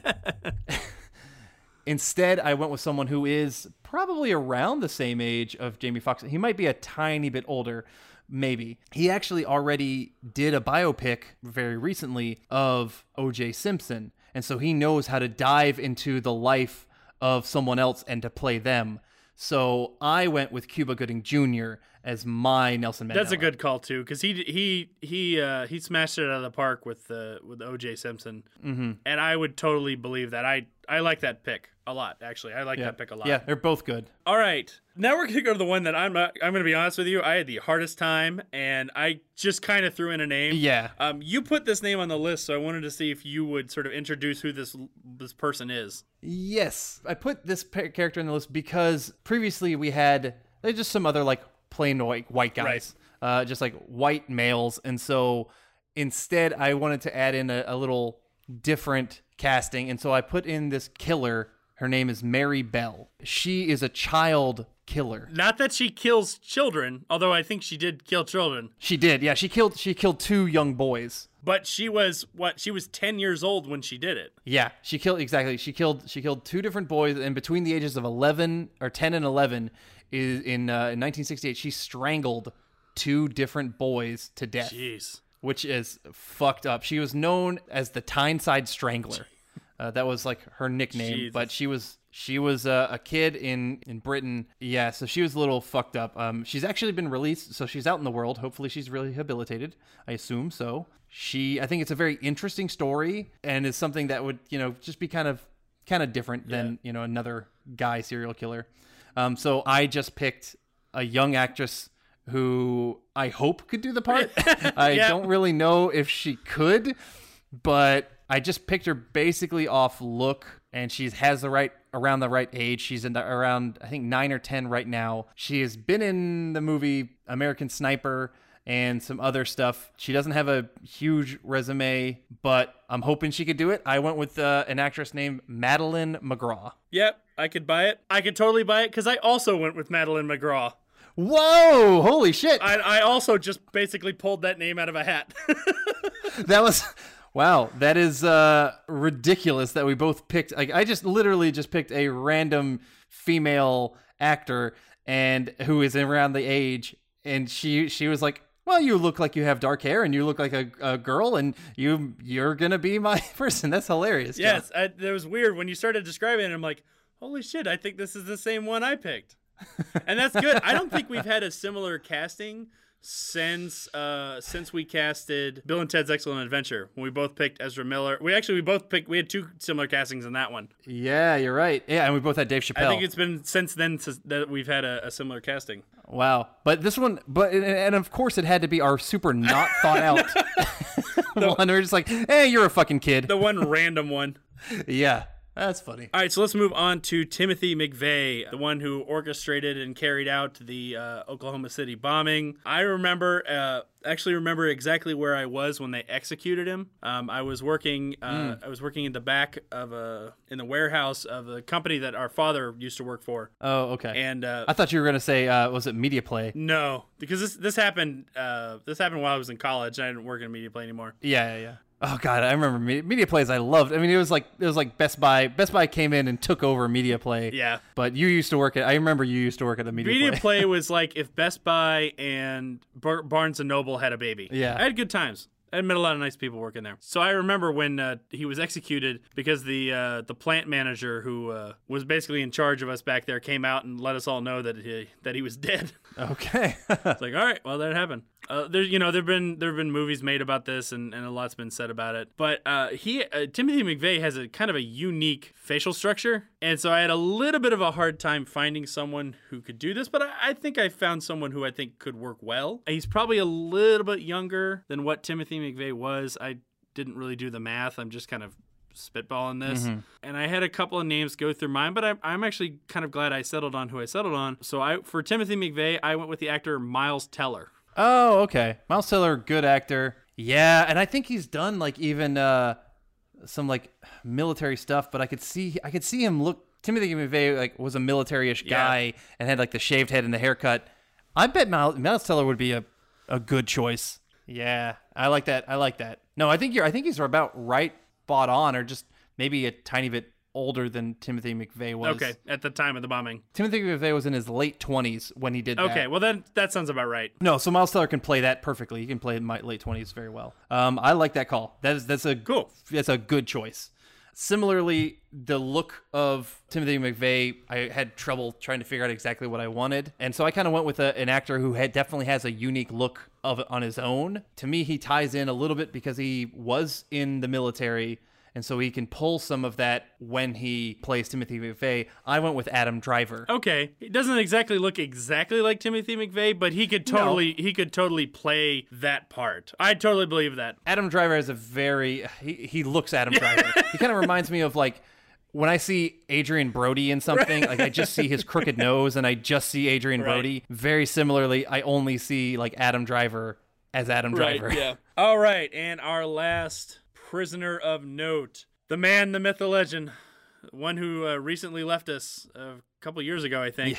Instead, I went with someone who is probably around the same age of Jamie Foxx. He might be a tiny bit older, maybe. He actually already did a biopic very recently of O.J. Simpson. And so he knows how to dive into the life of someone else and to play them. So I went with Cuba Gooding Jr. as my Nelson Mandela. That's a good call too, because he he he uh, he smashed it out of the park with the with O.J. Simpson, Mhm. and I would totally believe that. I I like that pick a lot. Actually, I like yeah. that pick a lot. Yeah, they're both good. All right, now we're gonna go to the one that I'm not. I'm gonna be honest with you. I had the hardest time, and I just kind of threw in a name. Yeah. Um, you put this name on the list, so I wanted to see if you would sort of introduce who this this person is. Yes, I put this character in the list because previously we had there's just some other like plain white white guys, uh, just like white males, and so instead I wanted to add in a, a little different casting, and so I put in this killer. Her name is Mary Bell. She is a child killer. Not that she kills children, although I think she did kill children. She did, yeah. She killed she killed two young boys. But she was what? She was ten years old when she did it. Yeah, she killed exactly. She killed she killed two different boys, and between the ages of eleven or ten and eleven, is in uh, in 1968, she strangled two different boys to death. Jeez. which is fucked up. She was known as the Tyneside Strangler. Uh, that was like her nickname, Jesus. but she was she was uh, a kid in in Britain. Yeah, so she was a little fucked up. Um, she's actually been released, so she's out in the world. Hopefully, she's rehabilitated. I assume so. She, I think it's a very interesting story, and is something that would you know just be kind of kind of different than you know another guy serial killer. Um, so I just picked a young actress who I hope could do the part. I Yeah. don't really know if she could, but I just picked her basically off look and she has the right around the right age. She's in the, around I think nine or ten right now. She has been in the movie American Sniper and some other stuff. She doesn't have a huge resume, but I'm hoping she could do it. I went with uh, an actress named Madeleine McGraw. Yep, I could buy it. I could totally buy it because I also went with Madeleine McGraw. Whoa! Holy shit! I, I also just basically pulled that name out of a hat. that was wow that is uh ridiculous that we both picked like i just literally just picked a random female actor and who is around the age and she she was like well you look like you have dark hair and you look like a, a girl and you you're gonna be my person that's hilarious yes, I, that was weird when you started describing it. I'm like, holy shit! I think this is the same one I picked, and that's good. I don't think we've had a similar casting since uh since we casted Bill and Ted's Excellent Adventure when we both picked Ezra Miller. We actually we both picked we had two similar castings in that one. yeah you're right yeah and we both had dave chappelle I think it's been since then that we've had a, a similar casting. wow but this one but and- of course it had to be our super not thought out one we're just like hey you're a fucking kid The one random one. yeah that's funny All right, so let's move on to Timothy McVeigh, the one who orchestrated and carried out the uh, Oklahoma City bombing. I remember, uh, actually remember exactly where I was when they executed him. Um, I was working, uh, Mm. I was working in the back of a, in the warehouse of a company that our father used to work for. Oh, okay. And uh, I thought you were gonna say, uh, was it Media Play? no, because this this happened, uh, this happened while I was in college. I didn't work in media play anymore. Yeah, yeah, yeah. Oh god, I remember Media, Media Plays. I loved. I mean, it was like it was like Best Buy. Best Buy came in and took over Media Play. Yeah. But you used to work at. I remember you used to work at the Media, Media Play. Play was like if Best Buy and Bar- Barnes and Noble had a baby. Yeah. I had good times. I met a lot of nice people working there. So I remember when uh, he was executed because the uh, the plant manager who uh, was basically in charge of us back there came out and let us all know that he that he was dead. okay. it's like all right, well that happened. Uh, there, you know, there've been there've been movies made about this, and, and a lot's been said about it. But uh, he, uh, Timothy McVeigh, has a kind of a unique facial structure, and so I had a little bit of a hard time finding someone who could do this. But I, I think I found someone who I think could work well. He's probably a little bit younger than what Timothy McVeigh was. I didn't really do the math. I'm just kind of spitballing this. Mhm. And I had a couple of names go through mine, but I, I'm actually kind of glad I settled on who I settled on. So I, for Timothy McVeigh, I went with the actor Miles Teller. Oh, okay. Miles Teller, good actor. Yeah, and I think he's done like even uh some like military stuff, but I could see I could see him look Timothy McVeigh like was a military-ish Yeah. guy and had like the shaved head and the haircut. I bet Miles, Miles Teller would be a a good choice. Yeah, I like that. I like that. No, I think you're I think he's about right spot on or just maybe a tiny bit older than Timothy McVeigh was. Okay, at the time of the bombing. Timothy McVeigh was in his late 20s when he did that. Okay, well then that sounds about right. No, so Miles Teller can play that perfectly. He can play in my late twenties very well. Um, I like that call. That is that's a cool. That's a good choice. Similarly, the look of Timothy McVeigh, I had trouble trying to figure out exactly what I wanted, and so I kind of went with a, an actor who had definitely has a unique look of on his own. To me, he ties in a little bit because he was in the military. And so he can pull some of that when he plays Timothy McVeigh. I went with Adam Driver. Okay, he doesn't exactly look exactly like Timothy McVeigh, but he could totally he could totally play that part. I totally believe that. Adam Driver has a very he, he looks Adam Driver. he kind of reminds me of like when I see Adrien Brody in something, like I just see his crooked nose and I just see Adrien Right. Brody. Very similarly, I only see like Adam Driver as Adam Driver. Right, yeah. All right, and our last prisoner of note, the man, the myth, the legend, one who uh, recently left us a couple years ago, I think.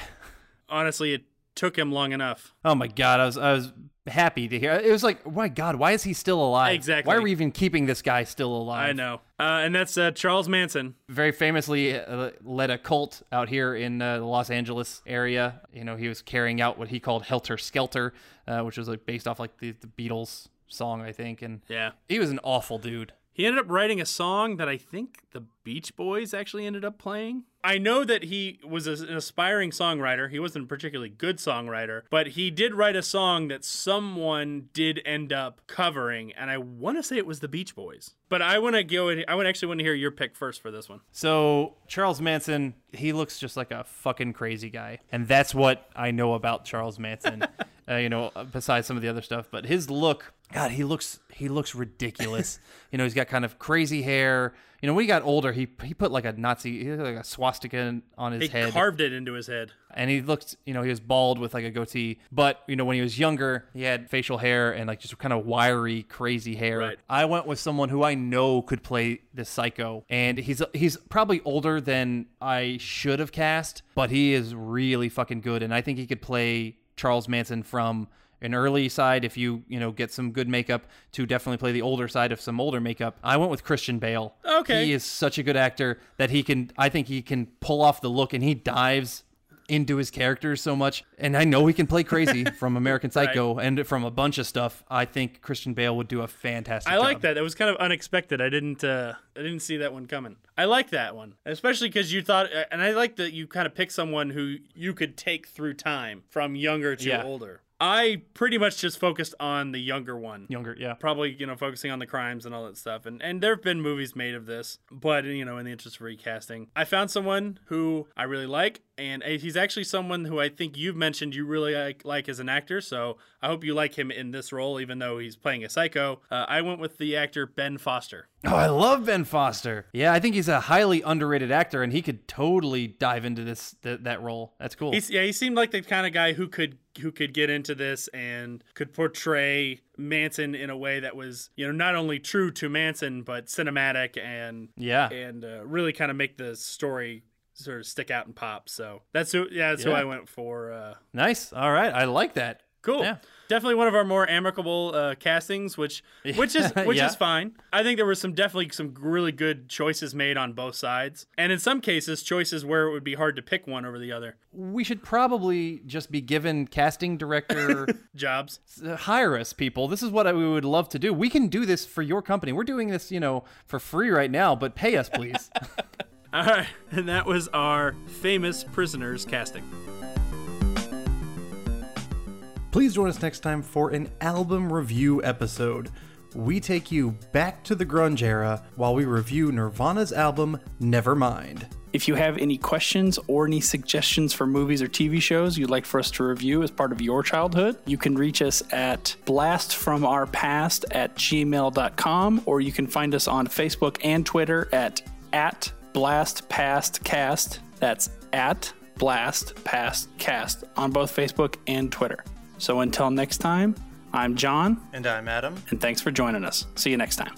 Honestly, it took him long enough. Oh my god, I was I was happy to hear. It was like, oh my god, why is he still alive? Exactly. Why are we even keeping this guy still alive? I know. Uh, and that's uh, Charles Manson. very famously uh, led a cult out here in uh, the Los Angeles area. You know, he was carrying out what he called Helter Skelter, uh, which was like based off like the, the Beatles song, I think. And Yeah. he was an awful dude. He ended up writing a song that I think the Beach Boys actually ended up playing. I know that he was an aspiring songwriter. He wasn't a particularly good songwriter, but he did write a song that someone did end up covering, and I want to say it was the Beach Boys. But I want to go. I would actually want to hear your pick first for this one. So Charles Manson, he looks just like a fucking crazy guy, and that's what I know about Charles Manson. uh, you know, besides some of the other stuff. But his look, God, he looks he looks ridiculous. you know, he's got kind of crazy hair. You know, when he got older, he he put like a Nazi, he had like a swastika on his He head He carved it into his head. and he looked, you know, he was bald with like a goatee. But you know, when he was younger, he had facial hair and like just kind of wiry, crazy hair. Right. I went with someone who I know could play this psycho, and he's he's probably older than I should have cast, but he is really fucking good, and I think he could play Charles Manson from an early side if you you know get some good makeup to definitely play the older side of some older makeup i went with christian bale Okay. he is such a good actor that he can i think he can pull off the look and he dives into his characters so much and i know he can play crazy from american psycho and from a bunch of stuff i think christian bale would do a fantastic I job. like that. That was kind of unexpected. I didn't uh I didn't see that one coming. I like that one. Especially cuz you thought uh, and I like that you kind of pick someone who you could take through time from younger to Yeah. older. I pretty much just focused on the younger one. younger yeah Probably, you know, focusing on the crimes and all that stuff. And and there have been movies made of this, but you know, in the interest of recasting, I found someone who I really like, and uh, he's actually someone who I think you've mentioned you really like, like as an actor. So I hope you like him in this role, even though he's playing a psycho. Uh, I went with the actor Ben Foster. Oh, I love Ben Foster. Yeah, I think he's a highly underrated actor, and he could totally dive into this th- that role. That's cool. He's, yeah, he seemed like the kind of guy who could who could get into this and could portray Manson in a way that was you know not only true to Manson but cinematic and Yeah. and uh, really kind of make the story sort of stick out and pop. So that's who yeah that's who I went for. Uh, nice. All right, I like that. Cool. Yeah. Definitely one of our more amicable uh, castings, which which is which Yeah. is fine. I think there were some definitely some really good choices made on both sides, and in some cases, choices where it would be hard to pick one over the other. We should probably just be given casting director Jobs. Uh, hire us, people. This is what I, we would love to do. We can do this for your company. We're doing this, you know, for free right now, but pay us, please. All right, and that was our famous prisoners casting. Please join us next time for an album review episode. We take you back to the grunge era while we review Nirvana's album Nevermind. If you have any questions or any suggestions for movies or TV shows you'd like for us to review as part of your childhood, you can reach us at blastfromourpast at gmail.com or you can find us on Facebook and Twitter at, at blastpastcast. That's at Blast Past Cast on both Facebook and Twitter. So until next time, I'm John, And I'm Adam. and thanks for joining us. See you next time.